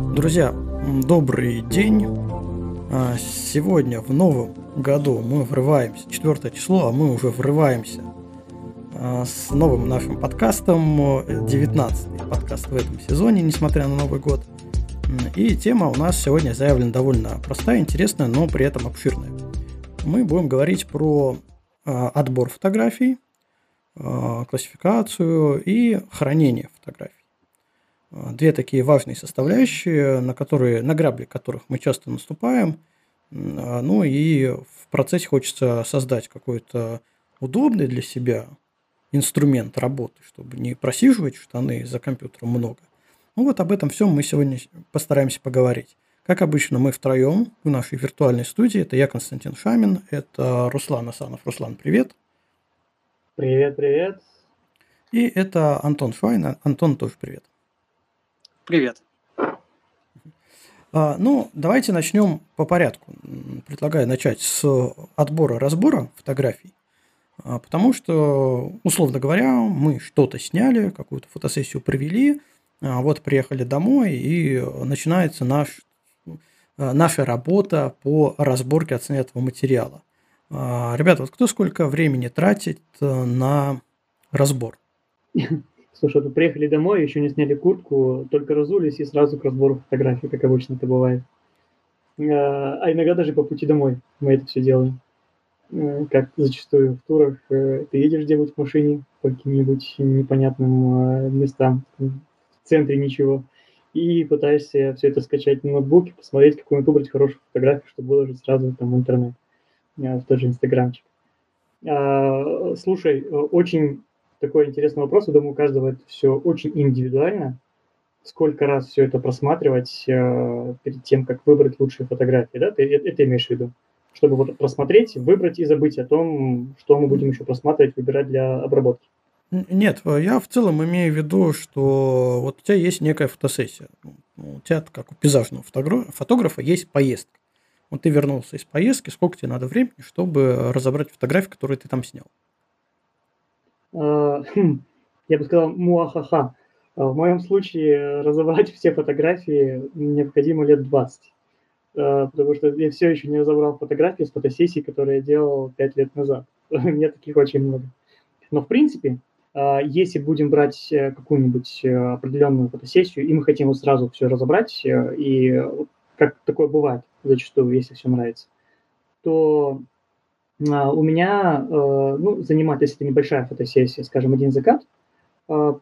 Друзья, добрый день. А, сегодня в новом году мы врываемся, 4 число, а мы уже врываемся а, с новым нашим подкастом, 19 подкаст в этом сезоне, несмотря на Новый год. И тема у нас сегодня заявлена довольно простая, интересная, но при этом обширная. Мы будем говорить про а, отбор фотографий, классификацию и хранение фотографий. Две такие важные составляющие, на которые, на грабли которых мы часто наступаем. А, ну и в процессе хочется создать какой-то удобный для себя инструмент работы, чтобы не просиживать штаны за компьютером много. Ну вот об этом всем мы сегодня постараемся поговорить. Как обычно, мы втроем в нашей виртуальной студии. Это я, Константин Шамин, это Руслан Асанов. Руслан, привет. Привет, привет. И это Антон Швайн. Антон, тоже привет. Привет. А, ну, давайте начнем по порядку. Предлагаю начать с отбора-разбора фотографий. А, потому что, условно говоря, мы что-то сняли, какую-то фотосессию провели, а вот приехали домой, и начинается наш, наша работа по разборке отснятого материала. Ребята, вот кто сколько времени тратит э, на разбор? Слушай, вот приехали домой, еще не сняли куртку, только разулись и сразу к разбору фотографий, как обычно это бывает. А, а иногда даже по пути домой мы это все делаем. Э, как зачастую в турах, э, ты едешь где-нибудь в машине по каким-нибудь непонятным местам, в центре ничего, и пытаешься все это скачать на ноутбуке, посмотреть, какую-нибудь выбрать хорошую фотографию, чтобы выложить сразу там в интернет, э, в тот же инстаграмчик. А, слушай, очень такой интересный вопрос. Я думаю, у каждого это все очень индивидуально. Сколько раз все это просматривать э, перед тем, как выбрать лучшие фотографии, да? Ты это, имеешь в виду? Чтобы вот просмотреть, выбрать и забыть о том, что мы будем еще просматривать, выбирать для обработки. Нет, я в целом имею в виду, что вот у тебя есть некая фотосессия. Ну, у тебя, как у пейзажного фотографа, есть поездка. Вот ты вернулся из поездки, сколько тебе надо времени, чтобы разобрать фотографии, которые ты там снял? А, хм, я бы сказал, муахаха. А в моем случае разобрать все фотографии необходимо лет 20. А, потому что я все еще не разобрал фотографии с фотосессий, которые я делал 5 лет назад. У меня таких очень много. Но в принципе, если будем брать э, какую-нибудь э, определенную фотосессию, и мы хотим вот сразу все разобрать, э, и как такое бывает зачастую, если все нравится, то у меня, э, ну, занимает, если это небольшая фотосессия, скажем, один закат, а,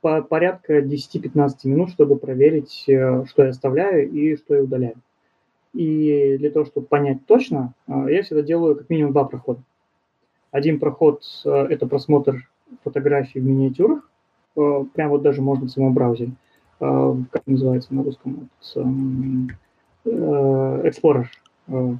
по порядка 10-15 минут, чтобы проверить, э, что я оставляю и что я удаляю. И для того, чтобы понять точно, а, я всегда делаю как минимум два прохода. Один проход э, – это просмотр фотографий в миниатюрах, прямо вот даже можно в самом браузере, как называется на русском, Explorer.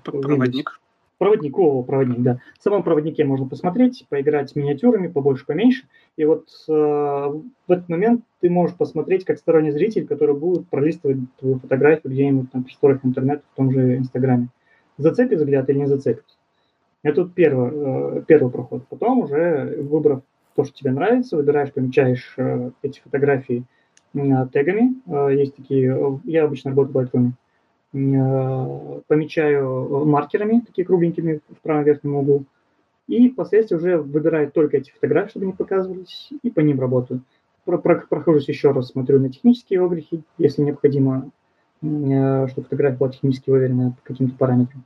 Проводник проводник, о, проводник, да. В самом проводнике можно посмотреть, поиграть миниатюрами, побольше, поменьше. И вот э, в этот момент ты можешь посмотреть, как сторонний зритель, который будет пролистывать твою фотографию где-нибудь на просторах интернета, в том же Инстаграме. Зацепит взгляд или не зацепит. Это первый, э, первый проход. Потом уже, выбрав то, что тебе нравится, выбираешь, помечаешь э, эти фотографии э, тегами. Э, есть такие, э, я обычно работаю в помечаю маркерами, такие кругленькими в правом верхнем углу, и впоследствии уже выбираю только эти фотографии, чтобы не показывались, и по ним работаю. Про прохожусь еще раз, смотрю на технические огрехи, если необходимо, э, чтобы фотография была технически выверена по каким-то параметрам.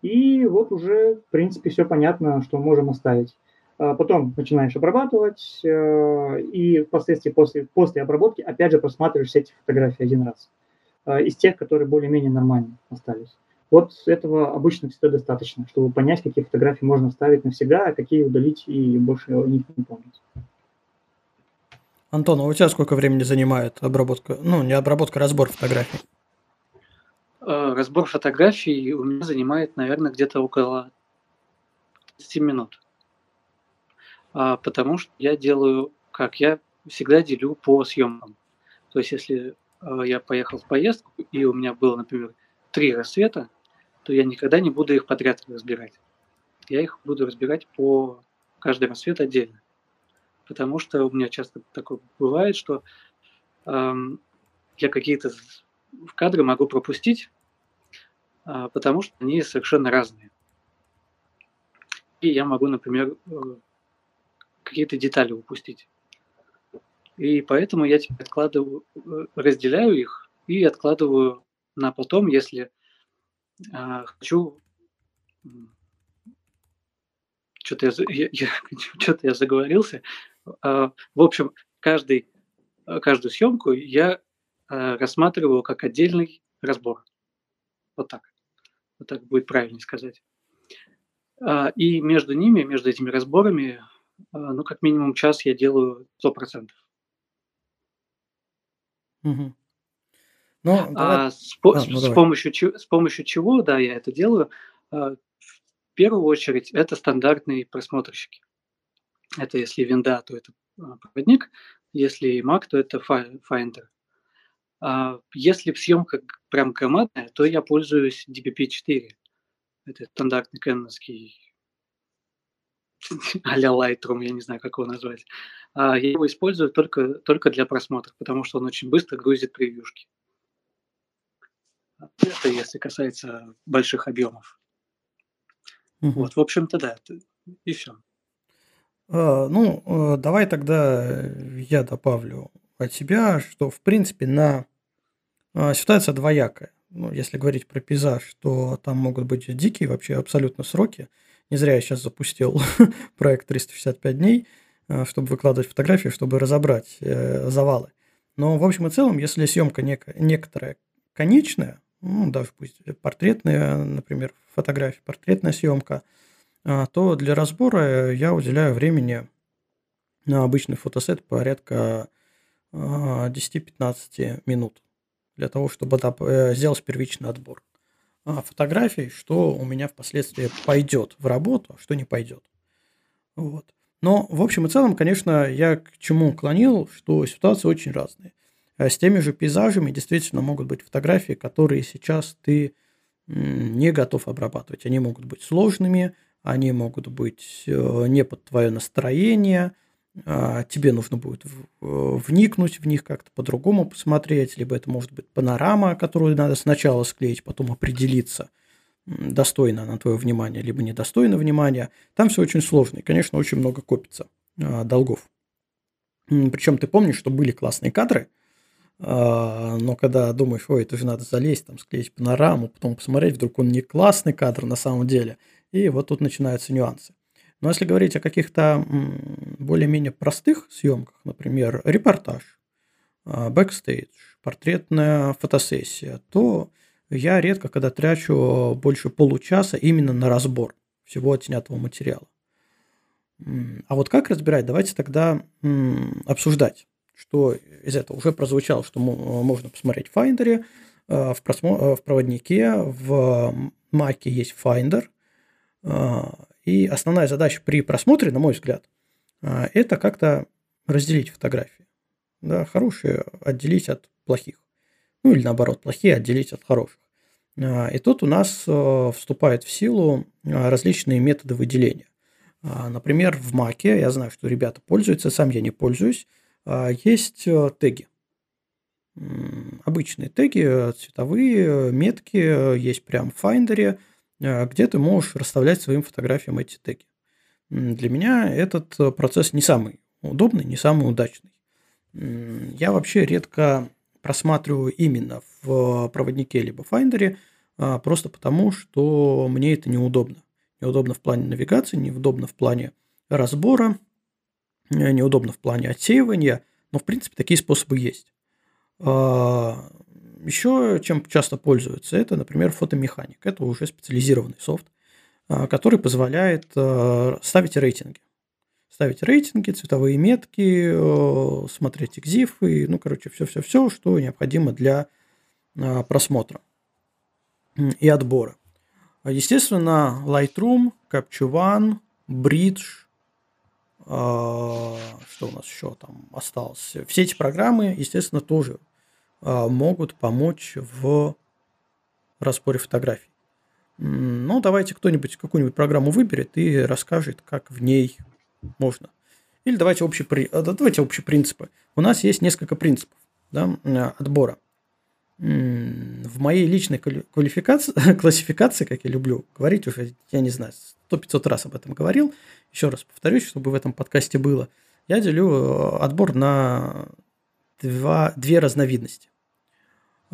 И вот уже, в принципе, все понятно, что можем оставить. А потом начинаешь обрабатывать, э, и впоследствии после, после обработки опять же просматриваешь все эти фотографии один раз. А, из тех, которые более-менее нормально остались. Вот этого обычно всегда достаточно, чтобы понять, какие фотографии можно оставить навсегда, а какие удалить и больше о них не помнить. Антон, а у тебя сколько времени занимает обработка, ну не обработка, а разбор фотографий? Э, разбор фотографий у меня занимает, наверное, где-то около 30 минут. А, потому что я делаю, как я всегда делю по съемкам. То есть, если Э, я поехал в поездку, и у меня было, например, три рассвета, то я никогда не буду их подряд разбирать. Я их буду разбирать по каждый рассвет отдельно. Потому что у меня часто такое бывает, что эм, я какие-то кадры могу пропустить, а, потому что они совершенно разные. И я могу, например, э, какие-то детали упустить. И поэтому я теперь откладываю, э, разделяю их и откладываю на потом, если а, хочу что-то я, я, я, что-то я заговорился. А, в общем, каждый, каждую съемку я а, рассматриваю как отдельный разбор. Вот так. Вот так будет правильнее сказать. А, и между ними, между этими разборами, ну, как минимум час я делаю 100%. Угу. Ну, давай... а, с, а, с, ну, с, помощью, с помощью чего, да, я это делаю. В первую очередь, это стандартные просмотрщики. Это если винда, то это проводник, если Mac, то это Finder. А если съемка прям громадная, то я пользуюсь DPP-4. Это стандартный кэноновский а-ля Lightroom, я не знаю, как его назвать. А я его использую только, только для просмотра, потому что он очень быстро грузит превьюшки. Это если касается больших объемов. Угу. Вот, в общем-то, да, и все. А, ну, э, давай тогда я добавлю от себя, что, в принципе, на а, ситуация двоякая. Ну, если говорить про пейзаж, то там могут быть дикие вообще абсолютно сроки. Не зря я сейчас запустил проект 365 дней, а, чтобы выкладывать фотографии, чтобы разобрать э, завалы. Но в общем и целом, если съемка нек- некоторая конечная, ну, даже пусть портретная, например, фотография, портретная съемка, а, то для разбора я уделяю времени на обычный фотосет порядка 10-15 а, минут для того, чтобы э, сделать первичный отбор фотографий, что у меня впоследствии пойдет в работу, а что не пойдет. Вот. Но в общем и целом, конечно, я к чему клонил, что ситуации очень разные. Э, с теми же пейзажами действительно могут быть фотографии, которые сейчас ты не готов обрабатывать. Они могут быть сложными, они могут быть э, не под твое настроение, а, тебе нужно будет вникнуть в них как-то по-другому посмотреть, либо это может быть панорама, которую надо сначала склеить, потом определиться, достойно она твое внимание, либо недостойно внимания. Там все очень сложно, и, конечно, очень много копится а, долгов. Причем ты помнишь, что были классные кадры – а, но когда думаешь, ой, это же надо залезть, там, склеить панораму, потом посмотреть, вдруг он не классный кадр на самом деле. И вот тут начинаются нюансы. Но если говорить о каких-то более-менее простых съемках, например, репортаж, а, бэкстейдж, портретная фотосессия, то я редко когда трачу больше получаса именно на разбор всего отснятого материала. А вот как разбирать, давайте тогда обсуждать что из этого уже прозвучало, что можно посмотреть в Finder, э, в, просмо... В проводнике, в Mac есть Finder. Э, и основная задача при просмотре, на мой взгляд, это как-то разделить фотографии. Да, хорошие отделить от плохих. Ну или наоборот, плохие отделить от хороших. И тут у нас вступают в силу различные методы выделения. Например, в Mac, я знаю, что ребята пользуются, сам я не пользуюсь, а, есть э, теги. Обычные теги, э, цветовые, метки, э, есть прям в Finder, где ты можешь расставлять своим фотографиям эти теги. Для меня этот процесс не самый удобный, не самый удачный. Я вообще редко просматриваю именно в проводнике либо Finder, а, просто потому, что мне это неудобно. Неудобно в плане навигации, неудобно в плане разбора, Э, неудобно в плане отсеивания, но в принципе такие способы есть. А, Еще чем часто пользуются, это, например, фотомеханик. Это уже специализированный софт, а, который позволяет э, ставить рейтинги. Ставить рейтинги, цветовые метки, смотреть экзифы, ну, короче, все-все-все, что необходимо для просмотра и отбора. Естественно, Lightroom, Capture One, Bridge, а, что у нас еще там осталось? Все эти программы, естественно, тоже а, могут помочь в разборе фотографий. Ну, давайте кто-нибудь какую-нибудь программу выберет и расскажет, как в ней можно. Или давайте общие, давайте общие принципы. У нас есть несколько принципов да, отбора. в моей личной квалификации, классификации, как я люблю говорить, уже, я не знаю, сто 500 раз об этом говорил, еще раз повторюсь, чтобы в этом подкасте было, я делю э, отбор на два, две разновидности.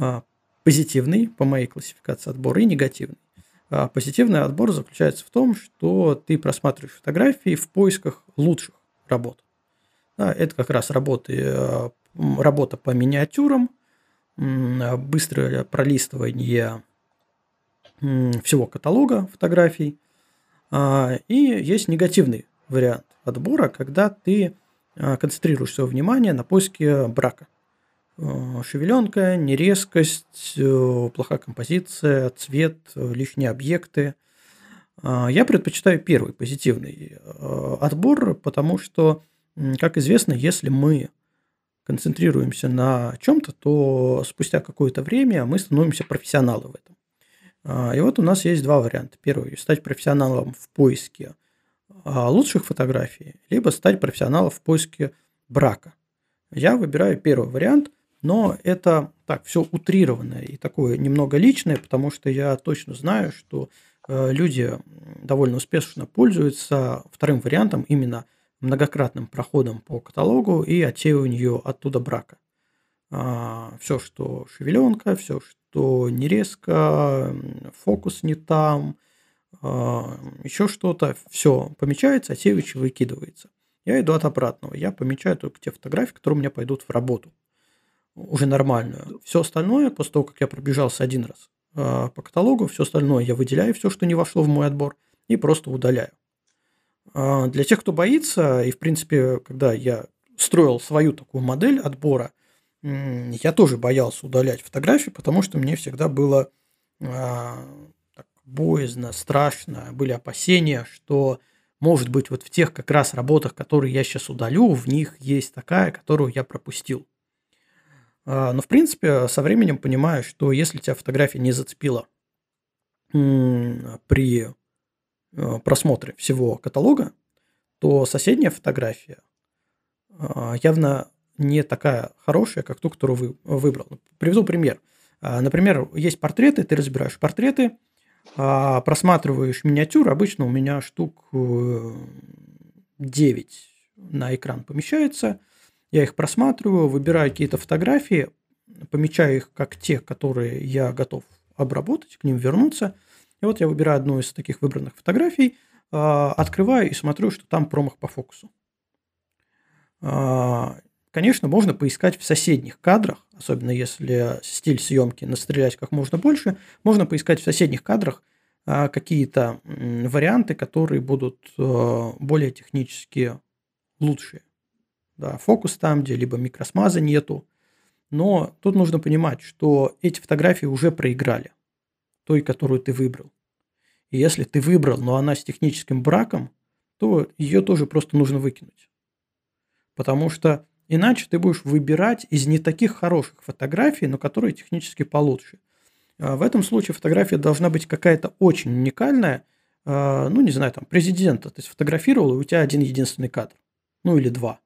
А, позитивный, по моей классификации отбор, и негативный. А позитивный отбор заключается в том, что ты просматриваешь фотографии в поисках лучших работ. Это как раз работы, работа по миниатюрам, быстрое пролистывание всего каталога фотографий. А, и есть негативный вариант отбора, когда ты концентрируешь свое внимание на поиске брака. Э, шевеленка, нерезкость, э, плохая композиция, цвет, э, лишние объекты. Я предпочитаю первый позитивный отбор, потому что, как известно, если мы концентрируемся на чем-то, то спустя какое-то время мы становимся профессионалом в этом. И вот у нас есть два варианта. Первый – стать профессионалом в поиске лучших фотографий, либо стать профессионалом в поиске брака. Я выбираю первый вариант – но это так, все утрированное и такое немного личное, потому что я точно знаю, что э, люди довольно успешно пользуются вторым вариантом, именно многократным проходом по каталогу и отсеиванию оттуда брака. А, все, что шевеленка, все, что не резко, фокус не там, а, еще что-то, все помечается, отсеивающий выкидывается. Я иду от обратного. Я помечаю только те фотографии, которые у меня пойдут в работу уже нормальную. Все остальное, после того, как я пробежался один раз э, по каталогу, все остальное я выделяю, все, что не вошло в мой отбор, и просто удаляю. Э, для тех, кто боится, и в принципе, когда я строил свою такую модель отбора, я тоже боялся удалять фотографии, потому что мне всегда было э, так, боязно, страшно, были опасения, что может быть, вот в тех как раз работах, которые я сейчас удалю, в них есть такая, которую я пропустил. А, но, в принципе, со временем понимаю, что если тебя фотография не зацепила при а, просмотре всего каталога, то соседняя фотография а, явно не такая хорошая, как ту, которую вы выбрал. Приведу пример. Например, есть портреты, ты разбираешь портреты, просматриваешь миниатюры, обычно у меня штук 9 э, на экран помещается – я их просматриваю, выбираю какие-то фотографии, помечаю их как те, которые я готов обработать, к ним вернуться. И вот я выбираю одну из таких выбранных фотографий, а, открываю и смотрю, что там промах по фокусу. А, конечно, можно поискать в соседних кадрах, особенно если стиль съемки настрелять как можно больше, можно поискать в соседних кадрах а, какие-то варианты, которые будут более технически лучшие. Да, фокус там, где либо микросмаза нету. Но тут нужно понимать, что эти фотографии уже проиграли. Той, которую ты выбрал. И если ты выбрал, но она с техническим браком, то ее тоже просто нужно выкинуть. Потому что иначе ты будешь выбирать из не таких хороших фотографий, но которые технически получше. А в этом случае фотография должна быть какая-то очень уникальная. А, ну, не знаю, там, президента ты сфотографировал, и у тебя один единственный кадр. Ну, или два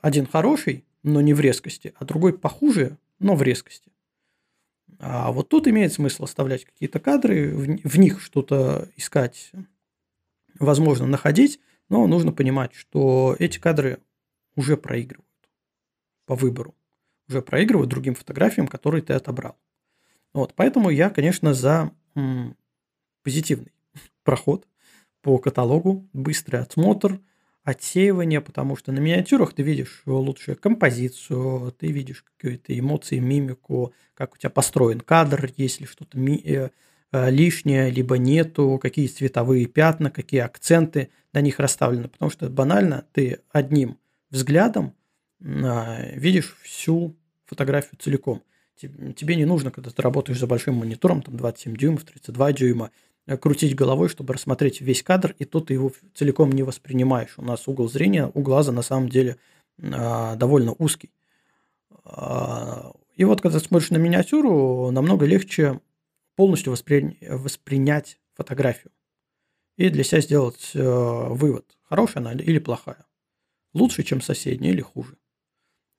один хороший, но не в резкости, а другой похуже, но в резкости. А вот тут имеет смысл оставлять какие-то кадры, в, них что-то искать, возможно, находить, но нужно понимать, что эти кадры уже проигрывают по выбору, уже проигрывают другим фотографиям, которые ты отобрал. Вот, поэтому я, конечно, за позитивный проход по каталогу, быстрый отсмотр – отсеивание, потому что на миниатюрах ты видишь лучшую композицию, ты видишь какие-то эмоции, мимику, как у тебя построен кадр, есть ли что-то ми- э, э, лишнее, либо нету, какие цветовые пятна, какие акценты на них расставлены. Потому что банально ты одним взглядом э, видишь всю фотографию целиком. Тебе не нужно, когда ты работаешь за большим монитором, там 27 дюймов, 32 дюйма, крутить головой, чтобы рассмотреть весь кадр, и тут ты его целиком не воспринимаешь. У нас угол зрения у глаза на самом деле а, довольно узкий. А, и вот когда смотришь на миниатюру, намного легче полностью воспри... воспринять фотографию и для себя сделать э, вывод, хорошая она или плохая, лучше, чем соседняя или хуже.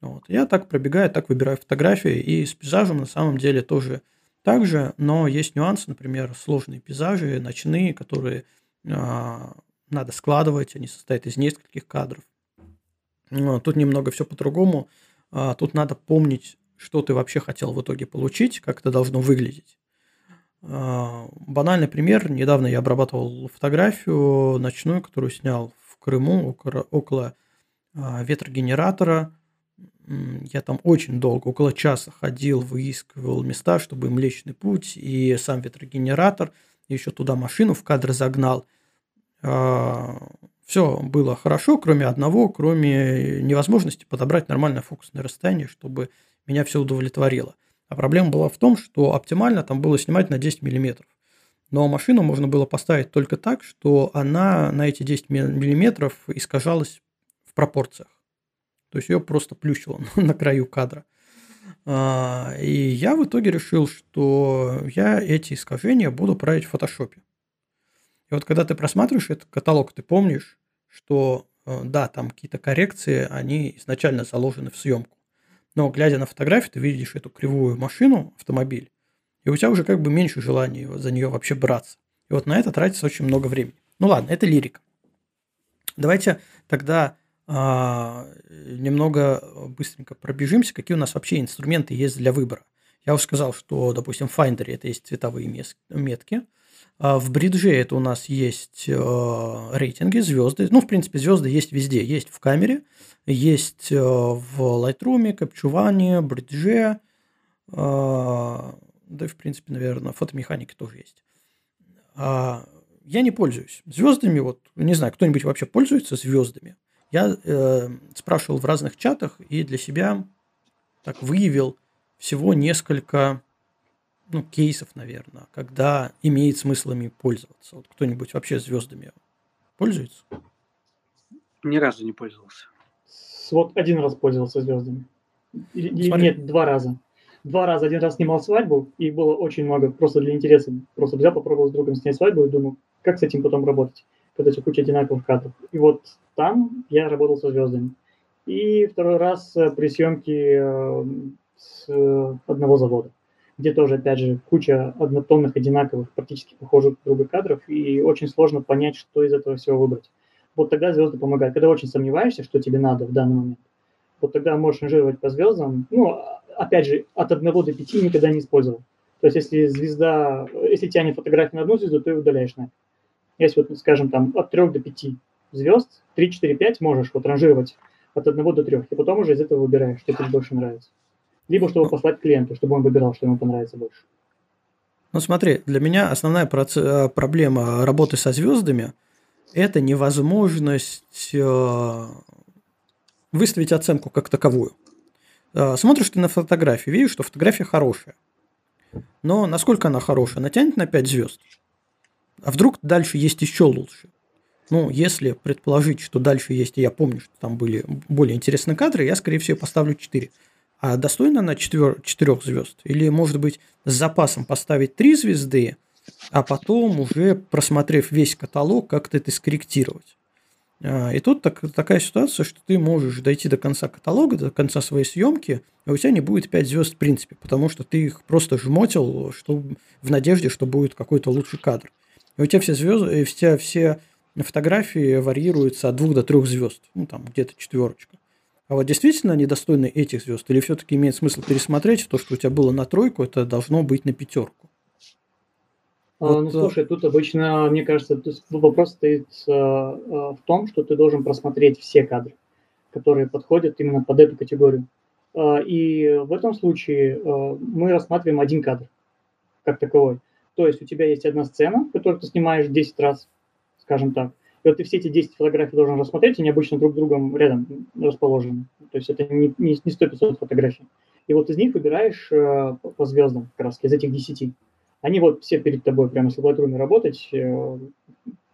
Вот. Я так пробегаю, так выбираю фотографии, и с пейзажем на самом деле тоже так же, но есть нюансы, например, сложные пейзажи, ночные, которые а, надо складывать, они состоят из нескольких кадров. Тут немного все по-другому. А, тут надо помнить, что ты вообще хотел в итоге получить, как это должно выглядеть. А, банальный пример. Недавно я обрабатывал фотографию ночную, которую снял в Крыму около, около ветрогенератора. Я там очень долго, около часа ходил, выискивал места, чтобы Млечный Путь и сам ветрогенератор, еще туда машину в кадр загнал. А, Все было хорошо, кроме одного, кроме невозможности подобрать нормальное фокусное расстояние, чтобы меня все удовлетворило. А проблема была в том, что оптимально там было снимать на 10 миллиметров. Но машину можно было поставить только так, что она на эти 10 миллиметров искажалась в пропорциях. То есть ее просто плющило на краю кадра. А, и я в итоге решил, что я эти искажения буду править в фотошопе. И вот когда ты просматриваешь этот каталог, ты помнишь, что э, да, там какие-то коррекции, они изначально заложены в съемку. Но глядя на фотографию, ты видишь эту кривую машину, автомобиль, и у тебя уже как бы меньше желания за нее вообще браться. И вот на это тратится очень много времени. Ну ладно, это лирика. Давайте тогда немного быстренько пробежимся, какие у нас вообще инструменты есть для выбора. Я уже сказал, что, допустим, в Finder это есть цветовые метки. А в бридже это у нас есть э, рейтинги, звезды. Ну, в принципе, звезды есть везде. Есть в камере, есть э, в Lightroom, Capture бридже. Э, да в принципе, наверное, фотомеханики тоже есть. А, я не пользуюсь звездами. Вот, не знаю, кто-нибудь вообще пользуется звездами? Я э, спрашивал в разных чатах и для себя так выявил всего несколько ну, кейсов, наверное, когда имеет смысл ими пользоваться. Вот кто-нибудь вообще звездами пользуется? Ни разу не пользовался. Вот один раз пользовался звездами. Или, нет, два раза. Два раза. Один раз снимал свадьбу, и было очень много, просто для интереса. Просто взял, попробовал с другом снять свадьбу и думаю, как с этим потом работать, когда у куча одинаковых кадров. И вот там я работал со звездами. И второй раз э, при съемке э, с одного завода, где тоже, опять же, куча однотонных, одинаковых, практически похожих друг друга кадров, и очень сложно понять, что из этого всего выбрать. Вот тогда звезды помогают. Когда очень сомневаешься, что тебе надо в данный момент, вот тогда можешь ранжировать по звездам. Ну, опять же, от одного до пяти никогда не использовал. То есть, если звезда, если тянет фотографию на одну звезду, то и удаляешь на. Если вот, скажем, там от трех до пяти звезд, 3, 4, 5 можешь вот ранжировать от 1 до 3, и потом уже из этого выбираешь, что тебе больше нравится. Либо чтобы послать клиенту, чтобы он выбирал, что ему понравится больше. Ну смотри, для меня основная проц- проблема работы со звездами – это невозможность э, выставить оценку как таковую. Э, смотришь ты на фотографию, видишь, что фотография хорошая. Но насколько она хорошая? Она тянет на 5 звезд. А вдруг дальше есть еще лучше? Ну, если предположить, что дальше есть, и я помню, что там были более интересные кадры, я, скорее всего, поставлю 4. А достойно на 4, 4 звезд? Или, может быть, с запасом поставить 3 звезды, а потом уже, просмотрев весь каталог, как-то это скорректировать? А, и тут так, такая ситуация, что ты можешь дойти до конца каталога, до конца своей съемки, а у тебя не будет 5 звезд в принципе, потому что ты их просто жмотил что, в надежде, что будет какой-то лучший кадр. И у тебя все звезды, все, все фотографии варьируются от двух до трех звезд, ну там где-то четверочка. А вот действительно они достойны этих звезд, или все-таки имеет смысл пересмотреть то, что у тебя было на тройку, это должно быть на пятерку? А, вот, ну, э, слушай, тут обычно, мне кажется, вопрос стоит э, в том, что ты должен просмотреть все кадры, которые подходят именно под эту категорию. Э, и в этом случае э, мы рассматриваем один кадр как таковой. То есть у тебя есть одна сцена, которую ты снимаешь 10 раз, скажем так. И вот ты все эти 10 фотографий должен рассмотреть, они обычно друг с другом рядом расположены. То есть это не, не, не 100-500 фотографий. И вот из них выбираешь э, по звездам, как раз, из этих 10. Они вот все перед тобой, прямо с Lightroom работать, э,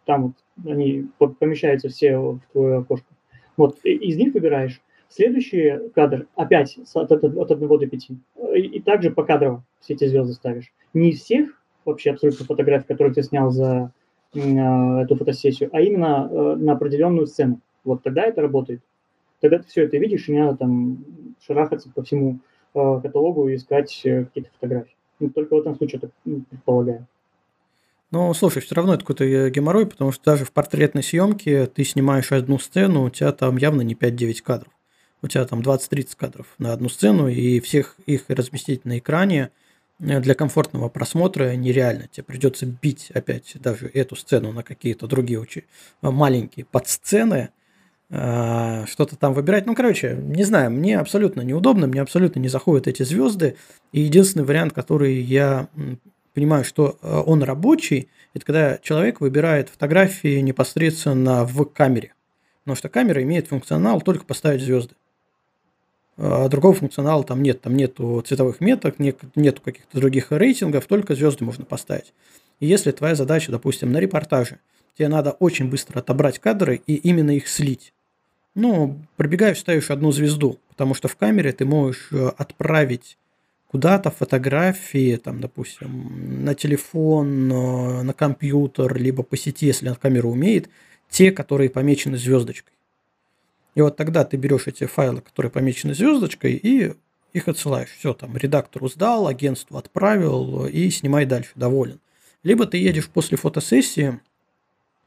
там вот они помещаются все в твое окошко. Вот, из них выбираешь. Следующий кадр опять от, от, от 1 до 5. И, и также по кадрово все эти звезды ставишь. Не из всех вообще абсолютно фотографий, которые ты снял за а, эту фотосессию, а именно э, на определенную сцену. Вот тогда это работает. Тогда ты все это видишь, и не надо там шарахаться по всему э, каталогу и искать э, какие-то фотографии. Ну, только в этом случае, ну, предполагаю. Ну, слушай, все равно это какой-то э, геморрой, потому что даже в портретной съемке ты снимаешь одну сцену, у тебя там явно не 5-9 кадров. У тебя там 20-30 кадров на одну сцену, и всех их разместить на экране э, для комфортного просмотра нереально. Тебе придется бить опять даже эту сцену на какие-то другие очень э, маленькие подсцены, что-то там выбирать. Ну, короче, не знаю, мне абсолютно неудобно, мне абсолютно не заходят эти звезды. И единственный вариант, который я понимаю, что э, он рабочий, это когда человек выбирает фотографии непосредственно в камере. Потому что камера имеет функционал только поставить звезды. А другого функционала там нет. Там нету цветовых меток, нет, нету каких-то других рейтингов, только звезды можно поставить. И если твоя задача, допустим, на репортаже, тебе надо очень быстро отобрать кадры и именно их слить. Ну, пробегаешь, ставишь одну звезду, потому что в камере ты можешь э, отправить куда-то фотографии, там, допустим, на телефон, э, на компьютер, либо по сети, если он камеру умеет, те, которые помечены звездочкой. И вот тогда ты берешь эти файлы, которые помечены звездочкой, и их отсылаешь. Все, там, редактору сдал, агентству отправил, и снимай дальше, доволен. Либо ты едешь после фотосессии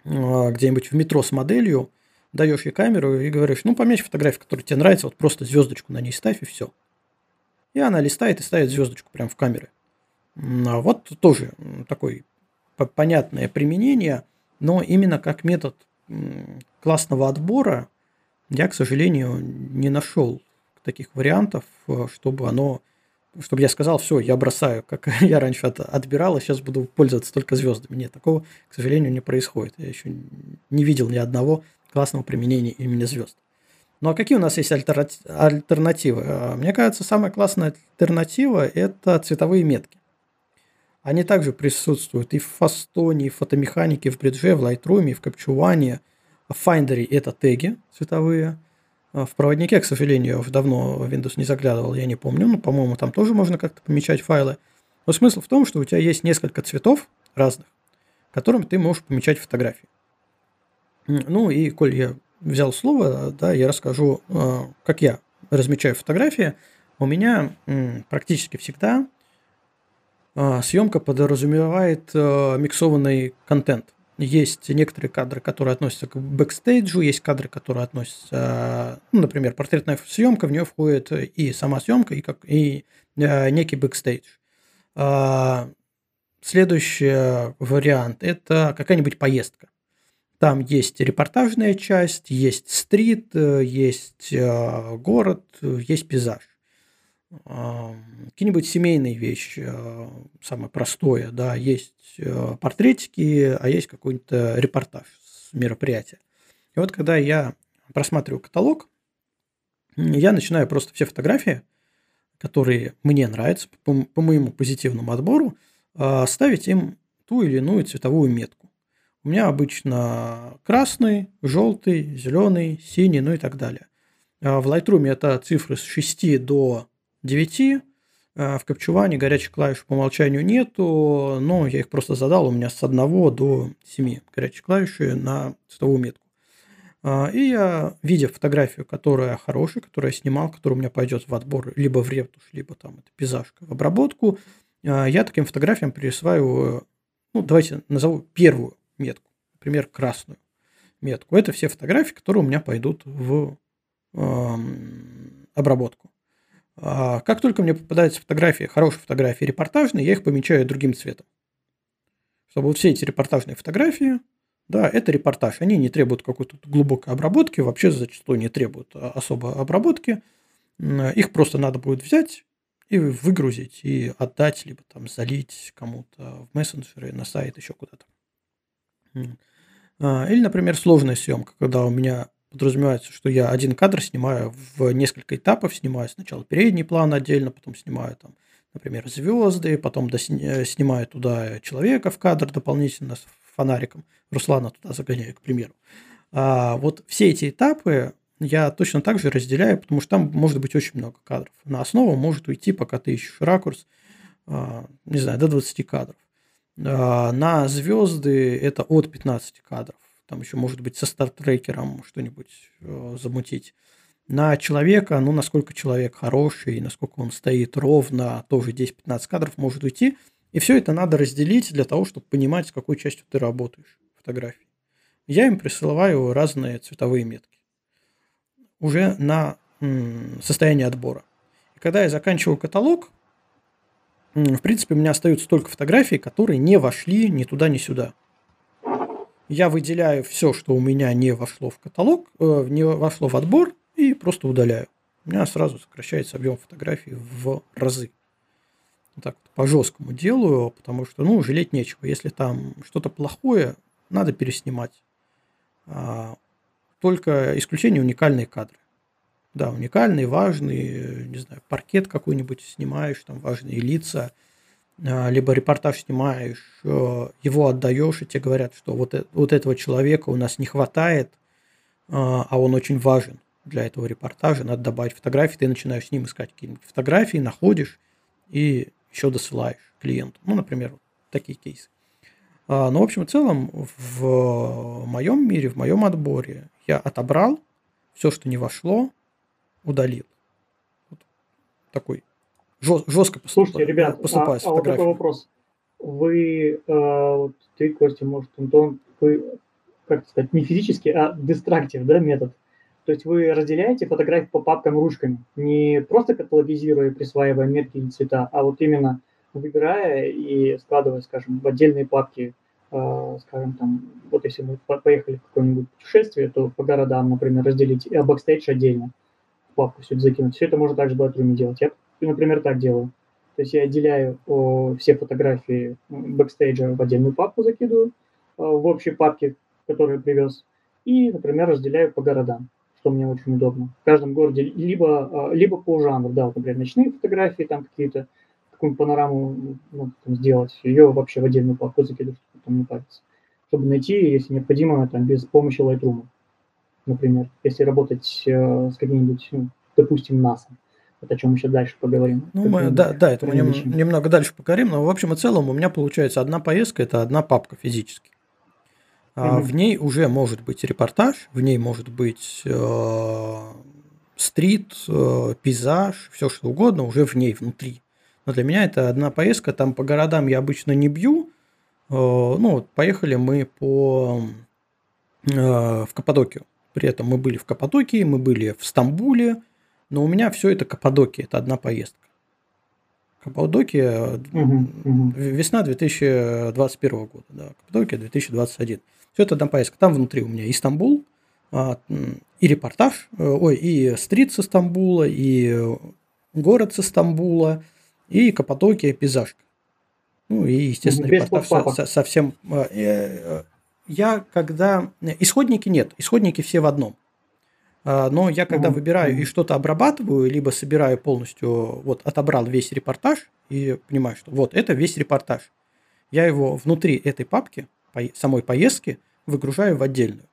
э, где-нибудь в метро с моделью, даешь ей камеру и говоришь, ну, помечь фотографию, которая тебе нравится, вот просто звездочку на ней ставь, и все. И она листает и ставит звездочку прямо в камеры. А вот тоже такое понятное применение, но именно как метод классного отбора я, к сожалению, не нашел таких вариантов, э, чтобы оно, чтобы я сказал, все, я бросаю, как я раньше от, отбирал, а сейчас буду пользоваться только звездами. Нет, такого, к сожалению, не происходит. Я еще не видел ни одного классного применения имени звезд. Ну а какие у нас есть альтернативы? А, мне кажется, самая классная альтернатива – это цветовые метки. Они также присутствуют и в Фастоне, и в фотомеханике, в Бридже, в Lightroom, в Capture В Finder это теги цветовые. А в проводнике, к сожалению, я давно в Windows не заглядывал, я не помню. Но, по-моему, там тоже можно как-то помечать файлы. Но смысл в том, что у тебя есть несколько цветов разных, которым ты можешь помечать фотографии. Ну и, коль я взял слово, да, я расскажу, а, как я размечаю фотографии. У меня практически всегда а, съемка подразумевает миксованный контент. Есть некоторые кадры, которые относятся к бэкстейджу, есть кадры, которые относятся, ну, например, портретная съемка, в нее входит и сама съемка, и, как, и некий бэкстейдж. Следующий вариант – это какая-нибудь поездка. Там есть репортажная часть, есть street, э, есть э, город, есть пейзаж. Какие-нибудь семейные вещи, э, самое простое, да, есть портретики, а есть какой-то репортаж с мероприятия. И вот когда я просматриваю каталог, я начинаю просто все фотографии, которые мне нравятся, по, по моему позитивному отбору, ставить им ту или иную цветовую метку. У меня обычно красный, желтый, зеленый, синий, ну и так далее. А в Lightroom это цифры с 6 до 9. А в Капчуване горячих клавиш по умолчанию нету, но я их просто задал, у меня с 1 до 7 горячих клавиш на цветовую метку. А, и я, видя фотографию, которая хорошая, которую я снимал, которая у меня пойдет в отбор либо в ретушь, либо там это пейзажка в обработку, я таким фотографиям присваиваю, ну, давайте назову первую метку, например, красную метку. Это все фотографии, которые у меня пойдут в э, обработку. А как только мне попадаются фотографии, хорошие фотографии, репортажные, я их помечаю другим цветом. Чтобы все эти репортажные фотографии, да, это репортаж. Они не требуют какой-то глубокой обработки, вообще зачастую не требуют особой обработки. Их просто надо будет взять и выгрузить, и отдать, либо там залить кому-то в мессенджеры, на сайт, еще куда-то. А, или, например, сложная съемка, когда у меня подразумевается, что я один кадр снимаю в несколько этапов, снимаю сначала передний план отдельно, потом снимаю там, например, звезды, потом э, снимаю туда человека в кадр дополнительно с фонариком, Руслана туда загоняю, к примеру. А вот все эти этапы я точно так же разделяю, потому что там может быть очень много кадров. На основу может уйти, пока ты ищешь ракурс, а, не знаю, до 20 кадров. А, на звезды это от 15 кадров. Там еще может быть со стартрекером что-нибудь э, замутить. На человека, ну, насколько человек хороший, насколько он стоит ровно, тоже 10-15 кадров может уйти. И все это надо разделить для того, чтобы понимать, с какой частью ты работаешь фотографии. Я им присылаю разные цветовые метки. Уже на состояние отбора. И когда я заканчиваю каталог, в принципе, у меня остаются только фотографии, которые не вошли ни туда, ни сюда. Я выделяю все, что у меня не вошло в каталог, э, не вошло в отбор, и просто удаляю. У меня сразу сокращается объем фотографий в разы. Так вот, по жесткому делаю, потому что, ну, жалеть нечего. Если там что-то плохое, надо переснимать. А, только исключение уникальные кадры. Да, уникальный, важный, не знаю, паркет какой-нибудь снимаешь, там важные лица, либо репортаж снимаешь, э, его отдаешь, и тебе говорят, что вот, э, вот этого человека у нас не хватает, а, а он очень важен для этого репортажа, надо добавить фотографии, ты начинаешь с ним искать какие-нибудь фотографии, находишь и еще досылаешь клиенту. Ну, например, такие кейсы. А, но, в общем и целом, в моем мире, в моем отборе я отобрал все, что не вошло, удалил. Вот такой жестко Слушайте, ребят, поступаю а, а вот такой вопрос. Вы, э, ты, Костя, может, Антон, вы, как сказать, не физически, а destructive, да, метод? То есть вы разделяете фотографии по папкам ручками, не просто каталогизируя, присваивая метки и цвета, а вот именно выбирая и складывая, скажем, в отдельные папки, э, скажем, там, вот если мы поехали в какое-нибудь путешествие, то по городам, например, разделить, а бэкстейдж отдельно папку все это закинуть. Все это можно также в Lightroom делать. Например, так делаю. То есть я отделяю о, все фотографии бэкстейджа в отдельную папку закидываю, а, в общей папке, которую привез, и, например, разделяю по городам, что мне очень удобно. В каждом городе либо, а, либо по жанру, да, например, ночные фотографии, там какие-то, какую-нибудь панораму ну, там, сделать, ее вообще в отдельную папку закидываю, чтобы там не париться. Чтобы найти, если необходимо, там, без помощи Lightroom например, если работать э, с каким-нибудь, ну, допустим, НАСА. Вот о чем еще дальше поговорим. Ну, мы, да, да, это мы нем, немного дальше поговорим, но в общем и целом у меня получается одна поездка, это одна папка физически. А mm В ней уже может быть репортаж, в ней может быть э, стрит, э, пейзаж, все что угодно уже в ней внутри. Но для меня это одна поездка, там по городам я обычно не бью. Э, ну, вот поехали мы по э, в Каппадокию. При этом мы были в Каппадокии, мы были в Стамбуле, но у меня все это Каппадокия, это одна поездка. Каппадокия, угу, угу. весна 2021 года, да, Каппадокия 2021. Все это одна поездка. Там внутри у меня и Стамбул, а, и репортаж, э, ой, и стрит со Стамбула, и город со Стамбула, и Каппадокия, пейзажка. Ну и, естественно, Без репортаж со, со, совсем э, э, я когда... Исходники нет, исходники все в одном. А, но я когда выбираю и что-то обрабатываю, либо собираю полностью, вот отобрал весь репортаж и понимаю, что вот это весь репортаж. Я его внутри этой папки, самой поездки, выгружаю в отдельную,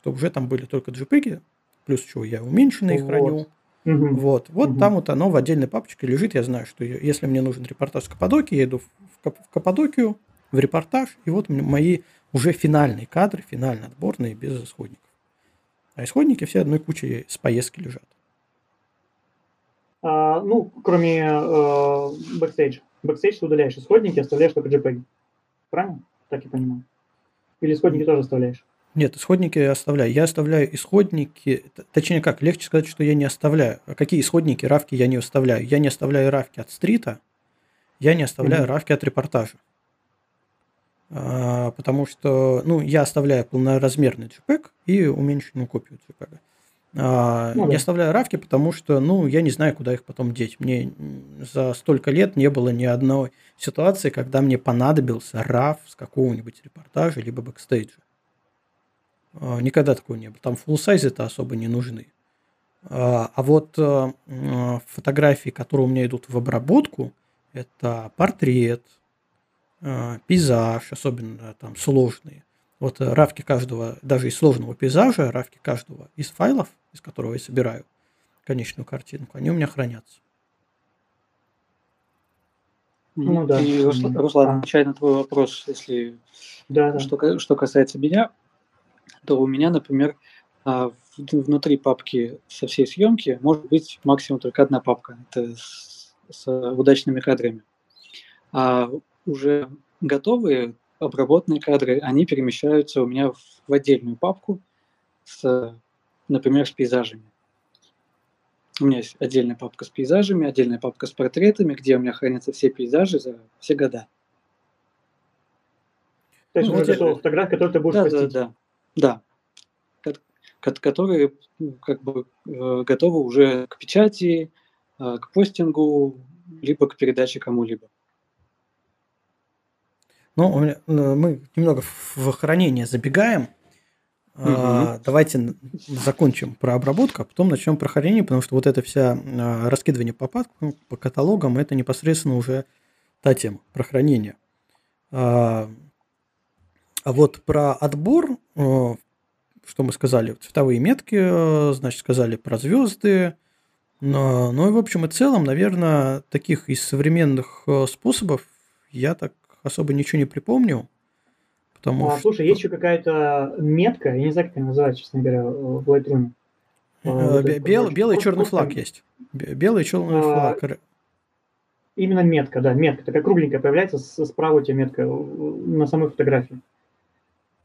чтобы уже там были только JPEG, плюс чего я уменьшенные вот. храню. Угу. Вот, вот угу. там вот оно в отдельной папочке лежит. Я знаю, что если мне нужен репортаж с Каппадокии, я иду в Каппадокию, в репортаж, и вот мои уже финальные кадры, финально отборные, без исходников. А исходники все одной кучей с поездки лежат. А, ну, кроме э, бэкстейджа. Бэкстейдж ты удаляешь исходники, оставляешь только JPEG. Правильно? Так я понимаю. Или исходники тоже оставляешь? Нет, исходники я оставляю. Я оставляю исходники, точнее как, легче сказать, что я не оставляю. А какие исходники, равки я не оставляю? Я не оставляю равки от стрита, я не оставляю mm-hmm. равки от репортажа. А, потому что, ну, я оставляю полноразмерный JPEG и уменьшенную копию JPEG. А, ну, да. Я оставляю равки, потому что, ну, я не знаю, куда их потом деть. Мне за столько лет не было ни одной ситуации, когда мне понадобился RAW с какого-нибудь репортажа либо бэкстейджа. А, никогда такого не было. Там full size это особо не нужны. А вот фотографии, которые у меня идут в обработку, это портрет, пейзаж, особенно там сложные. Вот э, равки каждого, даже из сложного пейзажа, равки каждого из файлов, из которого я собираю конечную картинку, они у меня хранятся. Ну да. И, Руслан, отвечая на твой вопрос, если да, да. Что, что касается меня, то у меня, например, а, внутри папки со всей съемки может быть максимум только одна папка. Это с, с удачными кадрами. А уже готовые обработанные кадры, они перемещаются у меня в, в отдельную папку с, например, с пейзажами. У меня есть отдельная папка с пейзажами, отдельная папка с портретами, где у меня хранятся все пейзажи за все года. То есть ну, вот это фотография, которую ты будешь да, постить. Да, да, да. Которые как бы э, готовы уже к печати, э, к постингу, либо к передаче кому-либо. Ну, э, мы немного в хранение забегаем. Угу. Давайте закончим про обработку, а потом начнем про хранение, потому что вот это вся а, раскидывание по папкам, по каталогам, это непосредственно уже та тема про хранение. А, а вот про отбор, что мы сказали, цветовые метки, значит, сказали про звезды. Но, ну и в общем и целом, наверное, таких из современных способов я так особо ничего не припомню. Потому а, что... Слушай, есть еще какая-то метка, я не знаю, как она называется, честно говоря, в Lightroom. А, Бел, белый и черный флаг есть. Белый и черный а, флаг. Именно метка, да, метка. Такая кругленькая появляется, справа у тебя метка на самой фотографии.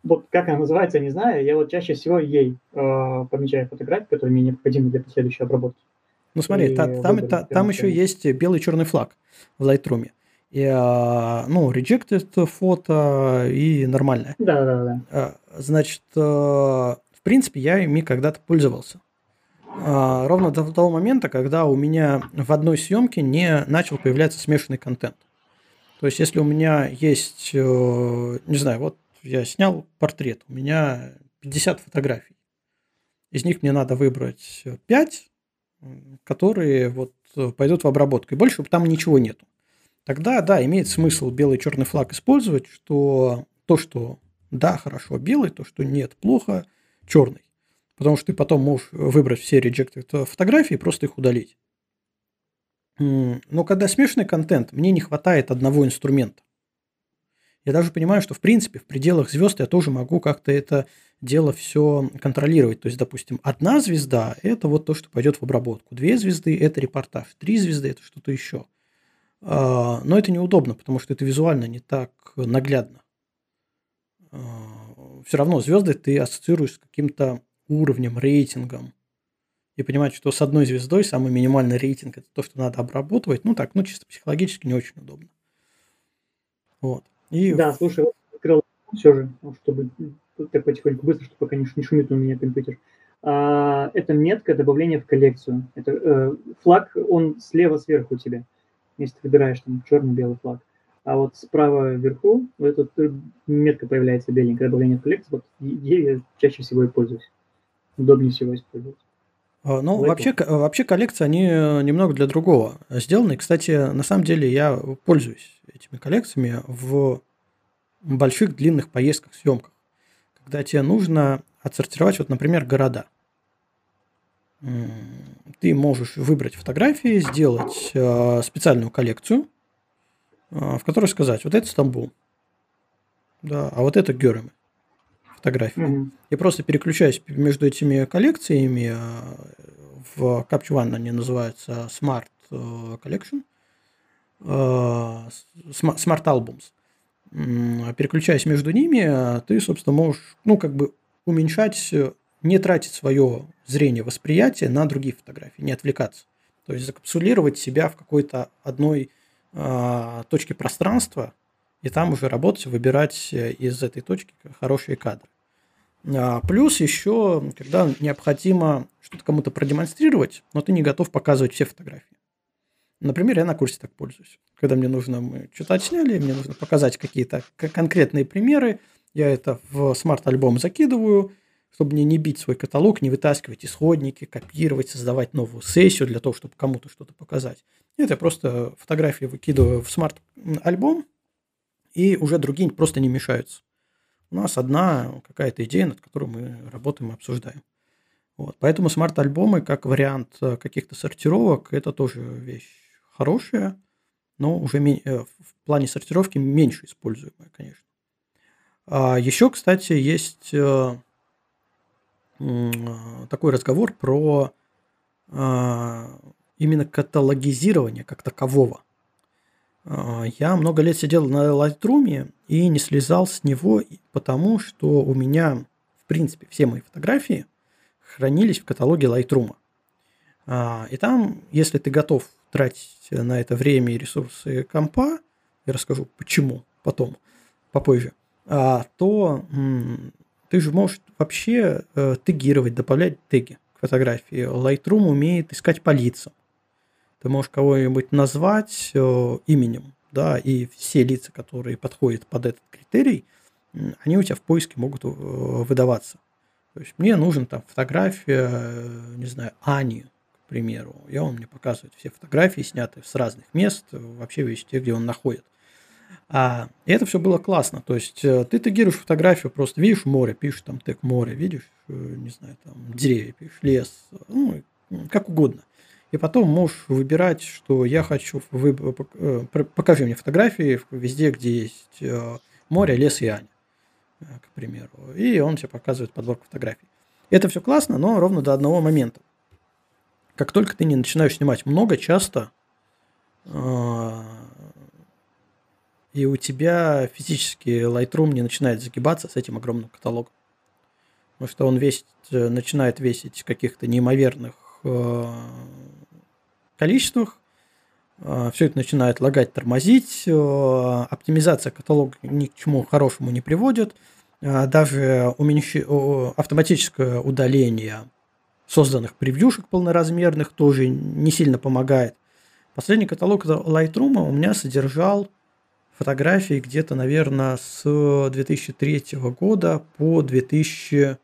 Вот как она называется, я не знаю. Я вот чаще всего ей э, помечаю фотографии, которые мне необходимы для последующей обработки. Ну смотри, та, там, та, там еще есть белый и черный флаг в Lightroom и, а, ну, rejected фото и нормальное. Да, да, да. Значит, э, в принципе, я ими когда-то пользовался. А, ровно до того момента, когда у меня в одной съемке не начал появляться смешанный контент. То есть, если у меня есть, э, не знаю, вот я снял портрет, у меня 50 фотографий. Из них мне надо выбрать 5, которые вот пойдут в обработку. И больше там ничего нету тогда, да, имеет смысл белый и черный флаг использовать, что то, что да, хорошо белый, то, что нет, плохо, черный. Потому что ты потом можешь выбрать все rejected фотографии и просто их удалить. Но когда смешанный контент, мне не хватает одного инструмента. Я даже понимаю, что в принципе в пределах звезд я тоже могу как-то это дело все контролировать. То есть, допустим, одна звезда – это вот то, что пойдет в обработку. Две звезды – это репортаж. Три звезды – это что-то еще. А, но это неудобно, потому что это визуально не так наглядно. А, Все равно звезды ты ассоциируешь с каким-то уровнем, рейтингом. И понимать, что с одной звездой самый минимальный рейтинг это то, что надо обработать. Ну так, ну чисто психологически не очень удобно. Вот. И... Да, слушай, открыл все же, ну, чтобы так потихоньку быстро, чтобы пока не шумит у меня компьютер. А, это метка добавления в коллекцию. Это э, флаг, он слева сверху у тебя если ты выбираешь там черно-белый флаг. А вот справа вверху вот эта метка появляется беленькая, добавление в коллекцию. Вот ей я чаще всего и пользуюсь. Удобнее всего использовать. А, ну, вообще, вообще коллекции, они э, немного для другого сделаны. Кстати, на самом деле я пользуюсь этими коллекциями в больших длинных поездках, съемках. Когда тебе нужно отсортировать, вот, например, города – ты можешь выбрать фотографии, сделать э, специальную коллекцию, э, в которой сказать, вот это Стамбул, да, а вот это Герем фотографии. Mm-hmm. И просто переключаясь между этими коллекциями, э, в Capture One они называются Smart Collection, Smart Albums. Переключаясь между ними, ты, собственно, можешь, ну, как бы уменьшать не тратить свое зрение, восприятие на другие фотографии, не отвлекаться. То есть закапсулировать себя в какой-то одной э, точке пространства и там уже работать, выбирать из этой точки хорошие кадры. А, плюс еще, когда необходимо что-то кому-то продемонстрировать, но ты не готов показывать все фотографии. Например, я на курсе так пользуюсь. Когда мне нужно, мы что-то отсняли, мне нужно показать какие-то конкретные примеры, я это в смарт-альбом закидываю, чтобы мне не бить свой каталог, не вытаскивать исходники, копировать, создавать новую сессию для того, чтобы кому-то что-то показать. Нет, я просто фотографии выкидываю в смарт-альбом, и уже другие просто не мешаются. У нас одна какая-то идея, над которой мы работаем и обсуждаем. Вот. Поэтому смарт-альбомы как вариант э, каких-то сортировок – это тоже вещь хорошая, но уже э, в плане сортировки меньше используемая, конечно. А еще, кстати, есть э, такой разговор про а, именно каталогизирование как такового. А, я много лет сидел на Lightroom и не слезал с него, потому что у меня, в принципе, все мои фотографии хранились в каталоге Lightroom. А, и там, если ты готов тратить на это время и ресурсы компа, я расскажу почему потом, попозже, то ты же можешь вообще э, тегировать, добавлять теги к фотографии. Lightroom умеет искать по лицам. Ты можешь кого-нибудь назвать э, именем, да, и все лица, которые подходят под этот критерий, они у тебя в поиске могут э, выдаваться. То есть мне нужен там фотография, э, не знаю, Ани, к примеру. И он мне показывает все фотографии, снятые с разных мест, вообще везде, где он находит. А, и это все было классно. То есть э, ты тегируешь фотографию, просто видишь море, пишешь там тег море, видишь, э, не знаю, там деревья, пишешь лес, ну, как угодно. И потом можешь выбирать, что я хочу, вы, э, покажи мне фотографии везде, где есть море, лес и Аня, к примеру. И он тебе показывает подборку фотографий. Это все классно, но ровно до одного момента. Как только ты не начинаешь снимать много, часто и у тебя физически Lightroom не начинает загибаться с этим огромным каталогом. Потому что он весит, э, начинает весить каких-то неимоверных э, количествах. Э, все это начинает лагать, тормозить. Э, оптимизация каталога ни к чему хорошему не приводит. Э, даже уменьш... автоматическое удаление созданных превьюшек полноразмерных тоже не сильно помогает. Последний каталог Lightroom у меня содержал фотографий где-то, наверное, с 2003 года по 2010.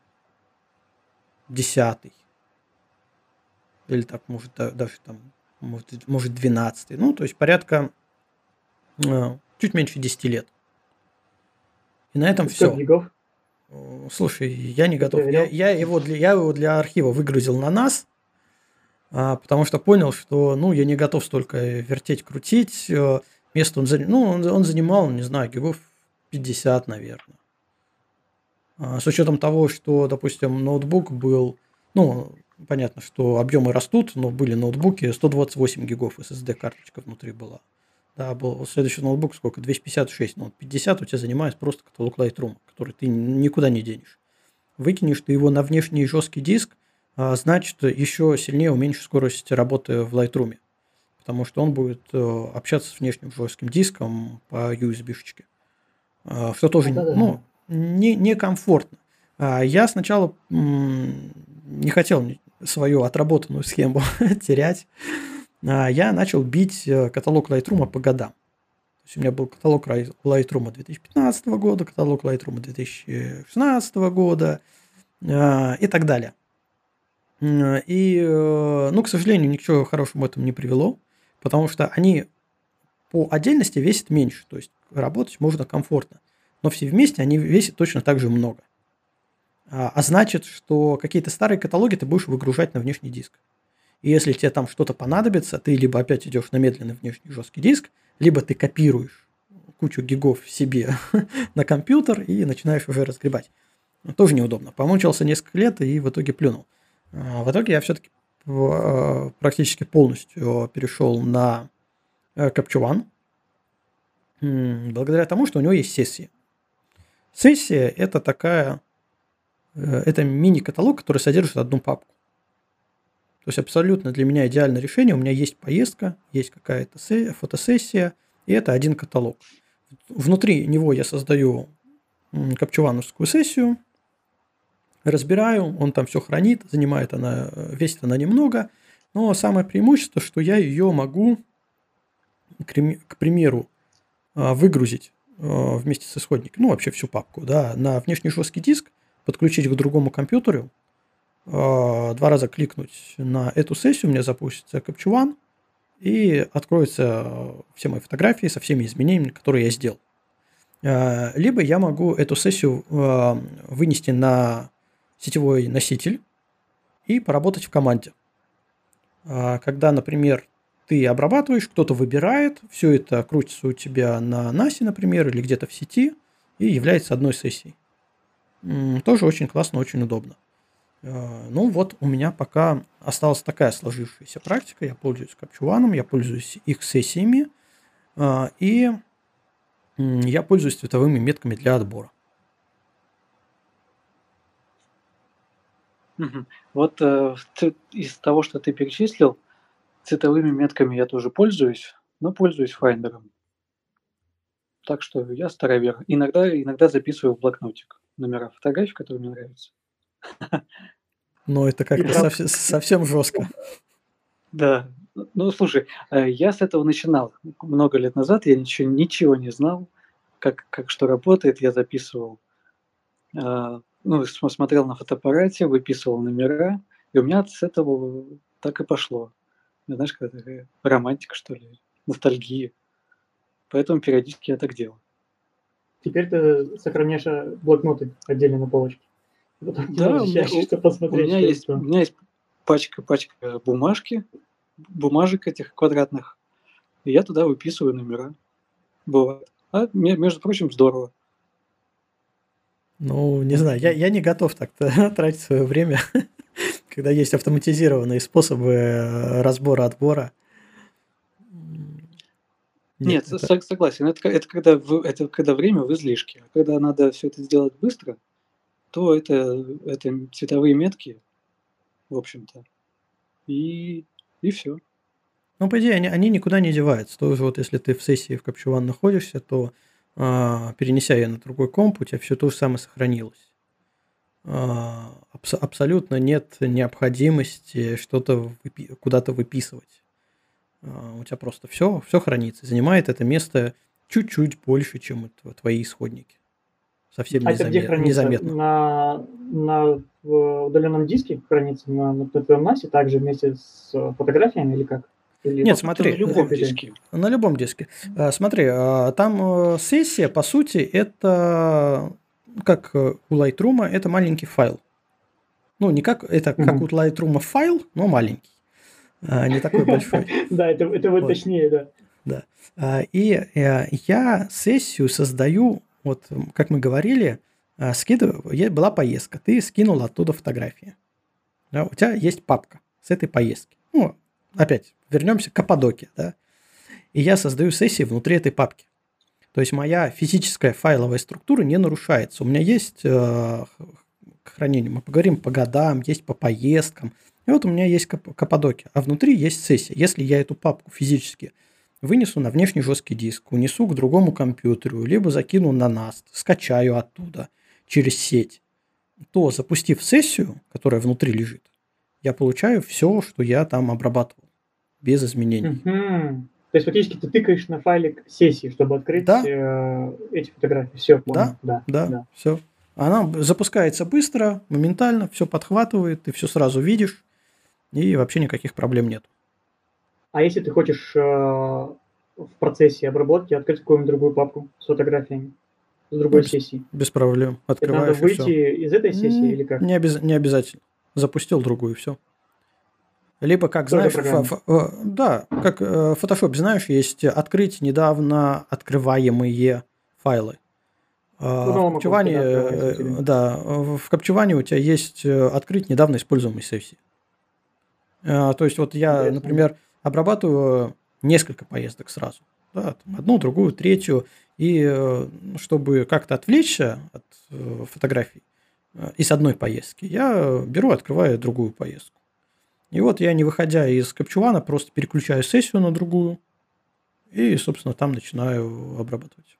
Или так, может, даже там, может, может 12. Ну, то есть порядка э, чуть меньше 10 лет. И на этом все. Гигов? Слушай, я не готов. Я, я, его для, я его для архива выгрузил на нас, а, потому что понял, что ну, я не готов столько вертеть, крутить. Место он занимал, ну, он, он занимал, не знаю, гигов 50, наверное. А, с учетом того, что, допустим, ноутбук был, ну, понятно, что объемы растут, но были ноутбуки, 128 гигов SSD карточка внутри была. Да, был следующий ноутбук сколько? 256, ну, 50 у тебя занимает просто каталог Lightroom, который ты никуда не денешь. Выкинешь ты его на внешний жесткий диск, а, значит, еще сильнее уменьшишь скорость работы в Lightroom потому что он будет э, общаться с внешним жестким диском по USB-шечке, э, что тоже ну, не, некомфортно. А я сначала не хотел свою отработанную схему терять. А я начал бить э, каталог Lightroom по годам. То есть у меня был каталог Lightroom 2015 года, каталог Lightroom 2016 года и так далее. И, ну, к сожалению, ничего хорошего в этом не привело потому что они по отдельности весят меньше, то есть работать можно комфортно, но все вместе они весят точно так же много. А, а значит, что какие-то старые каталоги ты будешь выгружать на внешний диск. И если тебе там что-то понадобится, ты либо опять идешь на медленный внешний жесткий диск, либо ты копируешь кучу гигов себе на компьютер и начинаешь уже разгребать. Тоже неудобно. Помучился несколько лет и в итоге плюнул. А, в итоге я все-таки Э, практически полностью перешел на э, Capture One, благодаря тому, что у него есть сессии. Сессия – это такая, э, это мини-каталог, который содержит одну папку. То есть абсолютно для меня идеальное решение. У меня есть поездка, есть какая-то фотосессия, и это один каталог. Внутри него я создаю капчувановскую сессию, разбираю, он там все хранит, занимает она, весит она немного, но самое преимущество, что я ее могу, к примеру, а, выгрузить а, вместе с исходником, ну вообще всю папку, да, на внешний жесткий диск, подключить к другому компьютеру, а, два раза кликнуть на эту сессию, у меня запустится Capture и откроются все мои фотографии со всеми изменениями, которые я сделал. Либо я могу эту сессию вынести на сетевой носитель и поработать в команде. А, когда, например, ты обрабатываешь, кто-то выбирает, все это крутится у тебя на NAS, например, или где-то в сети и является одной сессией. Тоже очень классно, очень удобно. Ну вот у меня пока осталась такая сложившаяся практика. Я пользуюсь Capture One-ом, я пользуюсь их сессиями, и я пользуюсь цветовыми метками для отбора. Вот э, из того, что ты перечислил, цветовыми метками я тоже пользуюсь, но пользуюсь Finder-ом. Так что я старовер. Иногда, иногда записываю в блокнотик номера фотографий, которые мне нравятся. Но это как-то совсем, совсем жестко. Да. Ну, слушай, э, я с этого начинал много лет назад, я ничего, ничего не знал, как, как что работает, я записывал а, ну, смотрел на фотоаппарате, выписывал номера, и у меня с этого так и пошло. Знаешь, какая такая романтика, что ли, ностальгия. Поэтому периодически я так делаю. Теперь ты сохраняешь э, блокноты отдельно на полочке. Потом да, у меня, у, меня есть, у меня есть пачка, пачка бумажки, бумажек этих квадратных, и я туда выписываю номера. Бывает. А, между прочим, здорово. Ну, не знаю, я, я не готов так-то тратить свое время, когда есть автоматизированные способы э, разбора отбора. Нет, Нет это... согласен. Это, это, когда это когда время в излишке. А когда надо все это сделать быстро, то это, это цветовые метки, в общем-то. И, и все. Ну, по идее, они, они никуда не деваются. Тоже вот если ты в сессии в Капчуван находишься, то перенеся ее на другой комп, у тебя все то же самое сохранилось. А, абс- абсолютно нет необходимости что-то выпи- куда-то выписывать. А, у тебя просто все, все хранится. Занимает это место чуть-чуть больше, чем твои исходники. Совсем а незамет, это где хранится? незаметно. На, на удаленном диске хранится на, на твоем NAS, также вместе с фотографиями или как? Или Нет, смотри. На любом диске. На любом диске. А, смотри, а, там э, сессия, по сути, это как у Lightroom, это маленький файл. Ну, не как, это как у Lightroom файл, но маленький. А, не такой большой. Да, это, вот точнее, да. Да. И э, я сессию создаю, вот как мы говорили, скидываю, была поездка, ты скинул оттуда фотографии. Да, у тебя есть папка с этой поездки. Ну, опять, вернемся к Каппадоке, да, и я создаю сессии внутри этой папки. То есть моя физическая файловая структура не нарушается. У меня есть э, хранение, мы поговорим по годам, есть по поездкам. И вот у меня есть Каппадоки, а внутри есть сессия. Если я эту папку физически вынесу на внешний жесткий диск, унесу к другому компьютеру, либо закину на NAS, скачаю оттуда через сеть, то запустив сессию, которая внутри лежит, я получаю все, что я там обрабатывал без изменений. Угу. То есть фактически ты тыкаешь на файлик сессии, чтобы открыть да. э, эти фотографии. Все, понял. Да, да, да, да, все. Она запускается быстро, моментально, все подхватывает, ты все сразу видишь, и вообще никаких проблем нет. А если ты хочешь э, в процессе обработки открыть какую-нибудь другую папку с фотографиями? С другой без, сессии. Без проблем. Открываешь. Это надо выйти все. из этой сессии или как? Не, обяз... не обязательно. Запустил другую, все. Либо, как Тоже знаешь, ф- ф- да, как э, в Photoshop, знаешь, есть открыть недавно открываемые файлы. А, ну, в Капчеване, э, да, в Капчеване у тебя есть э, открыть недавно используемые сессии. А, то есть вот я, например, обрабатываю несколько поездок сразу. Да, одну, другую, третью. И чтобы как-то отвлечься от фотографий из одной поездки, я беру, открываю другую поездку. И вот я, не выходя из Капчувана, просто переключаю сессию на другую и, собственно, там начинаю обрабатывать.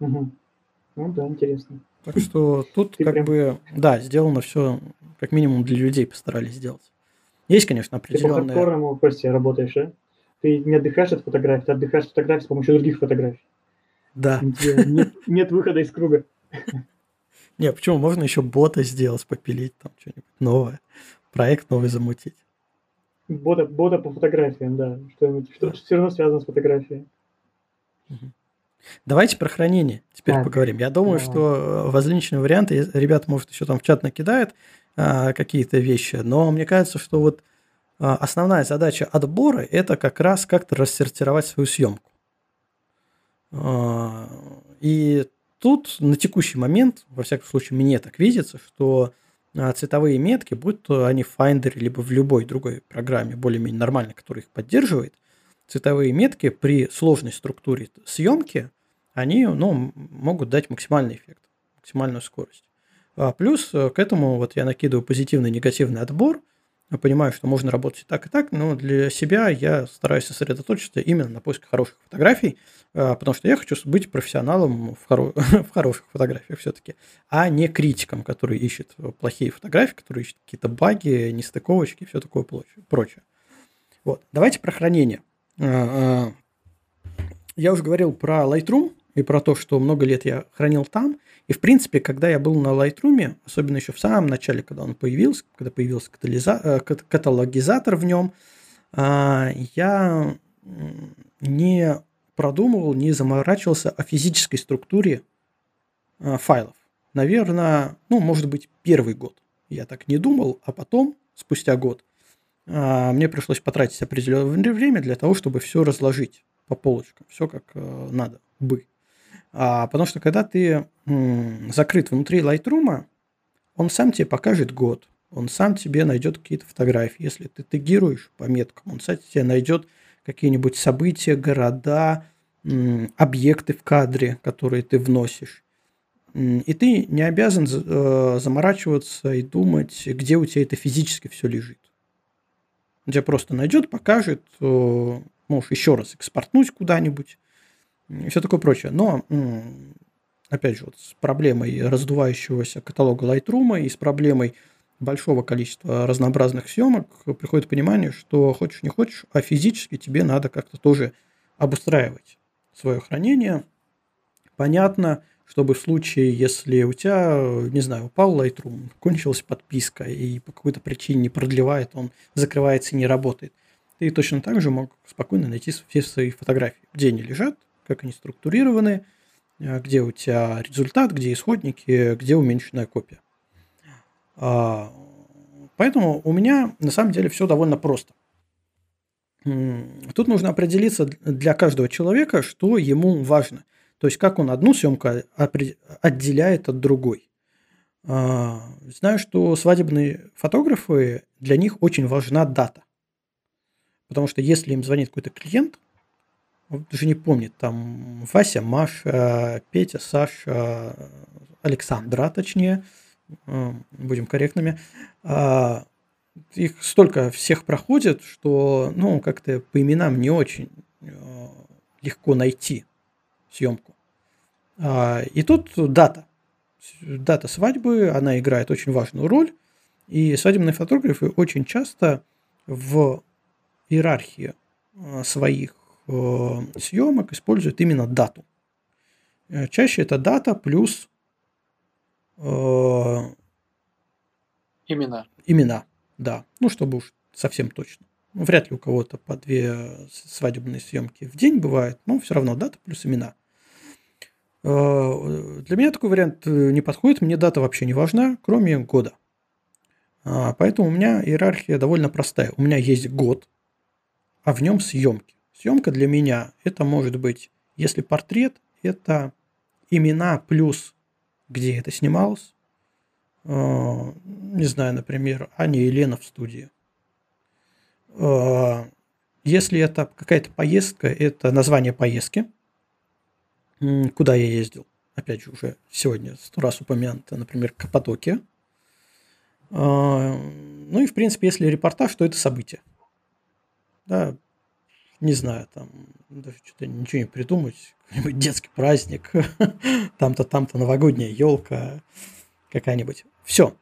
Угу. Ну да, интересно. Так что тут Ты как прям... бы, да, сделано все как минимум для людей постарались сделать. Есть, конечно, определенные... Ты по хардкорному кости работаешь, да? Ты не отдыхаешь от фотографий, ты отдыхаешь от фотографий с помощью других фотографий. Да. Нет, нет выхода из круга. Не, почему? Можно еще бота сделать, попилить там что-нибудь новое проект новый замутить. Бода, бода по фотографиям, да. Что-нибудь, что все равно связано с фотографией. Давайте про хранение теперь так. поговорим. Я думаю, Давай. что возличные варианты, ребята, может, еще там в чат накидают а, какие-то вещи, но мне кажется, что вот а, основная задача отбора – это как раз как-то рассортировать свою съемку. А, и тут на текущий момент, во всяком случае, мне так видится, что цветовые метки, будь то они в Finder, либо в любой другой программе, более-менее нормальной, которая их поддерживает, цветовые метки при сложной структуре съемки, они ну, могут дать максимальный эффект, максимальную скорость. А плюс э, к этому вот я накидываю позитивный и негативный отбор, я понимаю, что можно работать и так, и так, но для себя я стараюсь сосредоточиться именно на поиске хороших фотографий, а, потому что я хочу быть профессионалом в, хоро... в хороших фотографиях все-таки, а не критиком, который ищет плохие фотографии, который ищет какие-то баги, нестыковочки все такое прочее. Вот. Давайте про хранение. А, я уже говорил про Lightroom и про то, что много лет я хранил там – и, в принципе, когда я был на Lightroom, особенно еще в самом начале, когда он появился, когда появился катализа... Э, каталогизатор в нем, а, я не продумывал, не заморачивался о физической структуре а, файлов. Наверное, ну, может быть, первый год я так не думал, а потом, спустя год, а, мне пришлось потратить определенное время для того, чтобы все разложить по полочкам, все как э, надо бы. А, потому что когда ты м, закрыт внутри Lightroom, он сам тебе покажет год, он сам тебе найдет какие-то фотографии. Если ты тегируешь по меткам, он сам тебе найдет какие-нибудь события, города, м, объекты в кадре, которые ты вносишь. И ты не обязан э, заморачиваться и думать, где у тебя это физически все лежит. Он тебя просто найдет, покажет, э, можешь еще раз экспортнуть куда-нибудь, все такое прочее. Но, опять же, вот с проблемой раздувающегося каталога Lightroom и с проблемой большого количества разнообразных съемок приходит понимание, что хочешь не хочешь, а физически тебе надо как-то тоже обустраивать свое хранение. Понятно, чтобы в случае, если у тебя, не знаю, упал Lightroom, кончилась подписка и по какой-то причине не продлевает, он закрывается и не работает, ты точно так же мог спокойно найти все свои фотографии, где они лежат, как они структурированы, э, где у тебя результат, где исходники, где уменьшенная копия. А, поэтому у меня на самом деле все довольно просто. Тут нужно определиться для каждого человека, что ему важно. То есть, как он одну съемку отделяет от другой. А, знаю, что свадебные фотографы, для них очень важна дата. Потому что если им звонит какой-то клиент, даже не помнит, там Вася, Маша, Петя, Саша, Александра, точнее, э, будем корректными, а, их столько всех проходит, что, ну, как-то по именам не очень э, легко найти съемку. А, и тут дата. Дата свадьбы, она играет очень важную роль, и свадебные фотографы очень часто в иерархии э, своих съемок используют именно дату. Э, чаще это дата плюс э, имена. Имена, да. Ну, чтобы уж совсем точно. Ну, вряд ли у кого-то по две свадебные съемки в день бывает, но все равно дата плюс имена. Для меня такой вариант не подходит, мне дата вообще не важна, кроме года. А, поэтому у меня иерархия довольно простая. У меня есть год, а в нем съемки. Съемка для меня это может быть, если портрет, это имена плюс где это снималось. Э, не знаю, например, Аня и Лена в студии. Э, если это какая-то поездка, это название поездки, куда я ездил. Опять же, уже сегодня сто раз упомянуто, например, Каппадокия. Э, ну и, в принципе, если репортаж, то это событие. Да, не знаю, там, даже что-то ничего не придумать, какой-нибудь детский праздник, там-то, там-то новогодняя елка какая-нибудь. Все.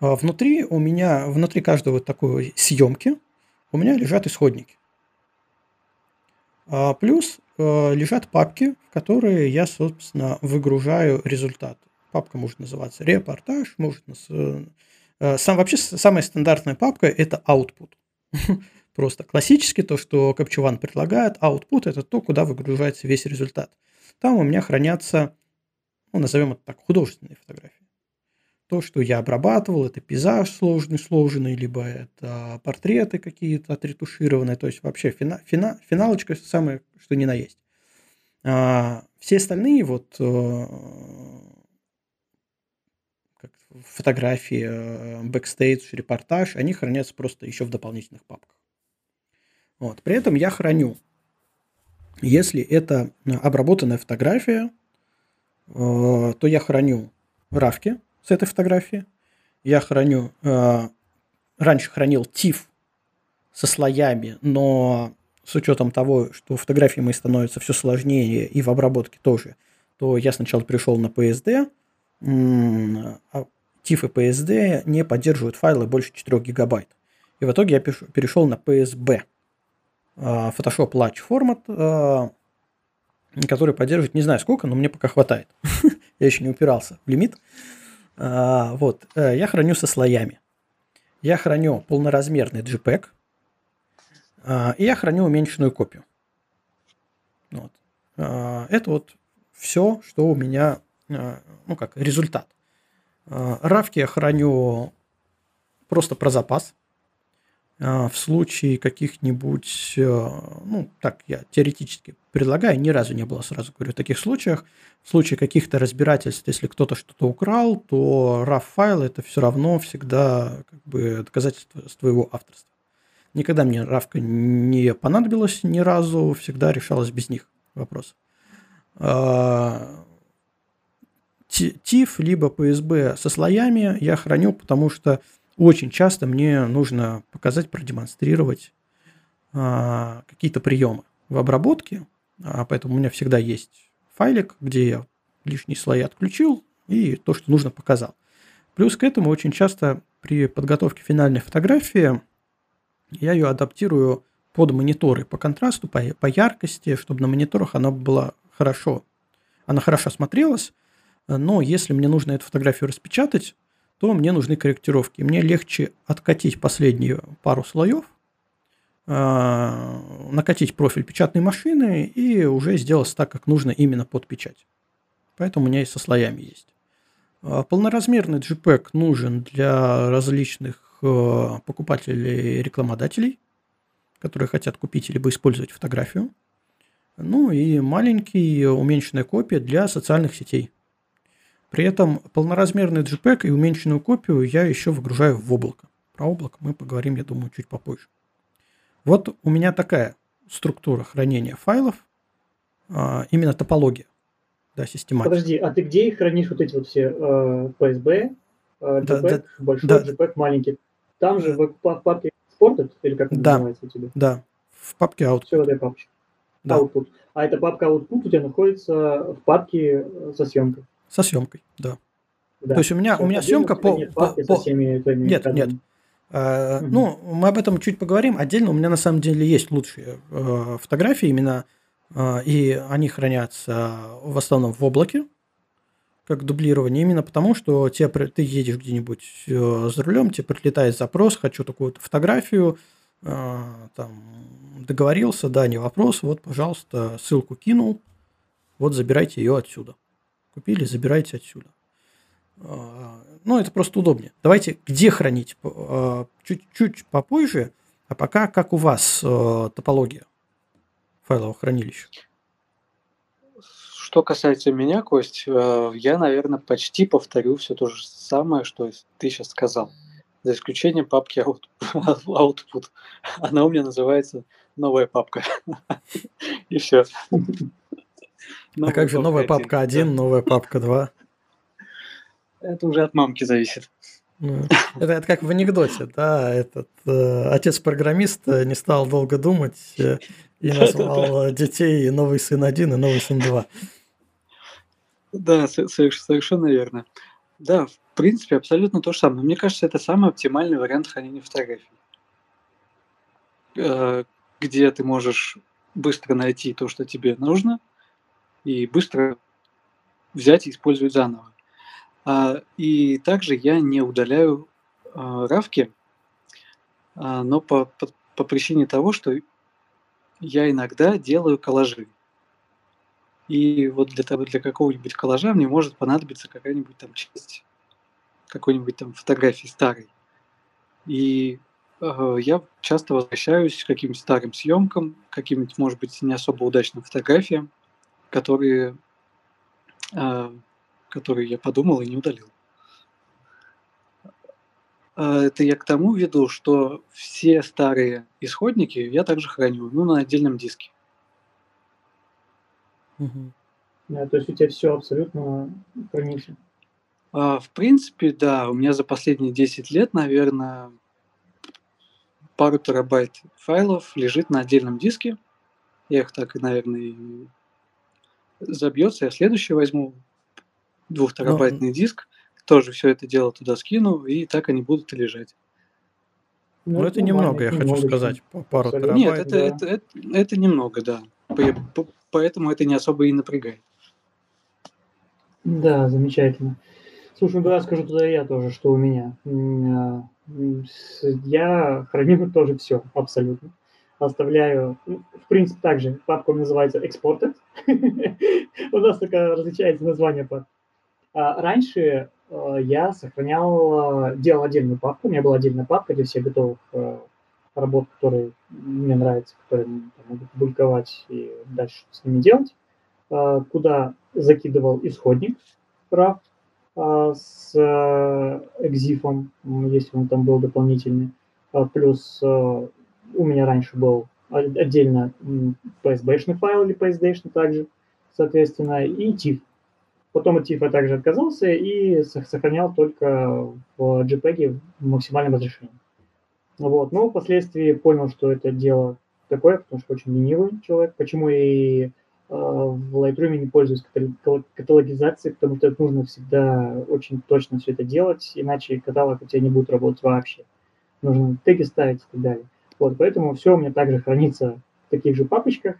А внутри у меня, внутри каждой вот такой съемки у меня лежат исходники. А плюс э, лежат папки, в которые я, собственно, выгружаю результат. Папка может называться репортаж, может... Э, сам, вообще самая стандартная папка – это output. Просто классически то, что Capture предлагает, output – это то, куда выгружается весь результат. Там у меня хранятся, ну, назовем это так, художественные фотографии. То, что я обрабатывал, это пейзаж сложный, сложный, либо это портреты какие-то отретушированные. То есть вообще фина, фина, финалочка самое, что ни на есть. А, все остальные вот э, фотографии, бэкстейдж, репортаж, они хранятся просто еще в дополнительных папках. Вот. При этом я храню, если это обработанная фотография, то я храню равки с этой фотографии, я храню, раньше хранил TIFF со слоями, но с учетом того, что фотографии мои становятся все сложнее и в обработке тоже, то я сначала перешел на PSD, а TIFF и PSD не поддерживают файлы больше 4 гигабайт. И в итоге я перешел на PSB. А, Photoshop Large Format, а, который поддерживает не знаю сколько, но мне пока хватает. я еще не упирался в лимит. А, вот, э, я храню со слоями. Я храню полноразмерный JPEG, и я храню уменьшенную копию. Вот. Это вот все, что у меня, ну как, результат. Равки я храню просто про запас. В случае каких-нибудь, ну так я теоретически предлагаю, ни разу не было, сразу говорю, в таких случаях. В случае каких-то разбирательств, если кто-то что-то украл, то RAW файл это все равно всегда как бы доказательство твоего авторства. Никогда мне равка не понадобилась ни разу, всегда решалась без них вопрос. TIFF либо PSB со слоями я храню, потому что очень часто мне нужно показать, продемонстрировать а, какие-то приемы в обработке, а, поэтому у меня всегда есть файлик, где я лишние слои отключил и то, что нужно, показал. Плюс к этому очень часто при подготовке финальной фотографии я ее адаптирую под мониторы по контрасту, по, по яркости, чтобы на мониторах она была хорошо, она хорошо смотрелась, но если мне нужно эту фотографию распечатать, то мне нужны корректировки. Мне легче откатить последнюю пару слоев, а, накатить профиль печатной машины и уже сделать так, как нужно именно под печать. Поэтому у меня и со слоями есть. А, полноразмерный JPEG нужен для различных а, покупателей рекламодателей, которые хотят купить либо использовать фотографию. Ну и маленький уменьшенная копия для социальных сетей. При этом полноразмерный JPEG и уменьшенную копию я еще выгружаю в облако. Про облако мы поговорим, я думаю, чуть попозже. Вот у меня такая структура хранения файлов, а, именно топология, да, систематика. Подожди, а ты где их хранишь, вот эти вот все э, PSB, э, JPEG, да, да, большой, да. JPEG маленький? Там же в, в папке Exported, или как это да, называется у тебя? Да, в папке Output. Все в этой папке. Да. Output. А эта папка Output у тебя находится в папке со съемкой. Со съемкой, да. да. То есть у меня, у меня съемка по... Нет, по, по... Всеми нет, нет. Uh, угу. Ну, мы об этом чуть поговорим. Отдельно у меня на самом деле есть лучшие э, фотографии именно, э, и они хранятся в основном в облаке, как дублирование, именно потому, что тебе, ты едешь где-нибудь э, за рулем, тебе прилетает запрос, хочу такую фотографию, э, там, договорился, да, не вопрос, вот, пожалуйста, ссылку кинул, вот, забирайте ее отсюда. Купили, забирайте отсюда. А, ну, это просто удобнее. Давайте, где хранить? А, чуть-чуть попозже, а пока как у вас а, топология файлового хранилища? Что касается меня, Кость, э, я, наверное, почти повторю все то же самое, что ты сейчас сказал. За исключением папки Output. Она у меня называется новая папка. И все. А как же новая папка 1, новая папка 2? Это уже от мамки зависит. Ну, это, это как в анекдоте, да, этот э, отец-программист э, не стал долго думать э, и назвал э, детей новый сын один и новый сын два. Да, совершенно верно. Да, в принципе, абсолютно то же самое. Мне кажется, это самый оптимальный вариант хранения фотографий. Э, где ты можешь быстро найти то, что тебе нужно, и быстро взять и использовать заново. А, и также я не удаляю а, равки, а, но по, по, по причине того, что я иногда делаю коллажи. И вот для, того, для какого-нибудь коллажа мне может понадобиться какая-нибудь там часть какой-нибудь там фотографии старой. И э, я часто возвращаюсь к каким-нибудь старым съемкам, каким-нибудь, может быть, не особо удачным фотографиям, которые, э, которые я подумал и не удалил. А, это я к тому веду, что все старые исходники я также храню, ну, на отдельном диске. Угу. Да, то есть у тебя все абсолютно хранится. А, в принципе, да, у меня за последние 10 лет, наверное, пару терабайт файлов лежит на отдельном диске. Я их так, наверное, забьется. Я следующий возьму двухтерабайтный ну, диск, тоже все это дело туда скину, и так они будут и лежать. Ну, ну это немного, я хочу сказать, пару терабайт. Нет, это, да. это, это, это немного, да. Поэтому это не особо и напрягает. Да, замечательно. Слушай, ну давай скажу туда я тоже, что у меня. А, я храню тоже все, абсолютно. Оставляю, ну, в принципе, также папка называется Exported. У нас только различается название папки. А раньше а, я сохранял, делал отдельную папку. У меня была отдельная папка для всех готовых работ, которые мне нравятся, которые могут публиковать и дальше с ними делать, куда закидывал исходник RAW, а, с экзифом, если он там был дополнительный. Плюс у меня раньше был отдельно PSB-шный файл или PSD также, соответственно, и TIFF. Потом от TIFF я также отказался и сохранял только в JPEG в максимальном разрешении. Вот. Но впоследствии понял, что это дело такое, потому что очень ленивый человек, почему и Э, в Lightroom не пользуюсь каталогизацией, потому что это нужно всегда очень точно все это делать, иначе каталог у тебя не будет работать вообще. Нужно теги ставить и так далее. Вот, поэтому все у меня также хранится в таких же папочках.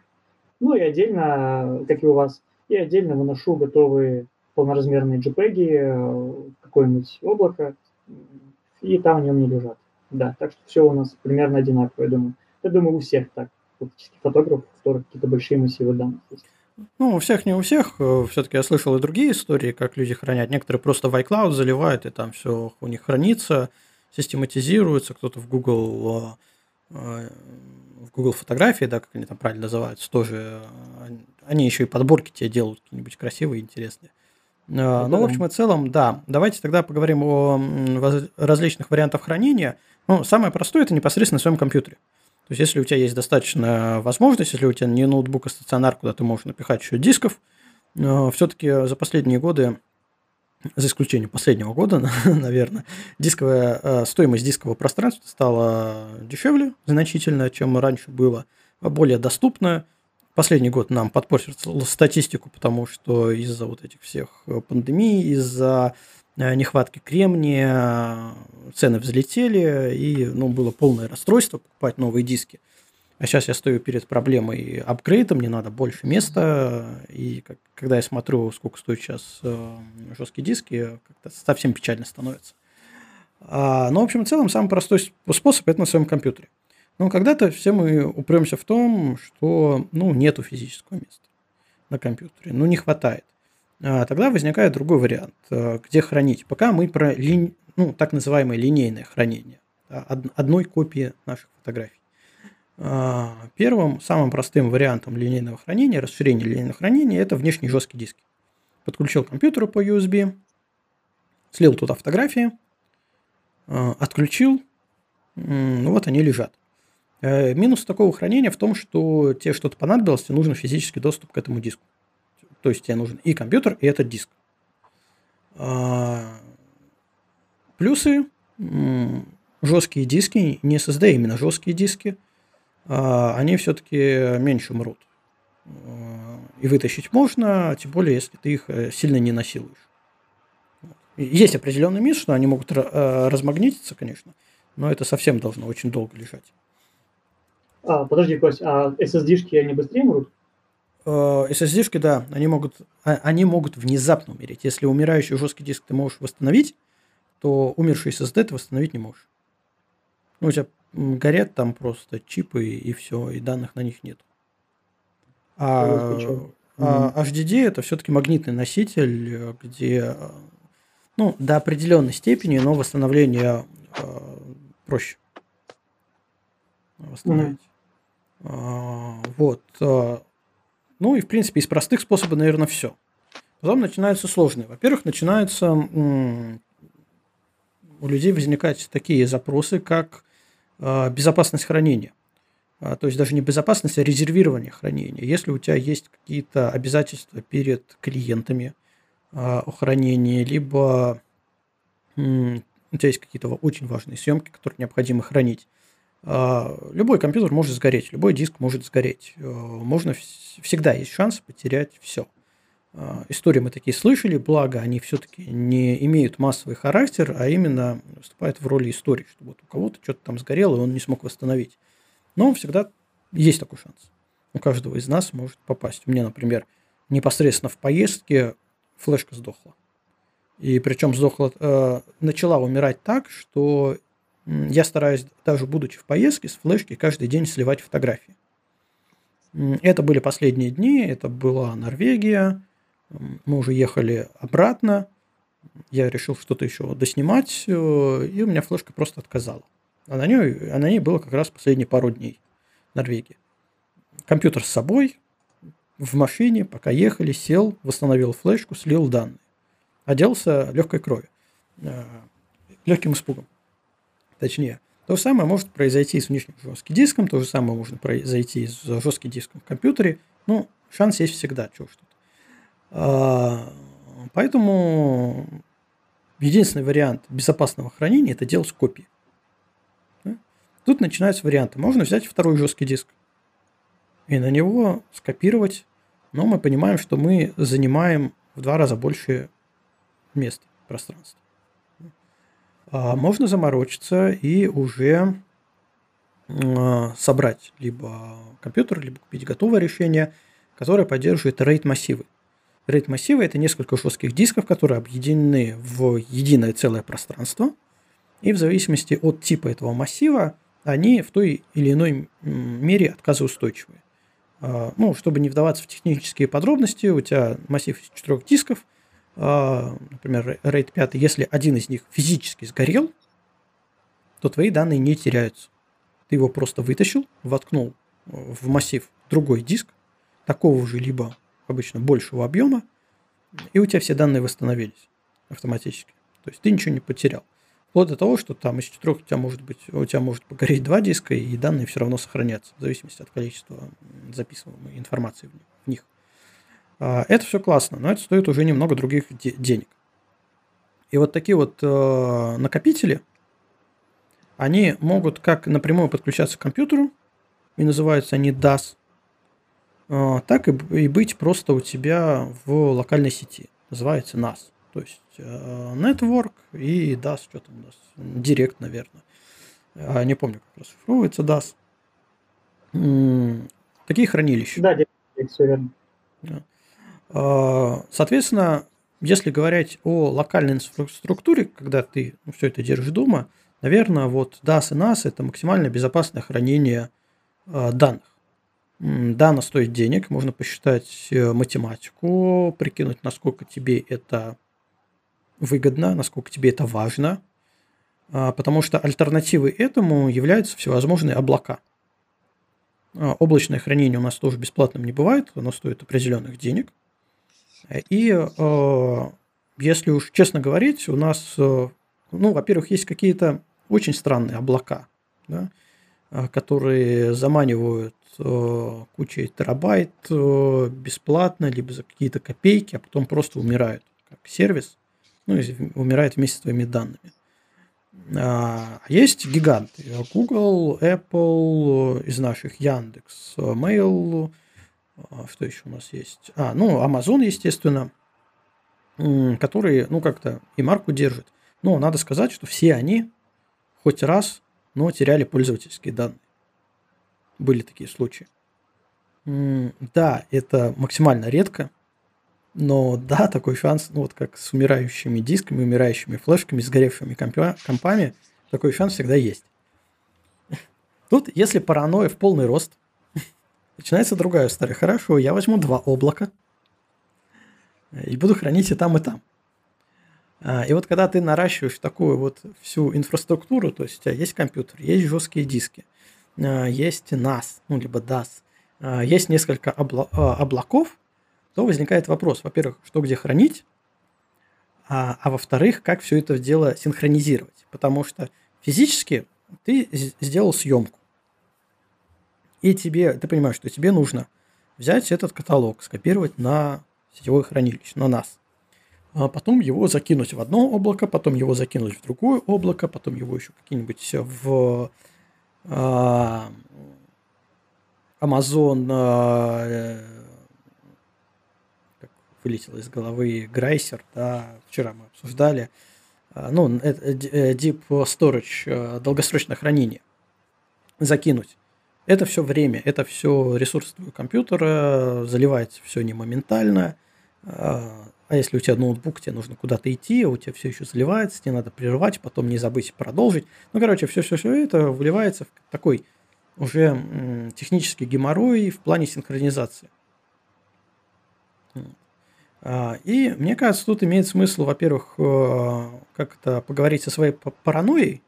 Ну и отдельно, как и у вас, и отдельно выношу готовые полноразмерные JPEG, э, какое-нибудь облако, и там они у меня лежат. Да, так что все у нас примерно одинаково, я думаю. Я думаю, у всех так фактически фотографов, у которых какие-то большие массивы данных есть. Ну, у всех не у всех. Э, Все-таки я слышал и другие истории, как люди хранят. Некоторые просто в iCloud заливают, и там все у них хранится, систематизируется. Кто-то в Google, э, в Google фотографии, да, как они там правильно называются, тоже. Они еще и подборки тебе делают какие-нибудь красивые, интересные. Ну, ну в общем и целом, да. Давайте тогда поговорим о различных вариантах хранения. Ну, самое простое – это непосредственно на своем компьютере. То есть, если у тебя есть достаточно возможность, если у тебя не ноутбук, а стационар, куда ты можешь напихать еще дисков, э, все-таки за последние годы, за исключением последнего года, наверное, дисковая, э, стоимость дискового пространства стала дешевле значительно, чем раньше было, более доступная. Последний год нам подпортил статистику, потому что из-за вот этих всех э, пандемий, из-за Э, нехватки кремния, цены взлетели, и ну, было полное расстройство покупать новые диски. А сейчас я стою перед проблемой апгрейда, мне надо больше места, и как, когда я смотрю, сколько стоит сейчас э, жесткие диски, как-то совсем печально становится. А, но, в общем, в целом, самый простой способ – это на своем компьютере. Но когда-то все мы упремся в том, что ну, нету физического места на компьютере, ну, не хватает. А, тогда возникает другой вариант, э, где хранить. Пока мы про ли, ну, так называемое линейное хранение одной копии наших фотографий. А, первым, самым простым вариантом линейного хранения, расширения линейного хранения, это внешний жесткий диск. Подключил компьютеру по USB, слил туда фотографии, а, отключил, ну вот они лежат. Э, минус такого хранения в том, что тебе что-то понадобилось, тебе нужен физический доступ к этому диску. То есть тебе нужен и компьютер, и этот диск. А, плюсы. Жесткие диски, не SSD, именно жесткие диски, они все-таки меньше мрут. И вытащить можно, тем более, если ты их э, сильно не насилуешь. Есть определенный мисс, что они могут э, размагнититься, конечно, но это совсем должно очень долго лежать. А, подожди, Кость, а SSD-шки они быстрее мрут? SSD-шки, да, они могут, а, они могут внезапно умереть. Если умирающий жесткий диск ты можешь восстановить, то умерший SSD ты восстановить не можешь. Ну, у тебя горят там просто чипы и все, и данных на них нет. А, а HDD это все-таки магнитный носитель, где ну, до определенной степени, но восстановление э, проще восстановить. Mm-hmm. Э, вот. Ну и, в принципе, из простых способов, наверное, все. Потом начинаются сложные. Во-первых, начинаются у людей возникают такие запросы, как безопасность хранения. То есть даже не безопасность, а резервирование хранения. Если у тебя есть какие-то обязательства перед клиентами о хранении, либо у тебя есть какие-то очень важные съемки, которые необходимо хранить, а, любой компьютер может сгореть, любой диск может сгореть. Э, можно всегда есть шанс потерять все. А, истории мы такие слышали, благо они все-таки не имеют массовый характер, а именно выступают в роли истории, что вот у кого-то что-то там сгорело, и он не смог восстановить. Но всегда есть такой шанс. У каждого из нас может попасть. У меня, например, непосредственно в поездке флешка сдохла. И причем сдохла, э, начала умирать так, что я стараюсь, даже будучи в поездке, с флешки каждый день сливать фотографии. Это были последние дни, это была Норвегия, мы уже ехали обратно, я решил что-то еще доснимать, э, и у меня флешка просто отказала. А на ней, а на ней было как раз последние пару дней в Норвегии. Компьютер с собой, в машине, пока ехали, сел, восстановил флешку, слил данные. Оделся легкой кровью, э, легким испугом точнее. То же самое может произойти с внешним жестким диском, то же самое можно произойти с жестким диском в компьютере. Ну, шанс есть всегда, чего что-то. А, поэтому единственный вариант безопасного хранения – это делать копии. Тут начинаются варианты. Можно взять второй жесткий диск и на него скопировать, но мы понимаем, что мы занимаем в два раза больше места, пространства. А, можно заморочиться и уже а, собрать либо компьютер, либо купить готовое решение, которое поддерживает RAID-массивы. RAID-массивы – это несколько жестких дисков, которые объединены в единое целое пространство, и в зависимости от типа этого массива они в той или иной мере отказоустойчивы. А, ну, чтобы не вдаваться в технические подробности, у тебя массив из четырех дисков – а, например, RAID 5, если один из них физически сгорел, то твои данные не теряются. Ты его просто вытащил, воткнул в массив другой диск, такого же либо обычно большего объема, и у тебя все данные восстановились автоматически. То есть ты ничего не потерял. Вплоть до того, что там из четырех у тебя может быть, у тебя может погореть два диска, и данные все равно сохранятся, в зависимости от количества записываемой информации в них. А, это все классно, но это стоит уже немного других де- денег. И вот такие вот э, накопители, они могут как напрямую подключаться к компьютеру, и называются они DAS, так и, и быть просто у тебя в локальной сети. Называется NAS. То есть э, Network и DAS, что там у нас, Direct, наверное. А, не помню, как расшифровывается DAS. Такие хранилища. Да, все верно. Да. А, соответственно, если говорить о локальной инфраструктуре, когда ты ну, все это держишь дома, наверное, вот DAS и NAS – это максимально безопасное хранение э, данных. Да, она стоит денег, можно посчитать э, математику, прикинуть, насколько тебе это выгодно, насколько тебе это важно, э, потому что альтернативой этому являются всевозможные облака. Э, облачное хранение у нас тоже бесплатным не бывает, оно стоит определенных денег. И э, если уж честно говорить, у нас, э, ну, во-первых, есть какие-то очень странные облака, да, э, которые заманивают кучей терабайт бесплатно, либо за какие-то копейки, а потом просто умирают как сервис, ну, умирает вместе с твоими данными. А есть гиганты. Google, Apple, из наших Яндекс, Mail, а, что еще у нас есть? А, ну, Amazon, естественно, который, ну, как-то и марку держит. Но надо сказать, что все они хоть раз, но теряли пользовательские данные. Были такие случаи. Да, это максимально редко, но да, такой шанс, ну вот как с умирающими дисками, умирающими флешками, сгоревшими компами, такой шанс всегда есть. Тут, если паранойя в полный рост, Начинается другая история. Хорошо, я возьму два облака и буду хранить и там, и там. А, и вот когда ты наращиваешь такую вот всю инфраструктуру, то есть у тебя есть компьютер, есть жесткие диски, есть NAS, ну, либо DAS, а, есть несколько обла- облаков, то возникает вопрос, во-первых, что где хранить, а, а во-вторых, как все это дело синхронизировать. Потому что физически ты сделал съемку. И тебе, ты понимаешь, что тебе нужно взять этот каталог, скопировать на сетевое хранилище, на нас. А потом его закинуть в одно облако, потом его закинуть в другое облако, потом его еще какие-нибудь в Amazon а, как вылетел из головы Грайсер, да, вчера мы обсуждали, а, ну, это э, Deep Storage, э, долгосрочное хранение, закинуть. Это все время, это все ресурсы твоего компьютера, заливается все не моментально. А, если у тебя ноутбук, тебе нужно куда-то идти, у тебя все еще заливается, тебе надо прервать, потом не забыть продолжить. Ну, короче, все-все-все это выливается в такой уже технический геморрой в плане синхронизации. А, и мне кажется, тут имеет смысл, во-первых, э, как-то поговорить со своей паранойей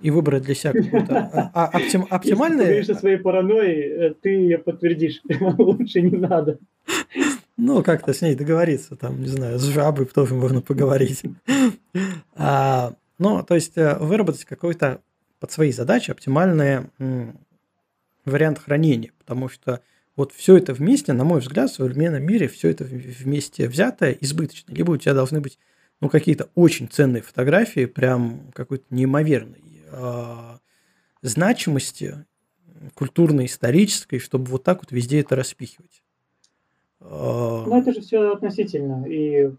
и выбрать для себя какую-то а, а, оптим, оптимальное... Если ты говоришь о своей паранойи, э, ты ее подтвердишь. Лучше не надо. Ну, как-то с ней договориться, там, не знаю, с жабой тоже можно поговорить. А, ну, то есть э, выработать какой-то под свои задачи оптимальный вариант хранения, потому что вот все это вместе, на мой взгляд, в современном мире все это вместе взятое избыточно. Либо у тебя должны быть ну, какие-то очень ценные фотографии, прям какой-то неимоверной э, значимости культурной, исторической, чтобы вот так вот везде это распихивать. Ну, это же все относительно. И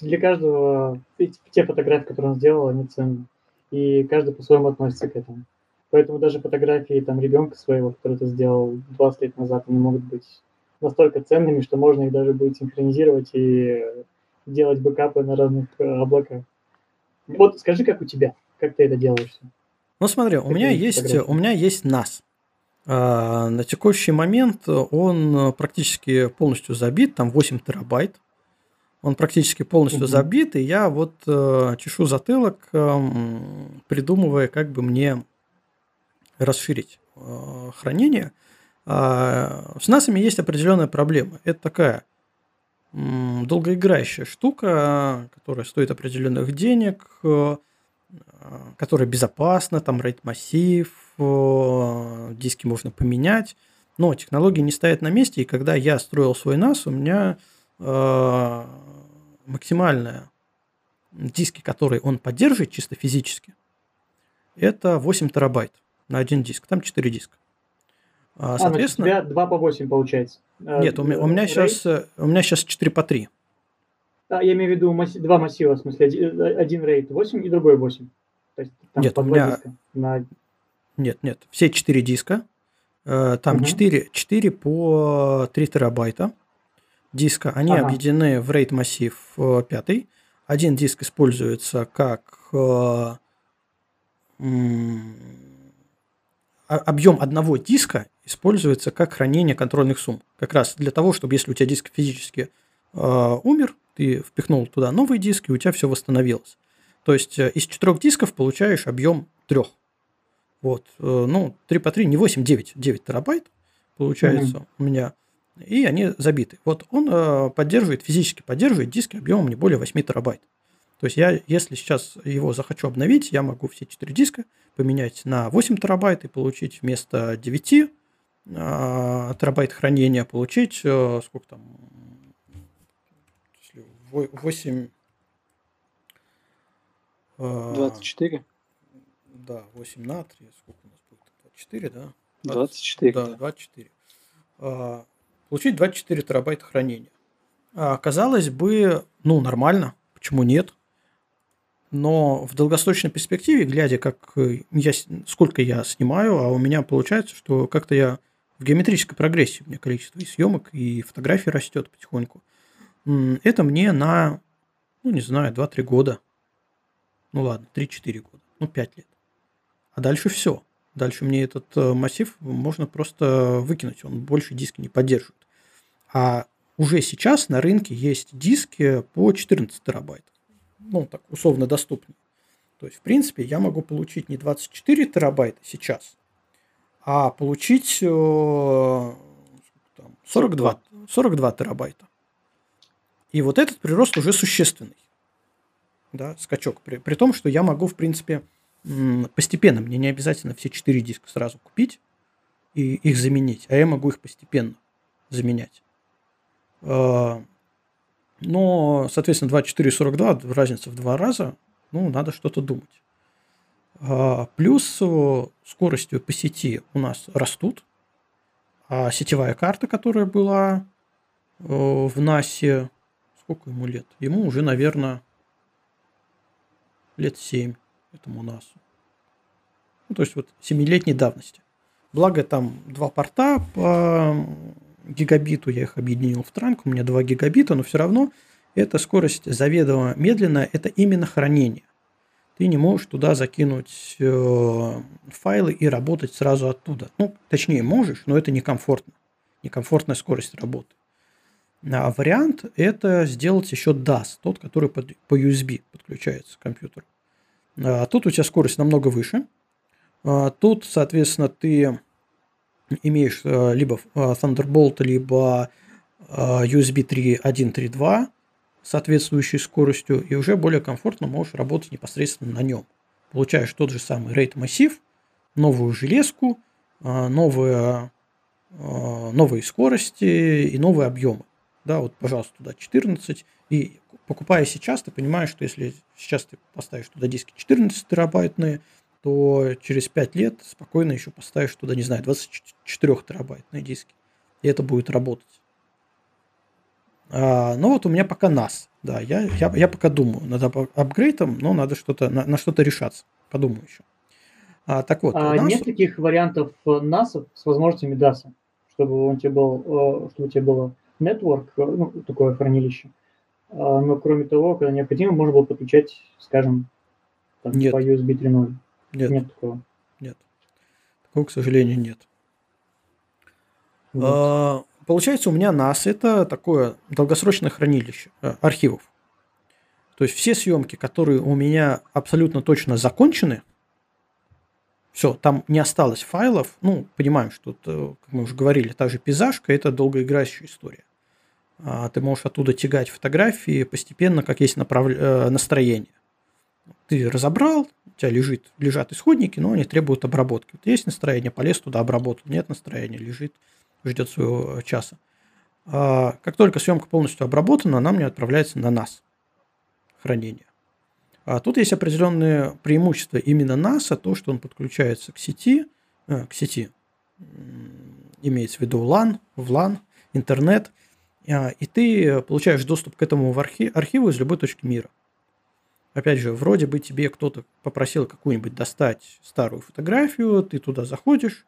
для каждого те фотографии, которые он сделал, они ценны. И каждый по-своему относится к этому. Поэтому даже фотографии там ребенка своего, который ты сделал 20 лет назад, они могут быть настолько ценными, что можно их даже будет синхронизировать и делать бэкапы на разных э, облаках. Вот скажи, как у тебя, как ты это делаешь? Ну смотри, у меня есть, у меня есть NAS. А, на текущий момент он практически полностью забит, там 8 терабайт. Он практически полностью угу. забит, и я вот э, чешу затылок, э, придумывая, как бы мне расширить э, хранение. А с насами есть определенная проблема. Это такая долгоиграющая штука, которая стоит определенных денег, э, которая безопасна, там RAID массив, диски можно поменять, но технологии не стоят на месте, и когда я строил свой NAS, у меня э, максимальная диски, которые он поддерживает чисто физически, это 8 терабайт на один диск. Там 4 диска. А, соответственно... А, у тебя 2 по 8 получается. А, нет, у меня, у меня, сейчас, у меня сейчас 4 по 3. А, я имею в виду масси... два массива, в смысле, один RAID 8 и другой 8. То есть, там нет, у меня... На... Нет, нет, все 4 диска. Э, там угу. 4, 4 по 3 терабайта диска. Они ага. объединены в RAID массив 5. Э, один диск используется как э, объем одного диска используется как хранение контрольных сумм. Как раз для того, чтобы если у тебя диск физически э, умер, ты впихнул туда новый диск, и у тебя все восстановилось. То есть э, из четырех дисков получаешь объем трех. Вот. Э, ну, 3 по 3, не 8, 9. 9 терабайт получается mm-hmm. у меня. И они забиты. Вот он э, поддерживает, физически поддерживает диски объемом не более 8 терабайт. То есть я, если сейчас его захочу обновить, я могу все 4 диска поменять на 8 терабайт и получить вместо 9 э, терабайт хранения, получить э, сколько там, 8... Э, 24? Да, 8 на 3, сколько у нас будет? 24, да? 24. Да, 24. Э, получить 24 терабайта хранения. А, казалось бы, ну, нормально, почему нет? но в долгосрочной перспективе, глядя, как э, я, сколько я снимаю, а у меня получается, что как-то я в геометрической прогрессии, у меня количество и съемок, и фотографий растет потихоньку. Это мне на, ну, не знаю, 2-3 года. Ну ладно, 3-4 года, ну 5 лет. А дальше все. Дальше мне этот э, массив можно просто выкинуть, он больше диски не поддерживает. А уже сейчас на рынке есть диски по 14 терабайт ну, так условно доступнее. То есть, в принципе, я могу получить не 24 терабайта сейчас, а получить э, там, 42, 42 терабайта. И вот этот прирост уже существенный. да, скачок. При, при том, что я могу, в принципе, постепенно, мне не обязательно все четыре диска сразу купить и их заменить, а я могу их постепенно заменять. А, но, соответственно, 24 и 42, разница в два раза, ну, надо что-то думать. А, плюс скоростью по сети у нас растут, а сетевая карта, которая была в НАСе, сколько ему лет? Ему уже, наверное, лет 7 этому НАСу. Ну, то есть вот 7-летней давности. Благо там два порта по гигабиту, я их объединил в транк, у меня 2 гигабита, но все равно эта скорость заведомо медленная, это именно хранение. Ты не можешь туда закинуть э, файлы и работать сразу оттуда. Ну, точнее, можешь, но это некомфортно. Некомфортная скорость работы. А вариант – это сделать еще DAS, тот, который под, по USB подключается к компьютеру. А тут у тебя скорость намного выше. А тут, соответственно, ты имеешь э, либо Thunderbolt, либо USB 3.1.3.2 соответствующей скоростью, и уже более комфортно можешь работать непосредственно на нем. Получаешь тот же самый RAID массив, новую железку, новые, новые скорости и новые объемы. Да, вот, пожалуйста, туда 14. И покупая сейчас, ты понимаешь, что если сейчас ты поставишь туда диски 14 терабайтные, то через 5 лет спокойно еще поставишь туда, не знаю, 24 терабайтные диски. И это будет работать. А, ну вот у меня пока NAS. Да, я, я, я пока думаю над апгрейдом, но надо что-то на, на что-то решаться. Подумаю еще. А, так вот. А NAS... Нет таких вариантов NAS с возможностями DAS, чтобы он тебе был, э, чтобы у тебя было network, э, ну, такое хранилище. А, но кроме того, когда необходимо, можно было подключать, скажем, там, нет. по USB 3.0. Нет. Нет такого. Нет. Такого, к сожалению, нет. Вот. А, получается, у меня NAS это такое долгосрочное хранилище э, архивов. То есть все съемки, которые у меня абсолютно точно закончены, все, там не осталось файлов. Ну, понимаем, что, э, как мы уже говорили, та же пейзажка – это долгоиграющая история. А ты можешь оттуда тягать фотографии постепенно, как есть направ... Э, настроение. Ты разобрал, у тебя лежит, лежат исходники, но они требуют обработки. Вот есть настроение, полез туда, обработал. Нет настроения, лежит, ждет своего часа. А как только съемка полностью обработана, она мне отправляется на нас хранение. А тут есть определенные преимущества именно NASA, то, что он подключается к сети, э, к сети, имеется в виду LAN, в LAN, интернет, и ты получаешь доступ к этому архиву из любой точки мира. Опять же, вроде бы тебе кто-то попросил какую-нибудь достать старую фотографию, ты туда заходишь,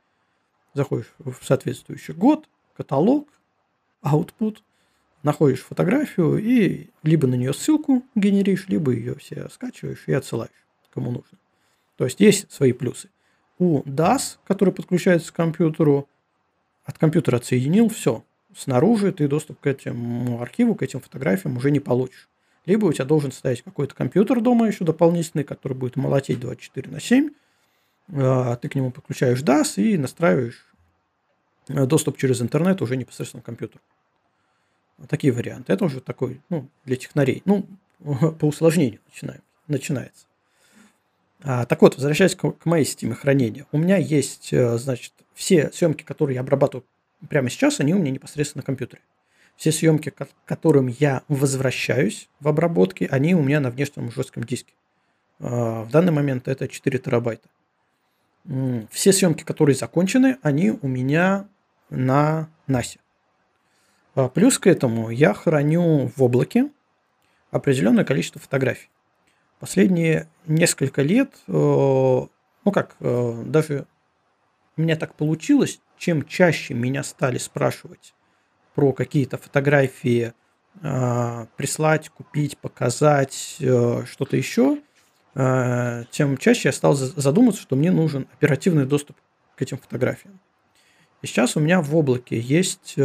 заходишь в соответствующий год, каталог, output, находишь фотографию и либо на нее ссылку генеришь, либо ее все скачиваешь и отсылаешь кому нужно. То есть есть свои плюсы. У DAS, который подключается к компьютеру, от компьютера отсоединил все. Снаружи ты доступ к этому архиву, к этим фотографиям уже не получишь. Либо у тебя должен стоять какой-то компьютер дома еще дополнительный, который будет молотеть 24 на 7. А, ты к нему подключаешь DAS и настраиваешь э, доступ через интернет уже непосредственно к компьютеру. Такие варианты. Это уже такой, ну, для технарей. Ну, по усложнению начинаем, начинается. А, так вот, возвращаясь к, к моей системе хранения. У меня есть, э, значит, все съемки, которые я обрабатываю прямо сейчас, они у меня непосредственно на компьютере. Все съемки, к которым я возвращаюсь в обработке, они у меня на внешнем жестком диске. А, в данный момент это 4 терабайта. Все съемки, которые закончены, они у меня на NAS. А плюс к этому я храню в облаке определенное количество фотографий. Последние несколько лет, э, ну как, э, даже у меня так получилось, чем чаще меня стали спрашивать про какие-то фотографии, э, прислать, купить, показать, что-то еще, тем чаще я стал задумываться, что мне нужен оперативный доступ к этим фотографиям. И сейчас у меня в облаке есть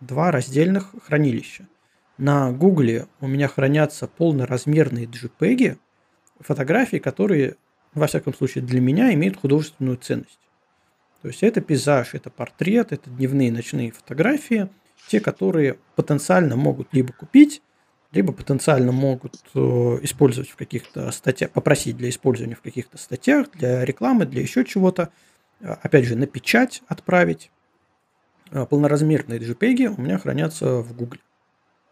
два раздельных хранилища. На Гугле у меня хранятся полноразмерные JPEG, фотографии, которые, во всяком случае, для меня имеют художественную ценность. То есть это пейзаж, это портрет, это дневные ночные фотографии, те, которые потенциально могут либо купить, либо потенциально могут э, использовать в каких-то статьях, попросить для использования в каких-то статьях, для рекламы, для еще чего-то. Э, опять же, на печать отправить. Э, полноразмерные JPEG у меня хранятся в Google,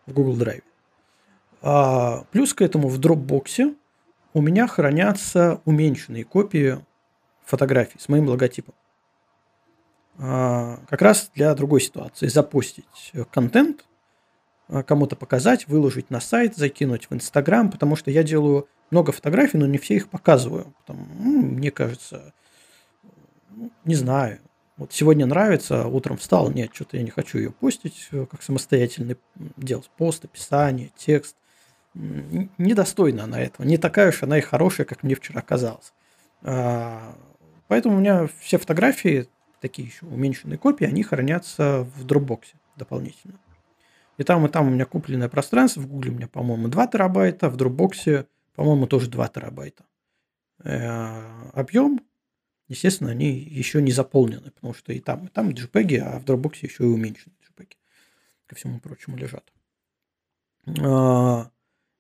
в Google Drive. А плюс к этому в Dropbox у меня хранятся уменьшенные копии фотографий с моим логотипом. А, как раз для другой ситуации. Запустить контент – а, кому-то показать, выложить на сайт, закинуть в Инстаграм, потому что я делаю много фотографий, но не все их показываю. Потому, мне кажется, ну, не знаю. Вот сегодня нравится, утром встал, нет, что-то я не хочу ее постить, э, как самостоятельный делать пост, описание, текст. Недостойна она этого. Не такая уж она и хорошая, как мне вчера казалось. А, поэтому у меня все фотографии, такие еще уменьшенные копии, они хранятся в Dropbox дополнительно. И там, и там у меня купленное пространство. В Гугле у меня, по-моему, 2 терабайта. В Dropbox, по-моему, тоже 2 терабайта. Э, объем, естественно, они еще не заполнены, потому что и там, и там JPEG, а в Dropbox еще и уменьшенные JPEG, ко всему прочему, лежат. А,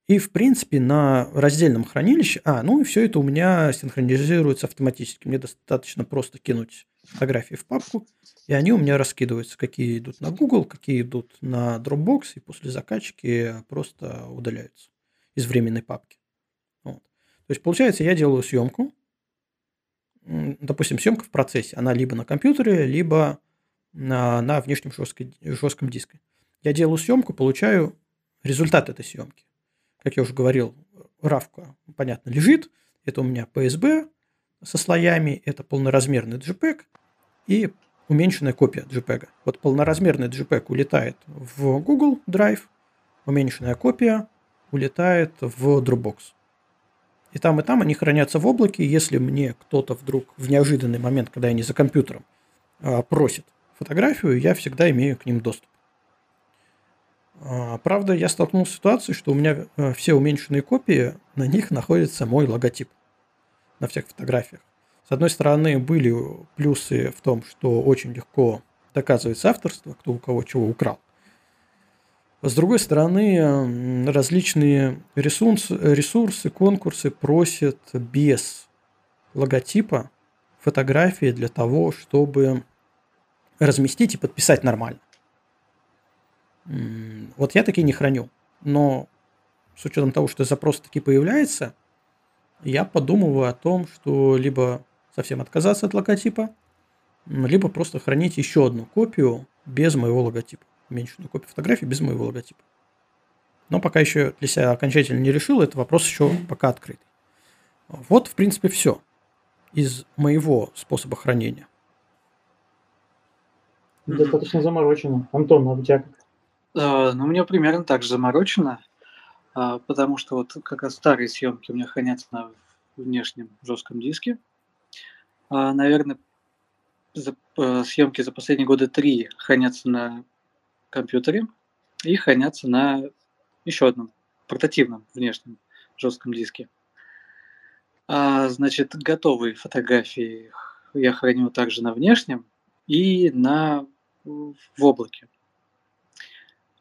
и, в принципе, на раздельном хранилище... А, ну и все это у меня синхронизируется автоматически. Мне достаточно просто кинуть фотографии в папку, и они у меня раскидываются, какие идут на Google, какие идут на Dropbox, и после закачки просто удаляются из временной папки. Вот. То есть, получается, я делаю съемку, допустим, съемка в процессе, она либо на компьютере, либо на, на внешнем жестком, жестком диске. Я делаю съемку, получаю результат этой съемки. Как я уже говорил, равка, понятно, лежит. Это у меня PSB со слоями, это полноразмерный JPEG и уменьшенная копия JPEG. Вот полноразмерный JPEG улетает в Google Drive, уменьшенная копия улетает в Dropbox. И там, и там они хранятся в облаке. Если мне кто-то вдруг в неожиданный момент, когда я не за компьютером, а, просит фотографию, я всегда имею к ним доступ. А, правда, я столкнулся с ситуацией, что у меня э, все уменьшенные копии, на них находится мой логотип на всех фотографиях. С одной стороны, были плюсы в том, что очень легко доказывается авторство, кто у кого чего украл. С другой стороны, различные ресурсы, ресурсы, конкурсы просят без логотипа фотографии для того, чтобы разместить и подписать нормально. Вот я такие не храню. Но с учетом того, что запрос таки появляется, я подумываю о том, что либо совсем отказаться от логотипа, либо просто хранить еще одну копию без моего логотипа. Уменьшенную копию фотографии без моего логотипа. Но пока еще для себя окончательно не решил, это вопрос еще пока открытый. Вот, в принципе, все из моего способа хранения. Достаточно заморочено. Антон, а у тебя как? А, ну, у меня примерно так же заморочено, а, потому что вот как раз старые съемки у меня хранятся на внешнем жестком диске. А, наверное, э, съемки за последние годы три хранятся на компьютере и хранятся на еще одном портативном внешнем жестком диске. А, значит, готовые фотографии я храню также на внешнем и на в облаке.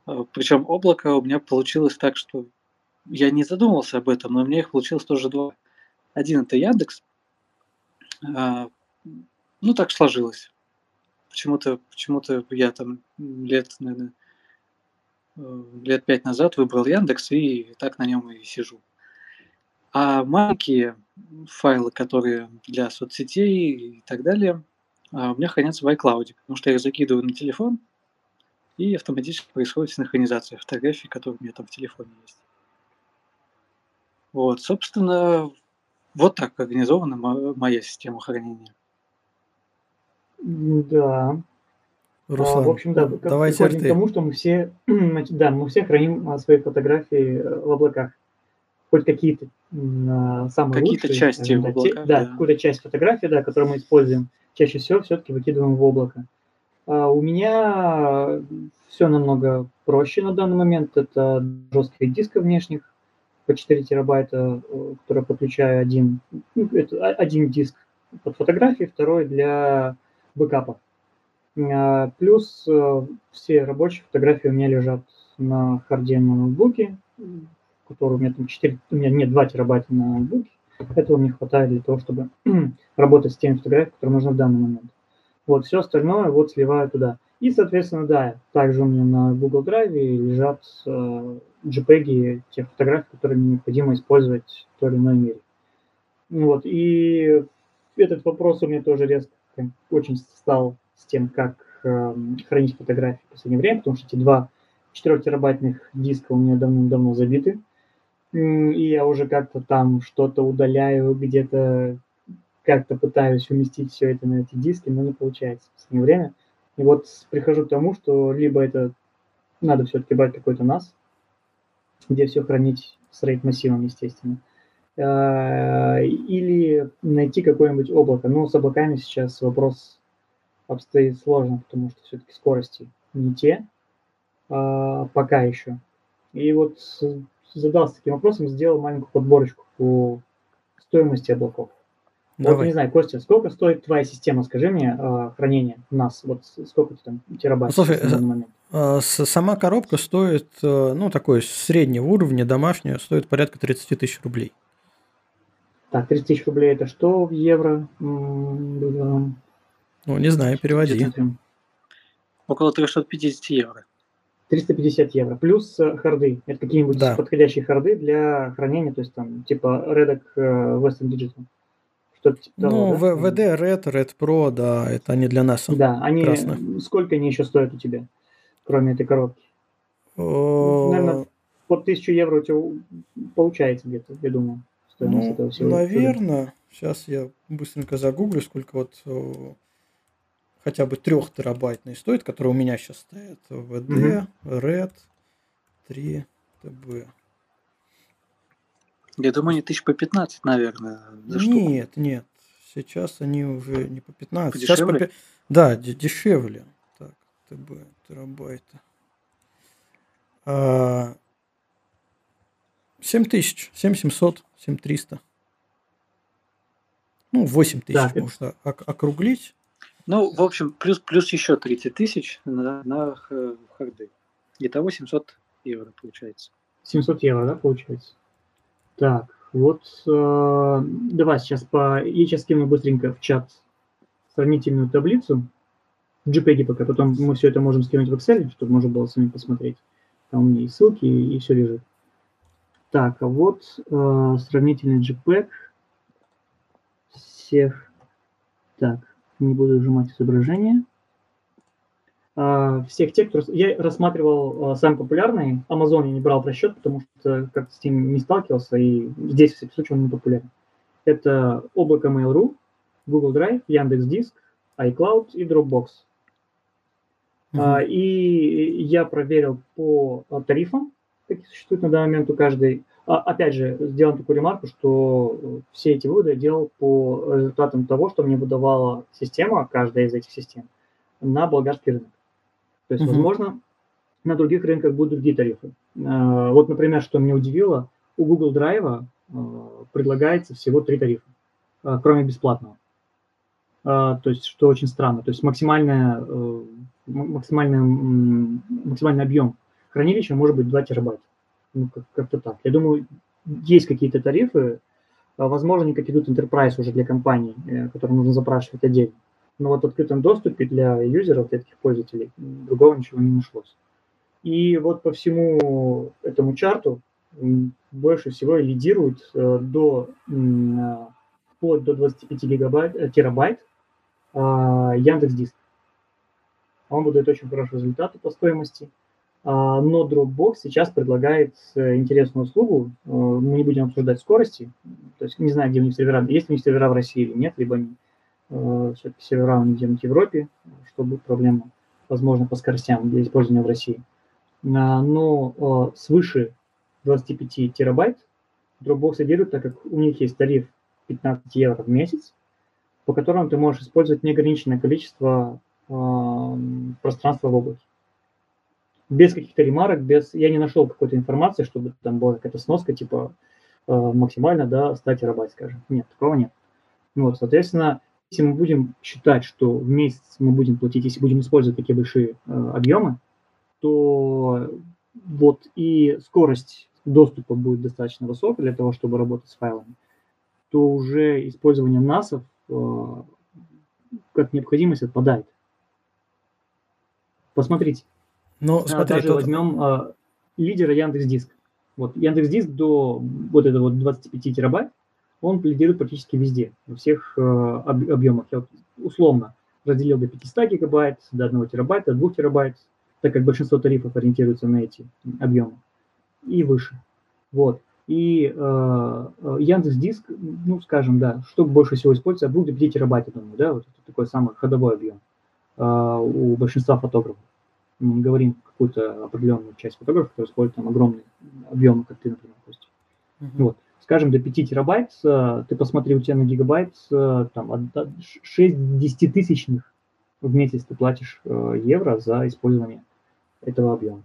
А, Причем облако у меня получилось так, что я не задумывался об этом, но у меня их получилось тоже два. Один это Яндекс. А, ну, так сложилось. Почему-то почему я там лет, наверное, э, лет пять назад выбрал Яндекс и так на нем и сижу. А маленькие файлы, которые для соцсетей и так далее, а, у меня хранятся в iCloud, потому что я их закидываю на телефон, и автоматически происходит синхронизация фотографий, которые у меня там в телефоне есть. Вот, собственно, вот так организована моя система хранения. Да. Руслан, а, в общем, да, давай приходим к тому, что мы все, да, мы все храним а, свои фотографии э, в облаках. Хоть какие-то а, самые какие-то лучшие. части да, в облаках, да, да. какую-то часть фотографии, да, которую мы используем, чаще всего все-таки выкидываем в облако. А у меня все намного проще на данный момент. Это жестких дисков внешних по 4 терабайта, э, которые подключаю один, ну, это один диск под фотографии, второй для бэкапа. А, плюс э, все рабочие фотографии у меня лежат на харде на ноутбуке, который у меня там 4, у меня нет 2 терабайта на ноутбуке, этого мне хватает для того, чтобы работать с теми фотографиями, которые нужны в данный момент. Вот, все остальное вот сливаю туда. И, соответственно, да, также у меня на Google Drive лежат э, JPEG тех фотографий, которые мне необходимо использовать в той или иной мере. Вот, и этот вопрос у меня тоже резко очень стал с тем, как э, хранить фотографии в последнее время, потому что эти два 4-терабайтных диска у меня давно-давно забиты и я уже как-то там что-то удаляю, где-то как-то пытаюсь уместить все это на эти диски, но не получается в последнее время. И вот прихожу к тому, что либо это надо все-таки брать какой-то NAS, где все хранить с RAID-массивом, естественно, а, или найти какое-нибудь облако. Но с облаками сейчас вопрос обстоит сложно, потому что все-таки скорости не те, а, пока еще. И вот задался таким вопросом, сделал маленькую подборочку по стоимости облаков. Давай. Вот, не знаю, Костя, сколько стоит твоя система, скажи мне, э, хранения у нас? Вот сколько там терабайт ну, слушай, на данный момент? Э, сама коробка стоит, э, ну, такой среднего уровня, домашняя, стоит порядка 30 тысяч рублей. Так, 30 тысяч рублей это что в евро? Ну, не знаю, переводи. Около 350 евро. 350 евро. Плюс э, харды. Это какие-нибудь да. подходящие харды для хранения, то есть там типа Redec э, Western Digital. Что-то типа ну, того, да? VD Red, Red Pro, да, это они для нас. Да, они, красных. сколько они еще стоят у тебя, кроме этой коробки? О... Наверное, под 1000 евро у тебя получается где-то, я думаю. Ну, этого всего. Наверное. Сейчас я быстренько загуглю, сколько вот хотя бы трех терабайтный стоит, который у меня сейчас стоит. VD, угу. Red, 3 TB. Я думаю, они тысяч по 15, наверное, за штуку. Нет, нет. Сейчас они уже не по 15. Подешевле? Сейчас по... Да, дешевле. Так, ТБ, терабайта. А... 7 тысяч, 7700, 7300. Ну, 8 тысяч да, можно это... округлить. Ну, в общем, плюс, плюс еще 30 тысяч на, на харды. Итого 700 евро получается. 700 евро, да, получается? Так, вот э, давай сейчас по... Я сейчас скину быстренько в чат сравнительную таблицу. В JPEG пока, потом мы все это можем скинуть в Excel, чтобы можно было сами посмотреть. Там у меня и ссылки, и, и все лежит. Так, а вот э, сравнительный JPEG всех. Так, не буду сжимать изображение. А, всех тех, кто... Я рассматривал а, самые популярные. Amazon я не брал в расчет, потому что как-то с ним не сталкивался, и здесь, в всяком случае, он не популярен. Это облако Mail.ru, Google Drive, Яндекс.Диск, iCloud и Dropbox. Mm-hmm. И я проверил по тарифам, какие существуют на данный момент у каждой опять же, сделаем такую ремарку, что все эти выводы я делал по результатам того, что мне выдавала система, каждая из этих систем, на болгарский рынок. То есть, uh-huh. возможно, на других рынках будут другие тарифы. А, вот, например, что меня удивило, у Google Drive а, предлагается всего три тарифа, кроме бесплатного. То есть, что очень странно. То есть, максимальная, э, максимальный, объем хранилища может быть 2 терабайта ну, как-то так. Я думаю, есть какие-то тарифы, а, возможно, они как идут enterprise уже для компаний, э, которые нужно запрашивать отдельно. Но вот в открытом доступе для юзеров, для таких пользователей, другого ничего не нашлось. И вот по всему этому чарту больше всего лидирует э, до, а, вплоть до 25 гигабайт, э, терабайт а, Яндекс Диск. Он будет очень хороший результат по стоимости. А, но Dropbox сейчас предлагает э, интересную услугу. Э, мы не будем обсуждать скорости. То есть не знаю, где у них сервера, есть у них сервера в России или нет, либо они э, сервера у них где-нибудь в Европе, что будет проблема, возможно, по скоростям для использования в России. А, но свыше 25 терабайт Dropbox содержит, так как у них есть тариф 15 евро в месяц, по которому ты можешь использовать неограниченное количество пространства в облаке без каких-то ремарок, без... Я не нашел какой-то информации, чтобы там была какая-то сноска, типа э, максимально, да, 100 терабайт, скажем. Нет, такого нет. Вот, соответственно, если мы будем считать, что в месяц мы будем платить, если будем использовать такие большие э, объемы, то вот и скорость доступа будет достаточно высок для того, чтобы работать с файлами, то уже использование NAS э, как необходимость отпадает. Посмотрите. Ну, смотри, даже тут... возьмем э, лидера Яндекс.Диск. Вот Яндекс.Диск до вот этого вот 25 терабайт, он лидирует практически везде, во всех э, объемах. Я вот условно разделил до 500 гигабайт, до 1 терабайта, до 2 терабайт, так как большинство тарифов ориентируются на эти объемы и выше. Вот. И э, э Яндекс Диск, ну, скажем, да, что больше всего используется, будет 5 терабайт, я думаю, да, вот это такой самый ходовой объем э, у большинства фотографов. Мы не говорим какую-то определенную часть фотографов, которые используют там огромные объемы, как ты, например, Костя. Uh-huh. Вот. Скажем, до 5 терабайт, э, ты посмотри, у тебя на гигабайт э, там 6 десятитысячных в месяц ты платишь э, евро за использование этого объема.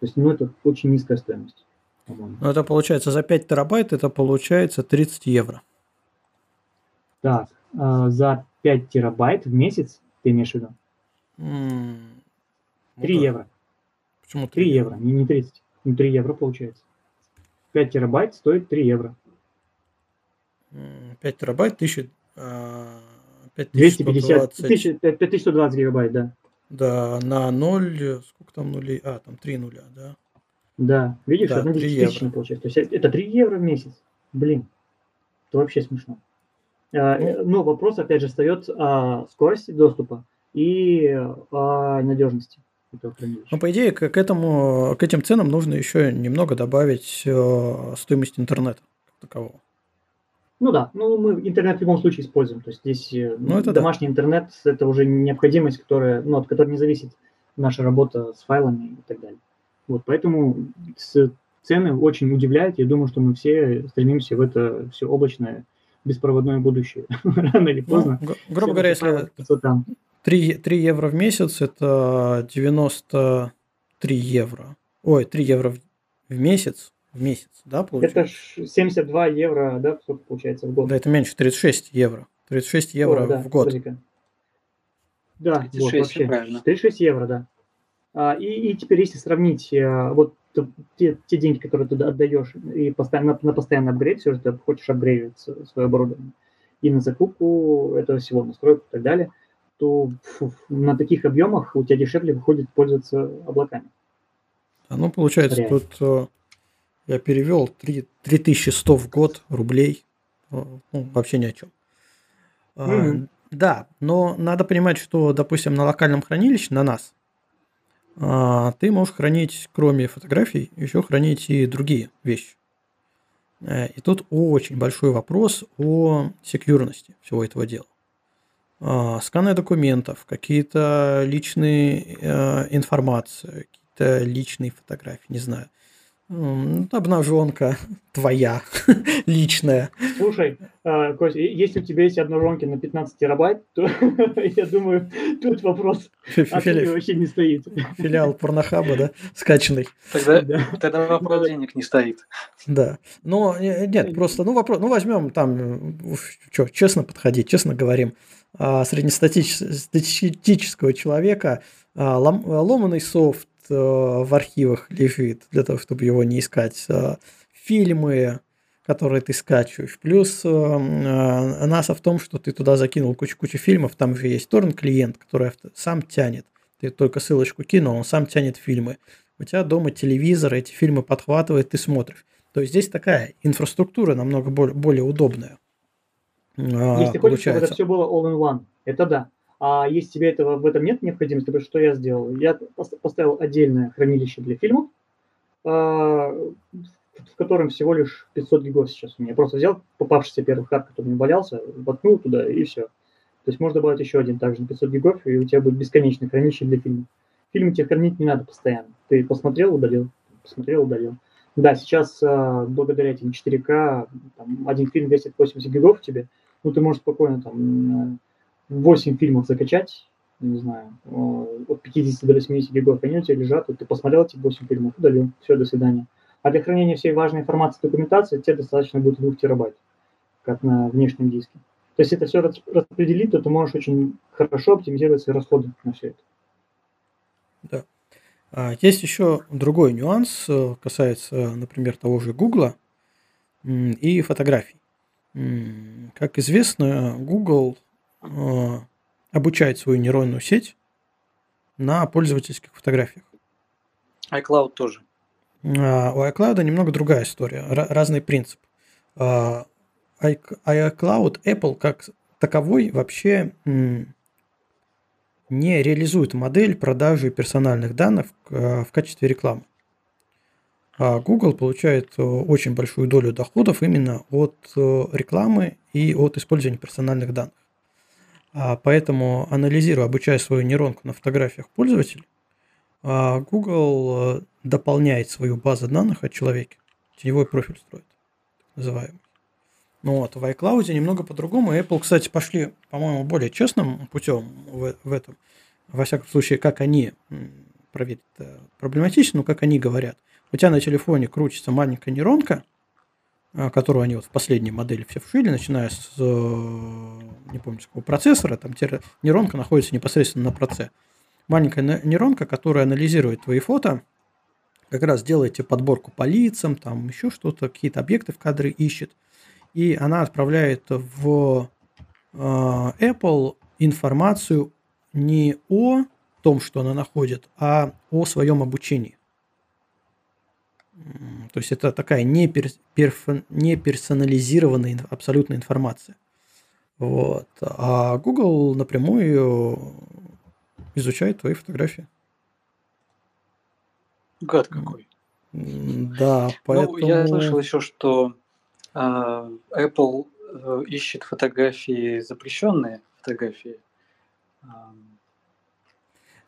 То есть, ну, это очень низкая стоимость. Ну, это получается за 5 терабайт, это получается 30 евро. Так, за 5 терабайт в месяц, ты имеешь в виду? Mm, 3 ну, евро. Почему 3, 3 евро? Не, не 30. Не 3 евро получается. 5 терабайт стоит 3 евро. 5 терабайт, 1000... 5120. 5120 гигабайт, да. Да, на 0, сколько там нулей? А, там 3 нуля, да? Да, видишь, да, одна десятитысячная получается. То есть это 3 евро в месяц. Блин, это вообще смешно. А, ну, Но вопрос, опять же, встает о скорости доступа и о надежности. Ну, по идее, к, этому, к этим ценам нужно еще немного добавить э, стоимость интернета как такового. Ну да, ну мы интернет в любом случае используем. То есть здесь э, ну, это домашний да. интернет это уже необходимость, которая, ну, от которой не зависит наша работа с файлами и так далее. Вот, поэтому цены очень удивляют. Я думаю, что мы все стремимся в это все облачное беспроводное будущее. Рано или ну, поздно. Ну, грубо говоря, если 3, 3 евро в месяц, это 93 евро. Ой, 3 евро в месяц, в месяц, да, получается? Это 72 евро, да, получается в год? Да, это меньше, 36 евро. 36 евро О, да, в год. Подожди-ка. Да, 36, вот, вообще. Правильно. 36 евро, да. А, и, и теперь, если сравнить а, вот те, те деньги, которые ты отдаешь, и постоянно, на постоянный апгрейд, все же ты хочешь апгрейдить свое оборудование, и на закупку этого всего, настройку и так далее, то фу, на таких объемах у тебя дешевле выходит пользоваться облаками. А ну, получается, Реально. тут э, я перевел 3, 3100 в год рублей. Э, ну, вообще ни о чем. Mm-hmm. А, да, но надо понимать, что, допустим, на локальном хранилище, на нас, ты можешь хранить, кроме фотографий, еще хранить и другие вещи. Э, и тут очень большой вопрос о секьюрности всего этого дела. А, сканы документов, какие-то личные э, информации, какие-то личные фотографии, не знаю – обнаженка твоя личная. Слушай, э, Костя, если у тебя есть обнаженки на 15 терабайт, то я думаю, тут вопрос вообще не стоит. Филиал порнохаба, да, скачанный. Тогда, да. тогда вопрос денег не стоит. Да. Но нет, просто, ну, вопрос, ну, возьмем там, что, честно подходить, честно говорим, а, среднестатистического человека, а, ломаный софт, Э, в архивах лежит, для того, чтобы его не искать. Э, фильмы, которые ты скачиваешь. Плюс э, NASA в том, что ты туда закинул кучу-кучу фильмов, там же есть торрент-клиент, который сам тянет. Ты только ссылочку кинул, он сам тянет фильмы. У тебя дома телевизор, эти фильмы подхватывает, ты смотришь. То есть здесь такая инфраструктура намного более, более удобная. Если хочешь, чтобы это все было all-in-one, это да. А если тебе этого в этом нет необходимости, то что я сделал? Я поставил отдельное хранилище для фильмов, а, в котором всего лишь 500 гигов сейчас у меня. Я просто взял попавшийся первый хард, который мне валялся, воткнул туда и все. То есть можно добавить еще один также на 500 гигов, и у тебя будет бесконечное хранилище для фильмов. Фильмы тебе хранить не надо постоянно. Ты посмотрел, удалил, посмотрел, удалил. Да, сейчас а, благодаря этим 4К там, один фильм весит 80 гигов тебе, ну ты можешь спокойно там 8 фильмов закачать, не знаю, от 50 до 80 гигов, тебя лежат, вот ты посмотрел эти 8 фильмов, удалил, все, до свидания. А для хранения всей важной информации документации тебе достаточно будет 2 терабайт, как на внешнем диске. То есть, это все распределить, то ты можешь очень хорошо оптимизировать свои расходы на все это. Да. А, есть еще другой нюанс, э, касается, например, того же Гугла и фотографий. Как известно, Google э, обучает свою нейронную сеть на пользовательских фотографиях. iCloud тоже. А, у iCloud немного другая история, разный принцип. А, iCloud, Apple как таковой вообще не реализует модель продажи персональных данных в качестве рекламы. А Google получает э, очень большую долю доходов именно от э, рекламы и от использования персональных данных. А поэтому, анализируя, обучая свою нейронку на фотографиях пользователей, а Google э, дополняет свою базу данных о человеке, теневой профиль строит, так называемый. Ну вот, в iCloud немного по-другому. Apple, кстати, пошли, по-моему, более честным путем в, в этом. Во всяком случае, как они, проверить проблематично, но как они говорят. У тебя на телефоне крутится маленькая нейронка, которую они вот в последней модели все вшили, начиная с, э, не помню, с какого процессора, там нейронка находится непосредственно на проце. Маленькая нейронка, которая анализирует твои фото, как раз делает тебе подборку по лицам, там еще что-то, какие-то объекты в кадре ищет, и она отправляет в э, Apple информацию не о том, что она находит, а о своем обучении. То есть это такая не, пер, перф, не персонализированная абсолютная информация. Вот. А Google напрямую изучает твои фотографии. Гад какой. Да, поэтому... Ну, я слышал еще, что э, Apple э, ищет фотографии, запрещенные фотографии. Э,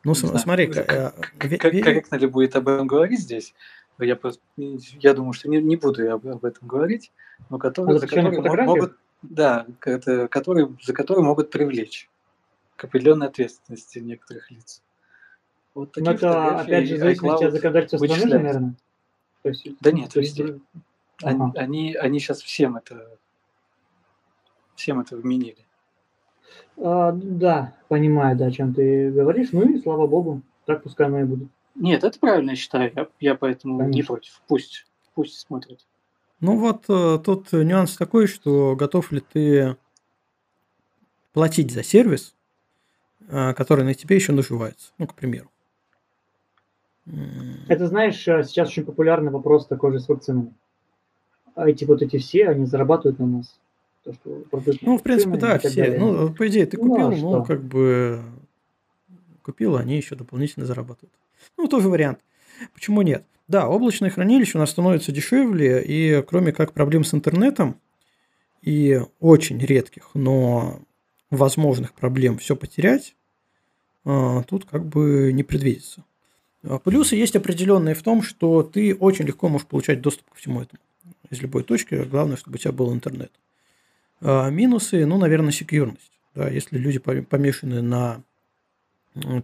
ну, смотри, как, как, как, корректно ли будет об этом говорить здесь? Я, просто, я думаю, что не, не буду я об, об этом говорить, но которые, за которые могут, да, это, которые, за которые могут привлечь к определенной ответственности некоторых лиц. Вот но это, опять же, зависит от законодательства страны, наверное? То есть, да нет, то есть, везде. Ага. Они, они, они сейчас всем это, всем это вменили. А, да, понимаю, да, о чем ты говоришь. Ну и слава богу, так пускай оно и будет. Нет, это правильно я считаю. Я, я поэтому Конечно. не против. Пусть, пусть смотрят. Ну вот э, тут нюанс такой, что готов ли ты платить за сервис, э, который на тебе еще наживается, ну, к примеру. Это, знаешь, э, сейчас очень популярный вопрос такой же с вакцинами. А эти вот эти все, они зарабатывают на нас. То, что ну, в принципе, да, все. Далее. Ну, по идее, ты ну, купил, ну, а ну как бы купил, они еще дополнительно зарабатывают. Ну, тоже вариант. Почему нет? Да, облачное хранилище у нас становится дешевле, и кроме как проблем с интернетом и очень редких, но возможных проблем все потерять, а, тут как бы не предвидится. А плюсы есть определенные в том, что ты очень легко можешь получать доступ ко всему этому из любой точки. Главное, чтобы у тебя был интернет. А минусы, ну, наверное, секьюрность. Да, если люди помешаны на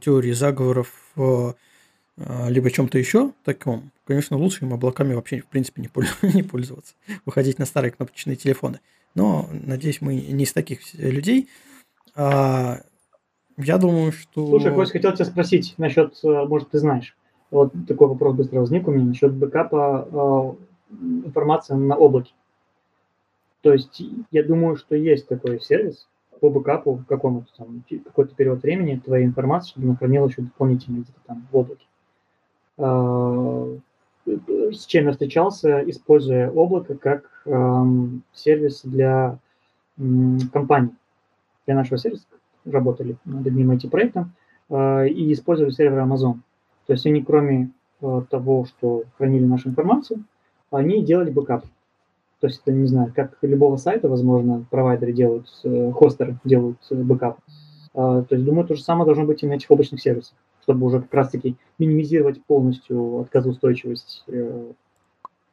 теории заговоров, либо чем-то еще таком, конечно, лучше им облаками вообще, в принципе, не пользоваться. Выходить на старые кнопочные телефоны. Но, надеюсь, мы не из таких людей. А, я думаю, что... Слушай, Кость, хотел тебя спросить насчет, э, может, ты знаешь, вот такой вопрос быстро возник у меня, насчет бэкапа э, информации на облаке. То есть, я думаю, что есть такой сервис, по бэкапу какому-то там, какой-то период времени твоей информации, чтобы она хранилась еще дополнительно где-то там в облаке. А, с чем я встречался, используя облако как эм, сервис для компаний. Для нашего сервиса работали над одним IT-проектом э, и использовали сервер Amazon. То есть они, кроме э, того, что хранили нашу информацию, они делали бэкап. То есть это, не знаю, как любого сайта, возможно, провайдеры делают, э, хостеры делают бэкап. То есть, думаю, то же самое должно быть и на этих облачных сервисах чтобы уже как раз-таки минимизировать полностью отказоустойчивость, э,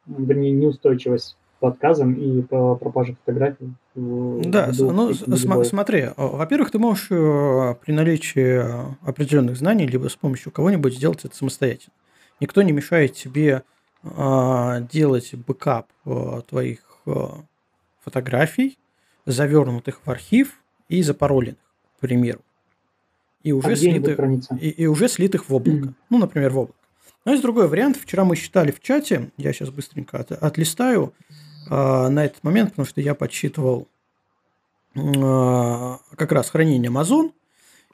вернее, неустойчивость по отказам и по пропаже фотографий. Да, ну см- смотри, во-первых, ты можешь э, при наличии определенных знаний либо с помощью кого-нибудь сделать это самостоятельно. Никто не мешает тебе а, делать бэкап э, твоих фотографий, завернутых в архив и запароленных, к примеру и уже, а слитых, и, и уже слитых в облако. Ну, например, в облако. Но есть другой вариант. Вчера мы считали в чате, я сейчас быстренько от, отлистаю э, на этот момент, потому что я подсчитывал э, как раз хранение Amazon.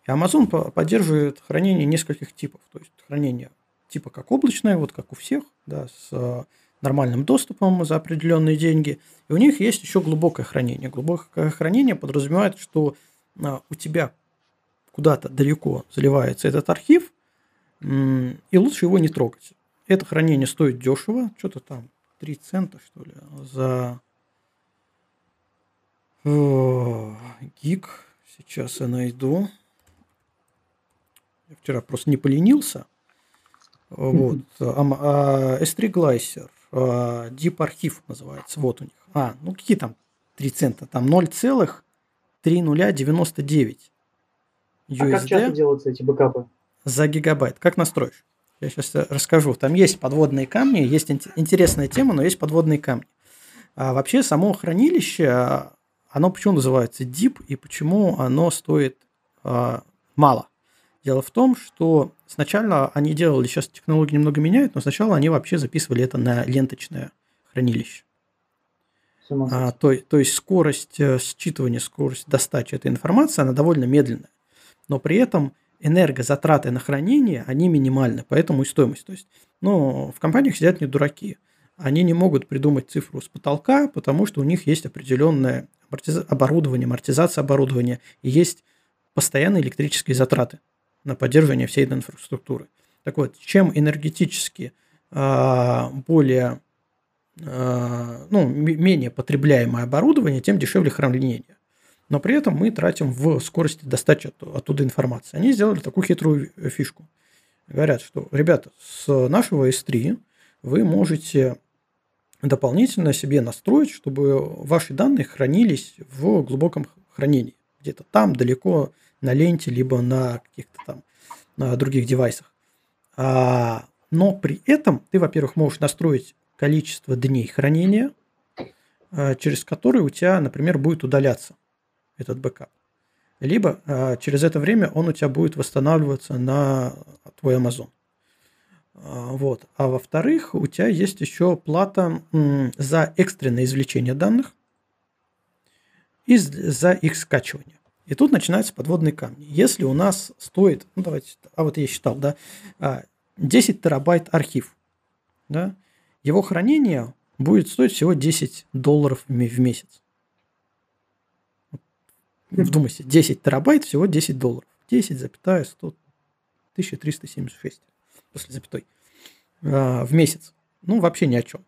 И Amazon поддерживает хранение нескольких типов. То есть хранение типа как облачное, вот как у всех, да, с нормальным доступом за определенные деньги. И у них есть еще глубокое хранение. Глубокое хранение подразумевает, что у тебя куда-то далеко заливается этот архив, и лучше его не трогать. Это хранение стоит дешево, что-то там 3 цента, что ли, за гиг. Сейчас я найду. Я вчера просто не поленился. Вот. А, S3 Glycer. Deep архив называется. Вот у них. А, ну какие там 3 цента? Там 0,3099. USD. А как часто делаются эти бэкапы? За гигабайт. Как настроишь? Я сейчас расскажу. Там есть подводные камни, есть интересная тема, но есть подводные камни. А вообще само хранилище, оно почему называется Deep и почему оно стоит а, мало? Дело в том, что сначала они делали, сейчас технологии немного меняют, но сначала они вообще записывали это на ленточное хранилище. А, то, то есть скорость э, считывания, скорость достачи этой информации, она довольно медленная. Но при этом энергозатраты на хранение, они минимальны, поэтому и стоимость. То есть, ну, в компаниях сидят не дураки. Они не могут придумать цифру с потолка, потому что у них есть определенное оборудование, амортизация оборудования, и есть постоянные электрические затраты на поддерживание всей этой инфраструктуры. Так вот, чем энергетически э, более, э, ну, менее потребляемое оборудование, тем дешевле хранение. Но при этом мы тратим в скорости достачи от, оттуда информации. Они сделали такую хитрую фишку. Говорят, что, ребята, с нашего S3 вы можете дополнительно себе настроить, чтобы ваши данные хранились в глубоком хранении. Где-то там, далеко на ленте, либо на каких-то там на других девайсах. А, но при этом ты, во-первых, можешь настроить количество дней хранения, а, через которые у тебя, например, будет удаляться этот бэкап. Либо а, через это время он у тебя будет восстанавливаться на твой Amazon. А, вот. А во-вторых, у тебя есть еще плата м, за экстренное извлечение данных и за их скачивание. И тут начинаются подводные камни. Если у нас стоит, ну давайте, а вот я считал, да, 10 а, терабайт архив, да, его хранение будет стоить всего 10 долларов в месяц. Вдумайся, 10 терабайт всего 10 долларов. 10, запятая 100, 1376 после запятой а, в месяц. Ну, вообще ни о чем.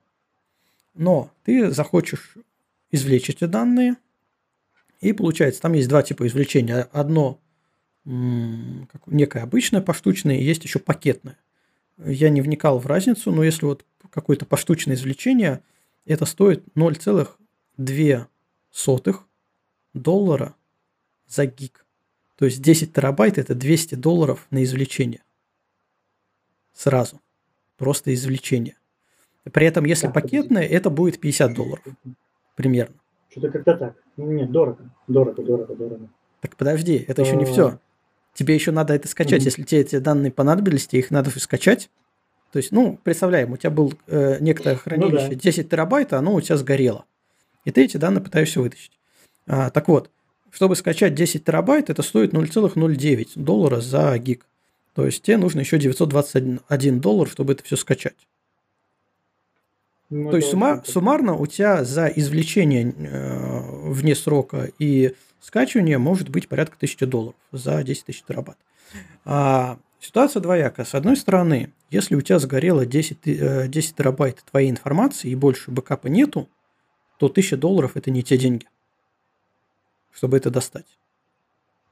Но ты захочешь извлечь эти данные, и получается, там есть два типа извлечения. Одно как некое обычное поштучное, и есть еще пакетное. Я не вникал в разницу, но если вот какое-то поштучное извлечение, это стоит 0,2 доллара за гиг. То есть 10 терабайт это 200 долларов на извлечение. Сразу. Просто извлечение. При этом, если пакетное, это будет 50 долларов. Примерно. Что-то как-то так. Ну, нет, дорого. Дорого, дорого, дорого. Так подожди, это еще не а. все. Тебе еще надо это скачать. Если тебе эти данные понадобились, тебе их надо скачать. То есть, ну, представляем, у тебя был э, некоторое хранилище ну, да. 10 терабайт, оно у тебя сгорело. И ты эти данные пытаешься вытащить. А, так вот, чтобы скачать 10 терабайт, это стоит 0,09 доллара за гиг. То есть тебе нужно еще 921 доллар, чтобы это все скачать. Ну, То есть сумма, суммарно у тебя за извлечение э, вне срока и скачивание может быть порядка 1000 долларов за 10 тысяч терабайт. А, ситуация двоякая. С одной стороны, если у тебя сгорело 10, 10 э, терабайт твоей информации и больше бэкапа нету, то 1000 долларов это не те деньги, чтобы это достать.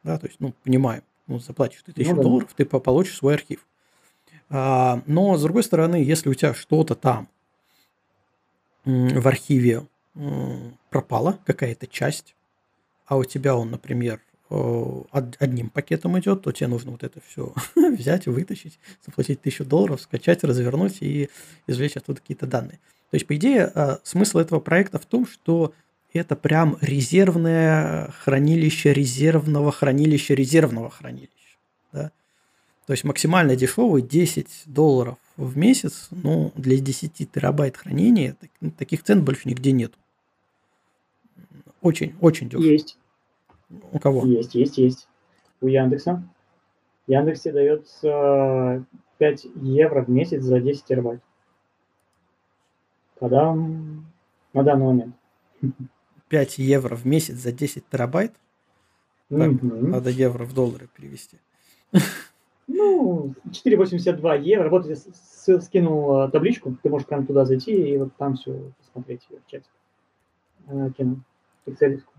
Да, то есть, ну, понимаем, ну, заплатишь ты 1000 ну, да. долларов, ты получишь свой архив. А, но, с другой стороны, если у тебя что-то там в архиве пропала какая-то часть, а у тебя он, например, одним пакетом идет, то тебе нужно вот это все взять, вытащить, заплатить тысячу долларов, скачать, развернуть и извлечь оттуда какие-то данные. То есть, по идее, а, смысл этого проекта в том, что это прям резервное хранилище резервного хранилища резервного хранилища. Да? То есть максимально дешевый 10 долларов в месяц, ну, для 10 терабайт хранения ну, таких цен больше нигде нет. Очень, очень дешево. Есть. У кого? Есть, есть, есть. У Яндекса. Яндексе дается 5 евро в месяц за 10 терабайт. Когда на данный момент. 5 евро в месяц за 10 терабайт? Так, mm-hmm. надо евро в доллары перевести. Ну, 4,82 евро. Вот я скинул э, табличку, ты можешь прямо туда зайти и вот там все посмотреть в чате. Э, кинул. Специалистку.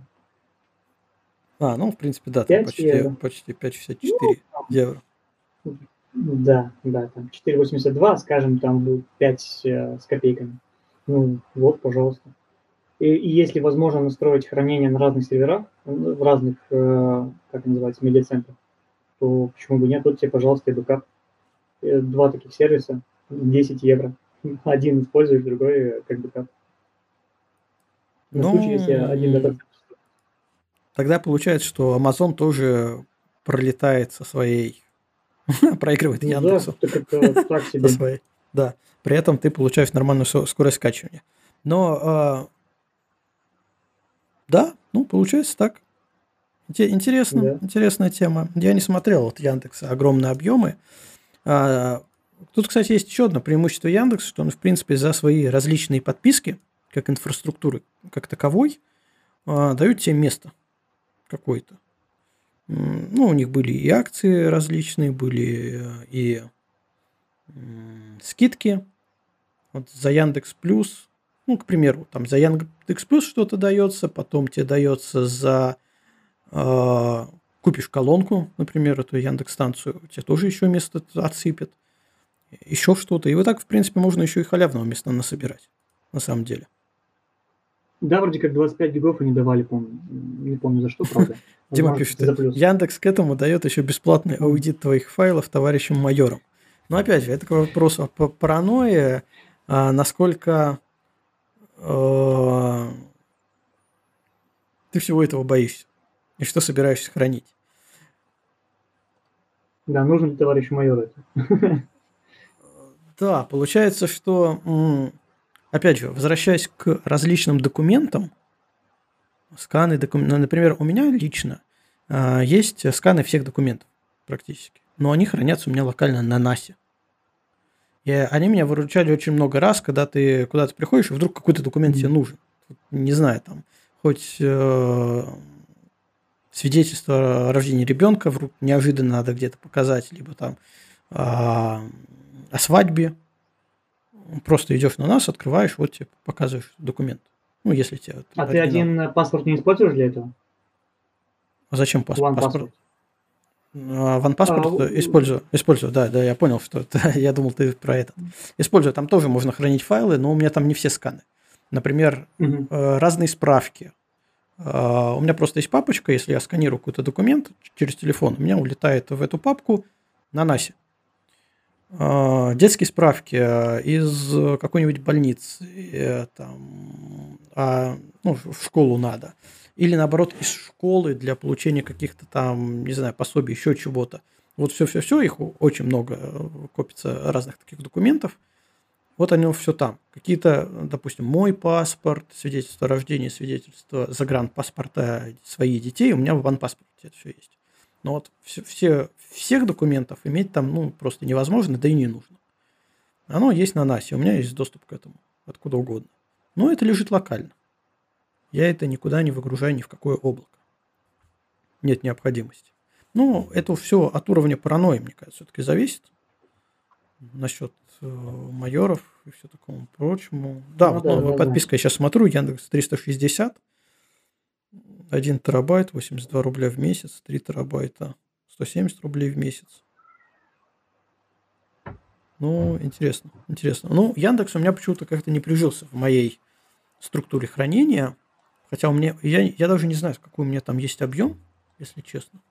А, ну, в принципе, да, там почти, евро. почти 5,64 ну, евро. Да, да, там 4,82, скажем, там будет 5 э, с копейками. Ну, вот, пожалуйста. И, и если возможно настроить хранение на разных серверах, в разных, э, как называется, медиацентрах, то почему бы нет? Вот тебе, пожалуйста, и бэкап. Э, два таких сервиса, 10 евро. Один используешь, другой как бэкап. На ну, случай, если один дата Тогда получается, что Amazon тоже пролетает со своей, проигрывает ну, Яндексу. Да, это так себе. своей. Да, при этом ты получаешь нормальную скорость скачивания. Но а, да, ну получается так. Интересно, да. интересная тема. Я не смотрел вот Яндекса огромные объемы. А, тут, кстати, есть еще одно преимущество Яндекса, что он, в принципе, за свои различные подписки, как инфраструктуры, как таковой, а, дают тебе место какой-то. Ну, у них были и акции различные, были э, и скидки. Вот за Яндекс Плюс, ну, к примеру, там за Яндекс Плюс что-то дается, потом тебе дается за э, купишь колонку, например, эту Яндекс станцию, тебе тоже еще место отсыпят, еще что-то. И вот так, в принципе, можно еще и халявного места насобирать, на самом деле. Да, вроде как 25 гигов они давали, помню. Не помню за что, правда. Дима пишет, Яндекс к этому дает еще бесплатный аудит твоих файлов товарищам майорам. Но опять же, это вопрос о паранойи, а насколько ты всего этого боишься и что собираешься хранить. Да, нужен товарищ майор это. Да, получается, что опять же, возвращаясь к различным документам, сканы документов, ну, например, у меня лично э, есть сканы всех документов практически, но они хранятся у меня локально на NAS. И они меня выручали очень много раз, когда ты куда-то приходишь, и вдруг какой-то документ mm-hmm. тебе нужен. Не знаю, там, хоть э, свидетельство о рождении ребенка вдруг неожиданно надо где-то показать, либо там э, о свадьбе, просто идешь на нас, открываешь, вот тебе показываешь документ. Ну, если тебе... А ты один паспорт не используешь для этого? А зачем паспорт? паспорт? Ван-паспорт а, использую, использую, да, да, я понял, что это, я думал, ты про это. Использую, там тоже можно хранить файлы, но у меня там не все сканы. Например, угу. разные справки. А, у меня просто есть папочка, если я сканирую какой-то документ через телефон, у меня улетает в эту папку на НАСе. А, детские справки а, из какой-нибудь больницы, э, там, а, ну, в школу надо. Или наоборот, из школы для получения каких-то там, не знаю, пособий, еще чего-то. Вот все-все-все, их очень много э, копится разных таких документов. Вот они все там. Какие-то, допустим, мой паспорт, свидетельство о рождении, свидетельство загранпаспорта своих детей, у меня в банпаспорте это все есть. Но вот все, все, всех документов иметь там ну, просто невозможно, да и не нужно. Оно есть на NAS, у меня есть доступ к этому, откуда угодно. Но это лежит локально. Я это никуда не выгружаю ни в какое облако. Нет необходимости. Ну, это все от уровня паранойи, мне кажется, все-таки зависит. Насчет э, майоров и все такому прочему. Да, ну, вот да, новая да, подписка, да. я сейчас смотрю, Яндекс 360. 1 терабайт, 82 рубля в месяц, 3 терабайта, 170 рублей в месяц. Ну, интересно, интересно. Ну, Яндекс у меня почему-то как-то не прижился в моей структуре хранения. Хотя у меня, я, я даже не знаю, какой у меня там есть объем, если честно.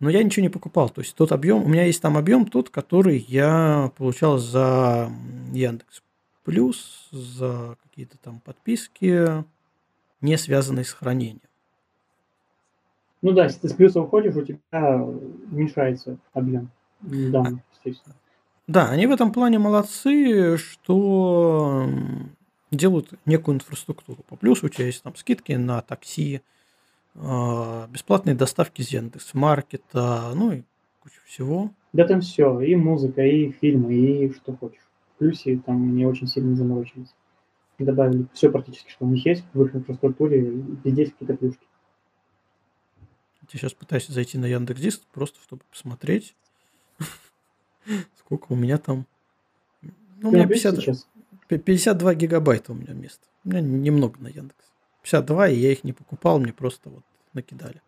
Но я ничего не покупал. То есть тот объем, у меня есть там объем тот, который я получал за Яндекс Плюс, за какие-то там подписки, не связанный с хранением. Ну да, если ты с плюса уходишь, у тебя уменьшается объем данных, естественно. Да, они в этом плане молодцы, что делают некую инфраструктуру. По плюсу у тебя есть там скидки на такси, а, бесплатные доставки из Яндекс Маркета, ну и куча всего. Да там все, и музыка, и фильмы, и что хочешь. В плюсе там не очень сильно заморочились. Добавили все практически, что у них есть в их инфраструктуре, везде какие-то плюшки. Я сейчас пытаюсь зайти на Яндекс.Диск, просто чтобы посмотреть, сколько у меня там. Ну, у меня 50, сейчас? 52 гигабайта у меня места. У меня немного на Яндекс. 52, и я их не покупал, мне просто вот накидали.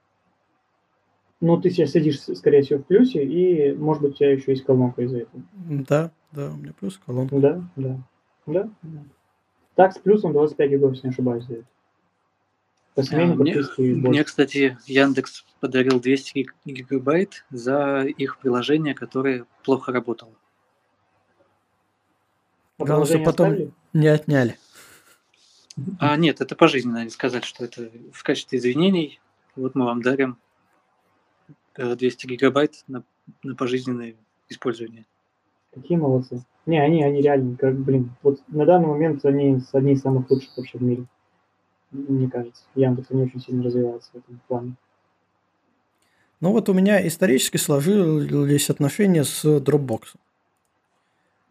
Ну, ты сейчас сидишь, скорее всего, в плюсе, и, может быть, у тебя еще есть колонка из-за этого. Да, да, у меня плюс колонка. Да, да, да. да. Так, с плюсом 25 гигов, если не ошибаюсь, за это. По а, мне, мне, кстати, Яндекс подарил 200 гигабайт за их приложение, которое плохо работало. А Главное, что потом оставили? не отняли. А, нет, это пожизненно. Они сказали, что это в качестве извинений. Вот мы вам дарим 200 э, гигабайт на, на пожизненное использование. Какие молодцы. Не, они, они реально, как, блин, вот на данный момент они одни из самых лучших вообще в мире. Мне кажется. Яндекс не очень сильно развивается в этом плане. Ну вот у меня исторически сложились отношения с Dropbox.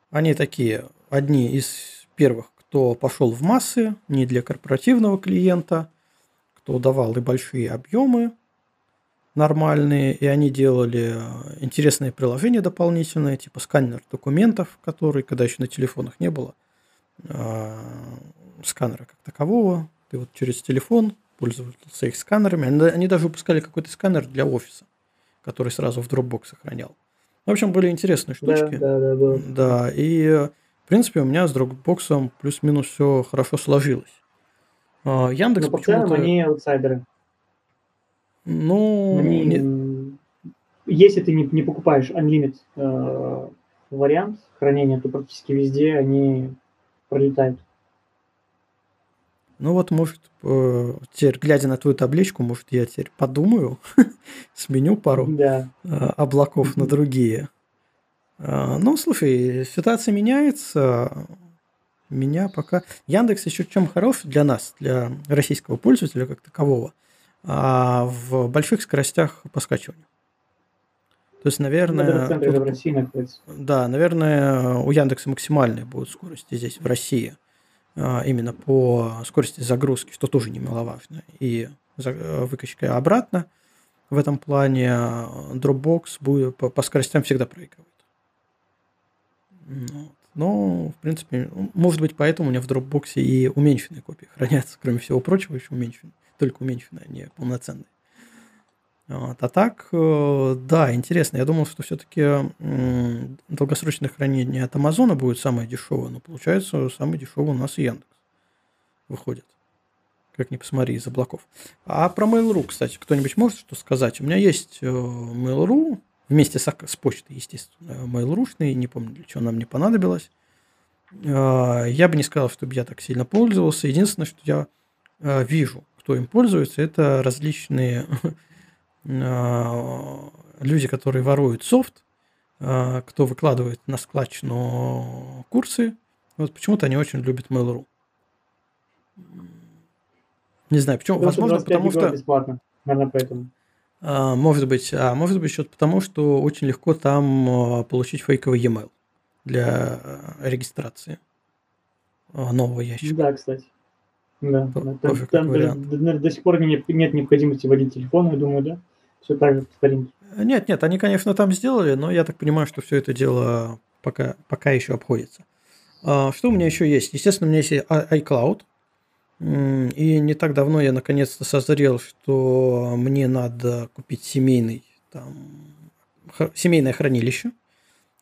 Они такие, одни из первых, кто пошел в массы, не для корпоративного клиента, кто давал и большие объемы нормальные, и они делали э, интересные приложения дополнительные, типа сканер документов, который, когда еще на телефонах не было, э, сканера как такового, ты вот через телефон пользовался их сканерами. Они, они даже выпускали какой-то сканер для офиса, который сразу в Dropbox сохранял. В общем, были интересные штучки. Да, да, да. Да, и принципе, у меня с Dropbox плюс-минус все хорошо сложилось. А, Яндекс Но по целом они аутсайдеры. Ну, они, не... если ты не, не покупаешь Unlimited э, вариант хранения, то практически везде они пролетают. Ну вот, может, э, теперь, глядя на твою табличку, может, я теперь подумаю, сменю пару да. Э, облаков на другие. А, ну, слушай, ситуация меняется. Меня пока... Яндекс еще чем хорош для нас, для российского пользователя как такового, а в больших скоростях по скачиванию. То есть, наверное... Тут, в России находится. Да, наверное, у Яндекса максимальные будут скорости здесь, в России. А, именно по скорости загрузки, что тоже немаловажно. И выкачка обратно. В этом плане Dropbox будет по, по скоростям всегда проигрывает. Вот. Но, в принципе, может быть, поэтому у меня в Dropbox и уменьшенные копии хранятся, кроме всего прочего, еще уменьшенные. Только уменьшенные, а не полноценные. Вот. А так, э, да, интересно. Я думал, что все-таки долгосрочное хранение от Амазона будет самое дешевое, но получается, самый дешевый у нас Яндекс выходит. Как ни посмотри, из облаков. А про Mail.ru, кстати, кто-нибудь может что сказать? У меня есть э, Mail.ru, Вместе с, с почтой, естественно, mail.ru, не помню, для чего она мне понадобилась. А, я бы не сказал, чтобы я так сильно пользовался. Единственное, что я а, вижу, кто им пользуется, это различные а, люди, которые воруют софт, кто выкладывает на складчину курсы. Вот почему-то они очень любят Mail.ru. Не знаю, почему. Возможно, потому что... Бесплатно. Наверное, поэтому. А, может быть, а может быть еще потому, что очень легко там а, получить фейковый e-mail для а, регистрации нового ящика. Да, кстати. Да, да. Там, там даже, до, до сих пор нет, нет необходимости вводить телефон, я думаю, да? Все так же старенький. Нет, нет, они, конечно, там сделали, но я так понимаю, что все это дело пока, пока еще обходится. Что у меня еще есть? Естественно, у меня есть iCloud, и не так давно я наконец-то созрел, что мне надо купить семейный, там, семейное хранилище.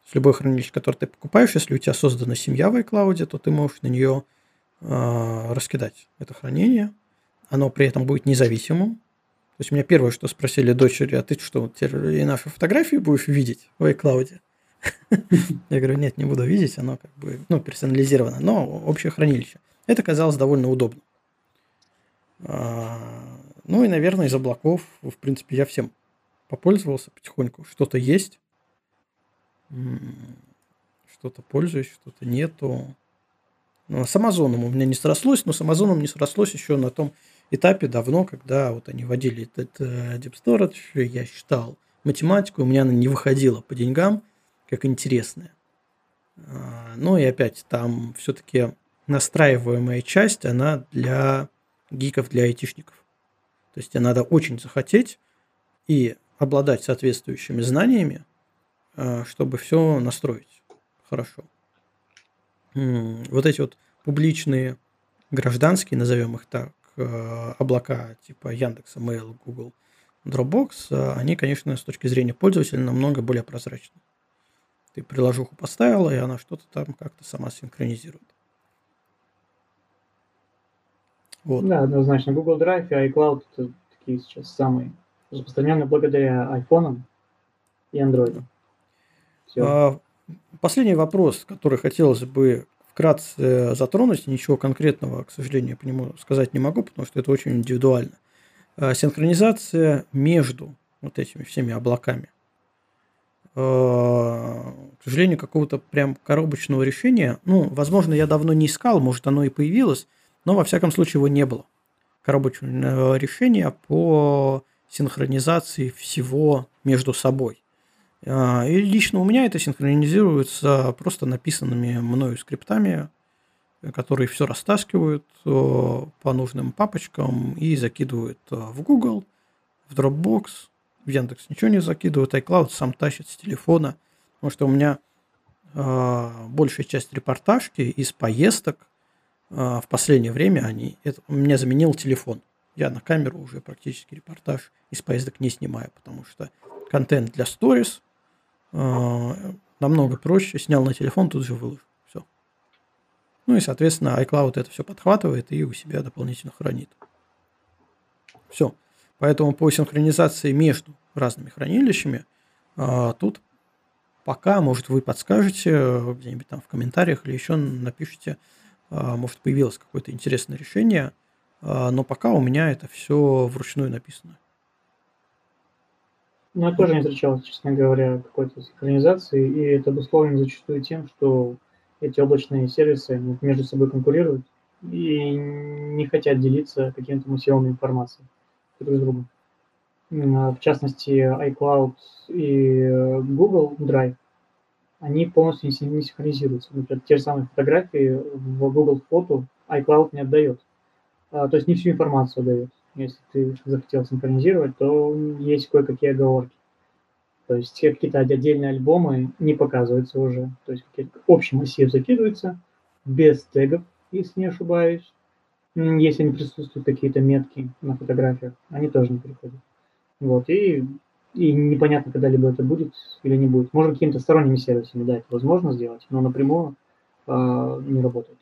С любое хранилище, которое ты покупаешь, если у тебя создана семья в iCloud, то ты можешь на нее э, раскидать это хранение. Оно при этом будет независимым. То есть у меня первое, что спросили дочери, а ты что, теперь и наши фотографии будешь видеть в iCloud? Я говорю, нет, не буду видеть, оно как бы, ну, персонализировано, но общее хранилище. Это казалось довольно удобно. А, ну и, наверное, из облаков, в принципе, я всем попользовался потихоньку. Что-то есть. что-то пользуюсь, что-то нету. Ну, с Амазоном у меня не срослось, но с Амазоном не срослось еще на том этапе давно, когда вот они вводили этот э, Deep Storage, я считал математику, у меня она не выходила по деньгам, как интересная. А, ну и опять, там все-таки настраиваемая часть, она для гиков, для айтишников. То есть тебе надо очень захотеть и обладать соответствующими знаниями, а, чтобы все настроить хорошо. Вот эти вот публичные гражданские, назовем их так, а, облака типа Яндекса, Mail, Google, Dropbox, а, они, конечно, с точки зрения пользователя намного более прозрачны. Ты приложуху поставила, и она что-то там как-то сама синхронизирует. Вот. Да, однозначно. Google Drive и iCloud это такие сейчас самые распространенные благодаря iPhone и Android. А, последний вопрос, который хотелось бы вкратце затронуть, ничего конкретного, к сожалению, по нему сказать не могу, потому что это очень индивидуально. А, синхронизация между вот этими всеми облаками. А, к сожалению, какого-то прям коробочного решения, ну, возможно, я давно не искал, может, оно и появилось, но во всяком случае его не было. Коробочного решения по синхронизации всего между собой. А, и лично у меня это синхронизируется просто написанными мною скриптами, которые все растаскивают э, по нужным папочкам и закидывают э, в Google, в Dropbox, в Яндекс ничего не закидывают, iCloud сам тащит с телефона, потому что у меня э, большая часть репортажки из поездок в последнее время они, это, меня заменил телефон. Я на камеру уже практически репортаж из поездок не снимаю, потому что контент для сторис э, намного проще. Снял на телефон, тут же выложу. Все. Ну и, соответственно, iCloud это все подхватывает и у себя дополнительно хранит. Все. Поэтому по синхронизации между разными хранилищами э, тут пока, может, вы подскажете где-нибудь там в комментариях или еще напишите, может, появилось какое-то интересное решение, э, но пока у меня это все вручную написано. Ну, я тоже не встречал, честно говоря, какой-то синхронизации, и это обусловлено зачастую тем, что эти облачные сервисы между собой конкурируют и не хотят делиться каким-то массивом информации друг с другом. В частности, iCloud и Google Drive, они полностью не синхронизируются. Например, те же самые фотографии в Google Фото iCloud не отдает. А, то есть не всю информацию дает если ты захотел синхронизировать, то есть кое-какие оговорки. То есть какие-то отдельные альбомы не показываются уже. То есть общий массив закидывается без тегов, если не ошибаюсь. Если не присутствуют какие-то метки на фотографиях, они тоже не переходят. Вот, и, и непонятно, когда-либо это будет или не будет. Можно какими-то сторонними сервисами, да, это возможно сделать, но напрямую э, не работает.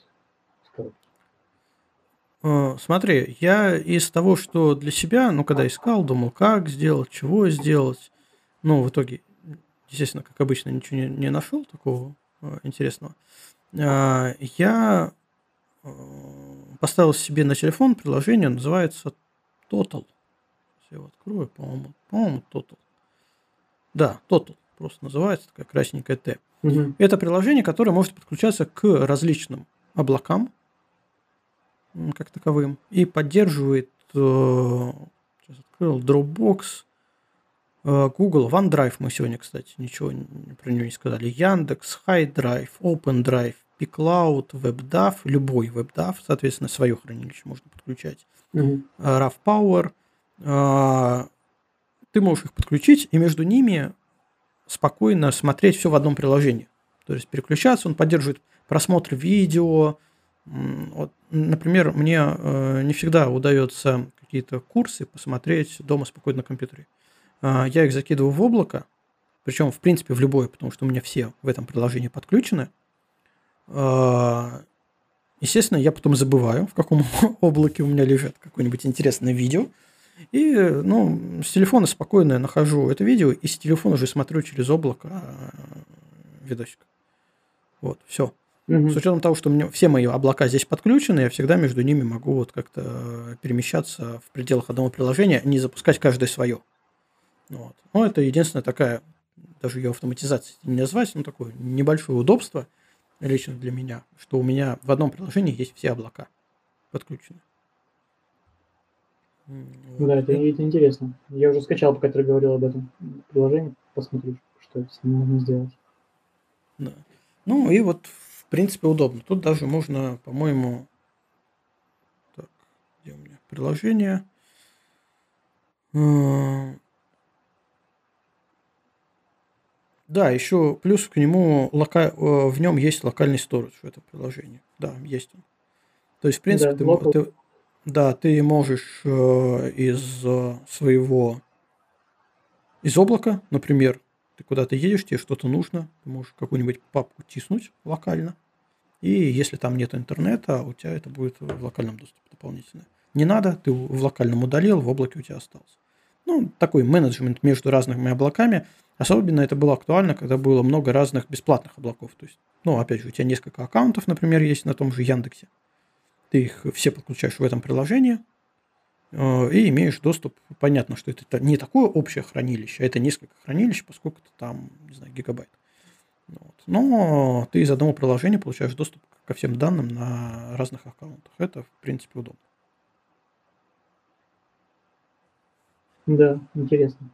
Э, смотри, я из того, что для себя, ну, когда искал, думал, как сделать, чего сделать. Ну, в итоге, естественно, как обычно, ничего не, не нашел такого э, интересного. Э, я поставил себе на телефон приложение, называется Total. Я его открою, по-моему, по-моему, Total. Да, Total просто называется, такая красненькая Т. Угу. Это приложение, которое может подключаться к различным облакам, как таковым и поддерживает э, сейчас открыл Dropbox, э, Google, OneDrive мы сегодня, кстати, ничего про него не сказали, Яндекс, HiDrive, OpenDrive, pCloud, WebDAV, любой WebDAV, соответственно, свое хранилище можно подключать, mm-hmm. RAV Power, ты можешь их подключить и между ними спокойно смотреть все в одном приложении. То есть переключаться, он поддерживает просмотр видео, вот, например, мне э, не всегда удается какие-то курсы посмотреть дома спокойно на компьютере. Э, я их закидываю в облако, причем, в принципе, в любое, потому что у меня все в этом приложении подключены. Э, естественно, я потом забываю, в каком облаке у меня лежит какое-нибудь интересное видео. И ну, с телефона спокойно я нахожу это видео, и с телефона уже смотрю через облако э, видосик. Вот, все. Угу. С учетом того, что меня все мои облака здесь подключены, я всегда между ними могу вот как-то перемещаться в пределах одного приложения, не запускать каждое свое. Вот. Но это единственная такая даже ее автоматизацией не назвать, но такое небольшое удобство лично для меня, что у меня в одном приложении есть все облака подключены. Да, это, это интересно. Я уже скачал, пока ты говорил об этом приложении, посмотрю, что с ним можно сделать. Да. Ну и вот, в принципе, удобно. Тут даже можно, по-моему, так, где у меня приложение? А, да, еще плюс к нему лока... Э, в нем есть локальный сторож в этом приложении. Да, есть он. То есть, в принципе, да, ты, ты, да, ты можешь э, из э, своего из облака, например, ты куда-то едешь, тебе что-то нужно, ты можешь какую-нибудь папку тиснуть локально, и если там нет интернета, у тебя это будет в локальном доступе дополнительно. Не надо, ты в локальном удалил, в облаке у тебя остался. Ну, такой менеджмент между разными облаками. Особенно это было актуально, когда было много разных бесплатных облаков. То есть, ну, опять же, у тебя несколько аккаунтов, например, есть на том же Яндексе. Ты их все подключаешь в этом приложении э, и имеешь доступ. Понятно, что это не такое общее хранилище, а это несколько хранилищ, поскольку это там, не знаю, гигабайт. Вот. Но ты из одного приложения получаешь доступ ко всем данным на разных аккаунтах. Это, в принципе, удобно. Да, интересно.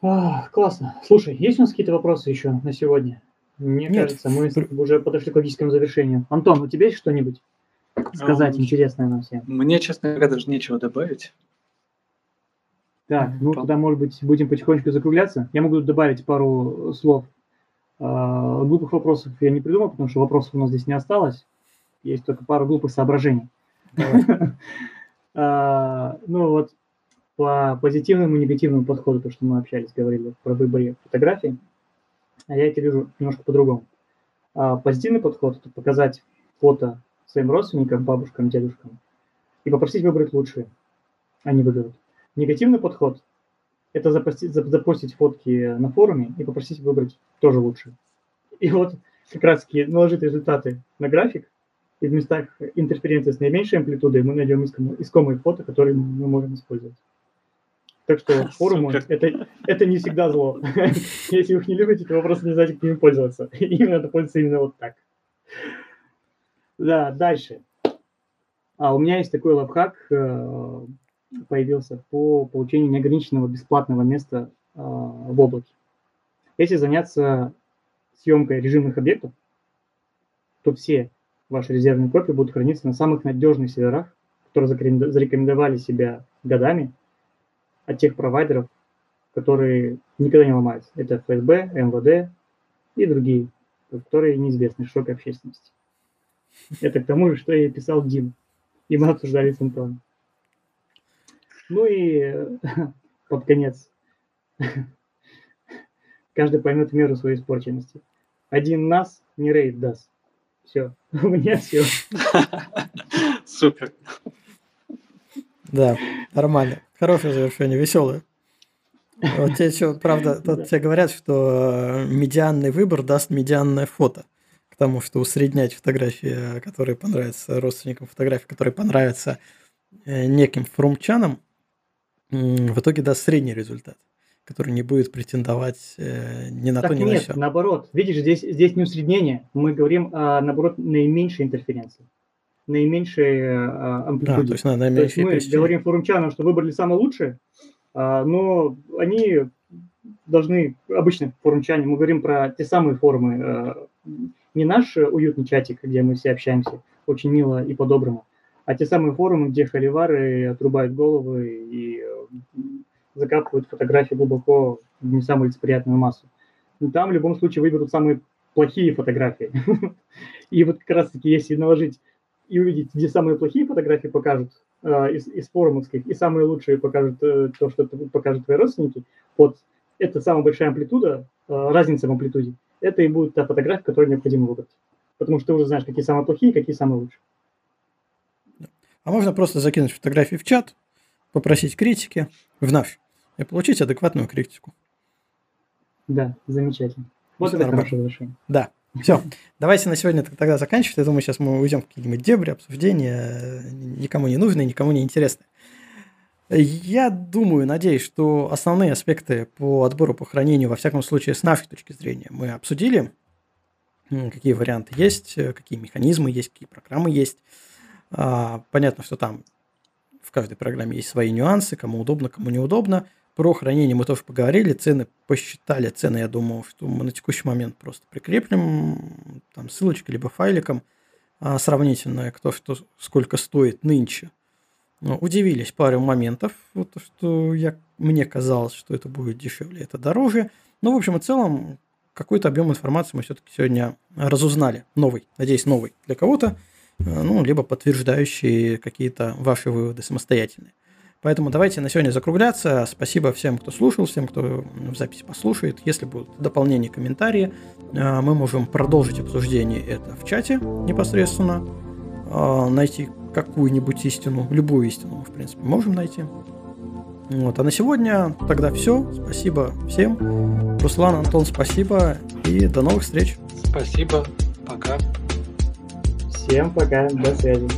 А, классно. Слушай, есть у нас какие-то вопросы еще на сегодня? Мне Нет. кажется, мы уже подошли к логическому завершению. Антон, у тебя есть что-нибудь сказать а, интересное нам всем? Мне, честно говоря, даже нечего добавить. Так, ну тогда, может быть, будем потихонечку закругляться. Я могу добавить пару слов. А, глупых вопросов я не придумал, потому что вопросов у нас здесь не осталось. Есть только пару глупых соображений. А, ну вот по позитивному и негативному подходу, то, что мы общались, говорили про выборе фотографий а я это вижу немножко по-другому. А позитивный подход – это показать фото своим родственникам, бабушкам, дедушкам и попросить выбрать лучшие. Они выберут. Негативный подход – это запостить, запостить фотки на форуме и попросить выбрать тоже лучшие. И вот как раз таки наложить результаты на график, и в местах интерференции с наименьшей амплитудой мы найдем искомые фото, которые мы можем использовать. Так что форумы это, это не всегда зло. Если вы их не любите, то вы просто не знаете, как ими пользоваться. Им надо пользоваться именно вот так. Да, дальше. А у меня есть такой лайфхак, э, появился по получению неограниченного бесплатного места э, в облаке. Если заняться съемкой режимных объектов, то все ваши резервные копии будут храниться на самых надежных серверах, которые зарекомендовали себя годами от тех провайдеров, которые никогда не ломаются. Это ФСБ, МВД и другие, которые неизвестны широкой общественности. Это к тому же, что я писал Дим. И мы обсуждали с Антоном. Ну и под конец. Каждый поймет меру своей испорченности. Один нас не рейд даст. Все. У меня все. Супер. Да, нормально. Хорошее завершение, веселое. Вот тебе еще, правда, тут тебе говорят, что э, медианный выбор даст медианное фото. К тому, что усреднять фотографии, которые понравятся родственникам, фотографии, которые понравятся э, неким фрумчанам, в итоге даст средний результат, который не будет претендовать э, ни на так то, ни нет, на все. наоборот. Видишь, здесь, здесь не усреднение. Мы говорим, о, наоборот, наименьшей интерференции наименьшей а, амплитуде. Да, то есть, на наименьшей то есть мы говорим форумчанам, что выбрали самое лучшее, а, но они должны, обычно форумчане, мы говорим про те самые форумы, а, не наш уютный чатик, где мы все общаемся, очень мило и по-доброму, а те самые форумы, где холивары отрубают головы и закапывают фотографии глубоко в не самую лицеприятную массу. Но там в любом случае выберут самые плохие фотографии. И вот как раз-таки, если наложить и увидеть, где самые плохие фотографии покажут э, из, из форумовских, и самые лучшие покажут э, то, что покажут твои родственники, вот это самая большая амплитуда, э, разница в амплитуде, это и будет та фотография, которую необходимо выбрать. Потому что ты уже знаешь, какие самые плохие, какие самые лучшие. А можно просто закинуть фотографии в чат, попросить критики в наш и получить адекватную критику. Да, замечательно. Вот это хорошее решение. Да. Все, давайте на сегодня тогда заканчивать. Я думаю, сейчас мы уйдем в какие-нибудь дебри, обсуждения, никому не нужные, никому не интересные. Я думаю, надеюсь, что основные аспекты по отбору по хранению, во всяком случае, с нашей точки зрения, мы обсудили. Какие варианты есть, какие механизмы есть, какие программы есть. А, понятно, что там в каждой программе есть свои нюансы, кому удобно, кому неудобно. Про хранение мы тоже поговорили, цены посчитали. Цены, я думаю, что мы на текущий момент просто прикреплем там ссылочкой либо файликом а, сравнительное, кто что сколько стоит нынче. Ну, удивились пару моментов, вот, что я, мне казалось, что это будет дешевле, это дороже. Но, в общем и целом, какой-то объем информации мы все-таки сегодня разузнали. Новый, надеюсь, новый для кого-то, ну, либо подтверждающий какие-то ваши выводы самостоятельные. Поэтому давайте на сегодня закругляться. Спасибо всем, кто слушал, всем, кто в записи послушает. Если будут дополнения, комментарии, э, мы можем продолжить обсуждение это в чате непосредственно, э, найти какую-нибудь истину, любую истину мы, в принципе, можем найти. Вот. А на сегодня тогда все. Спасибо всем. Руслан, Антон, спасибо. И до новых встреч. Спасибо. Пока. Всем пока. До связи.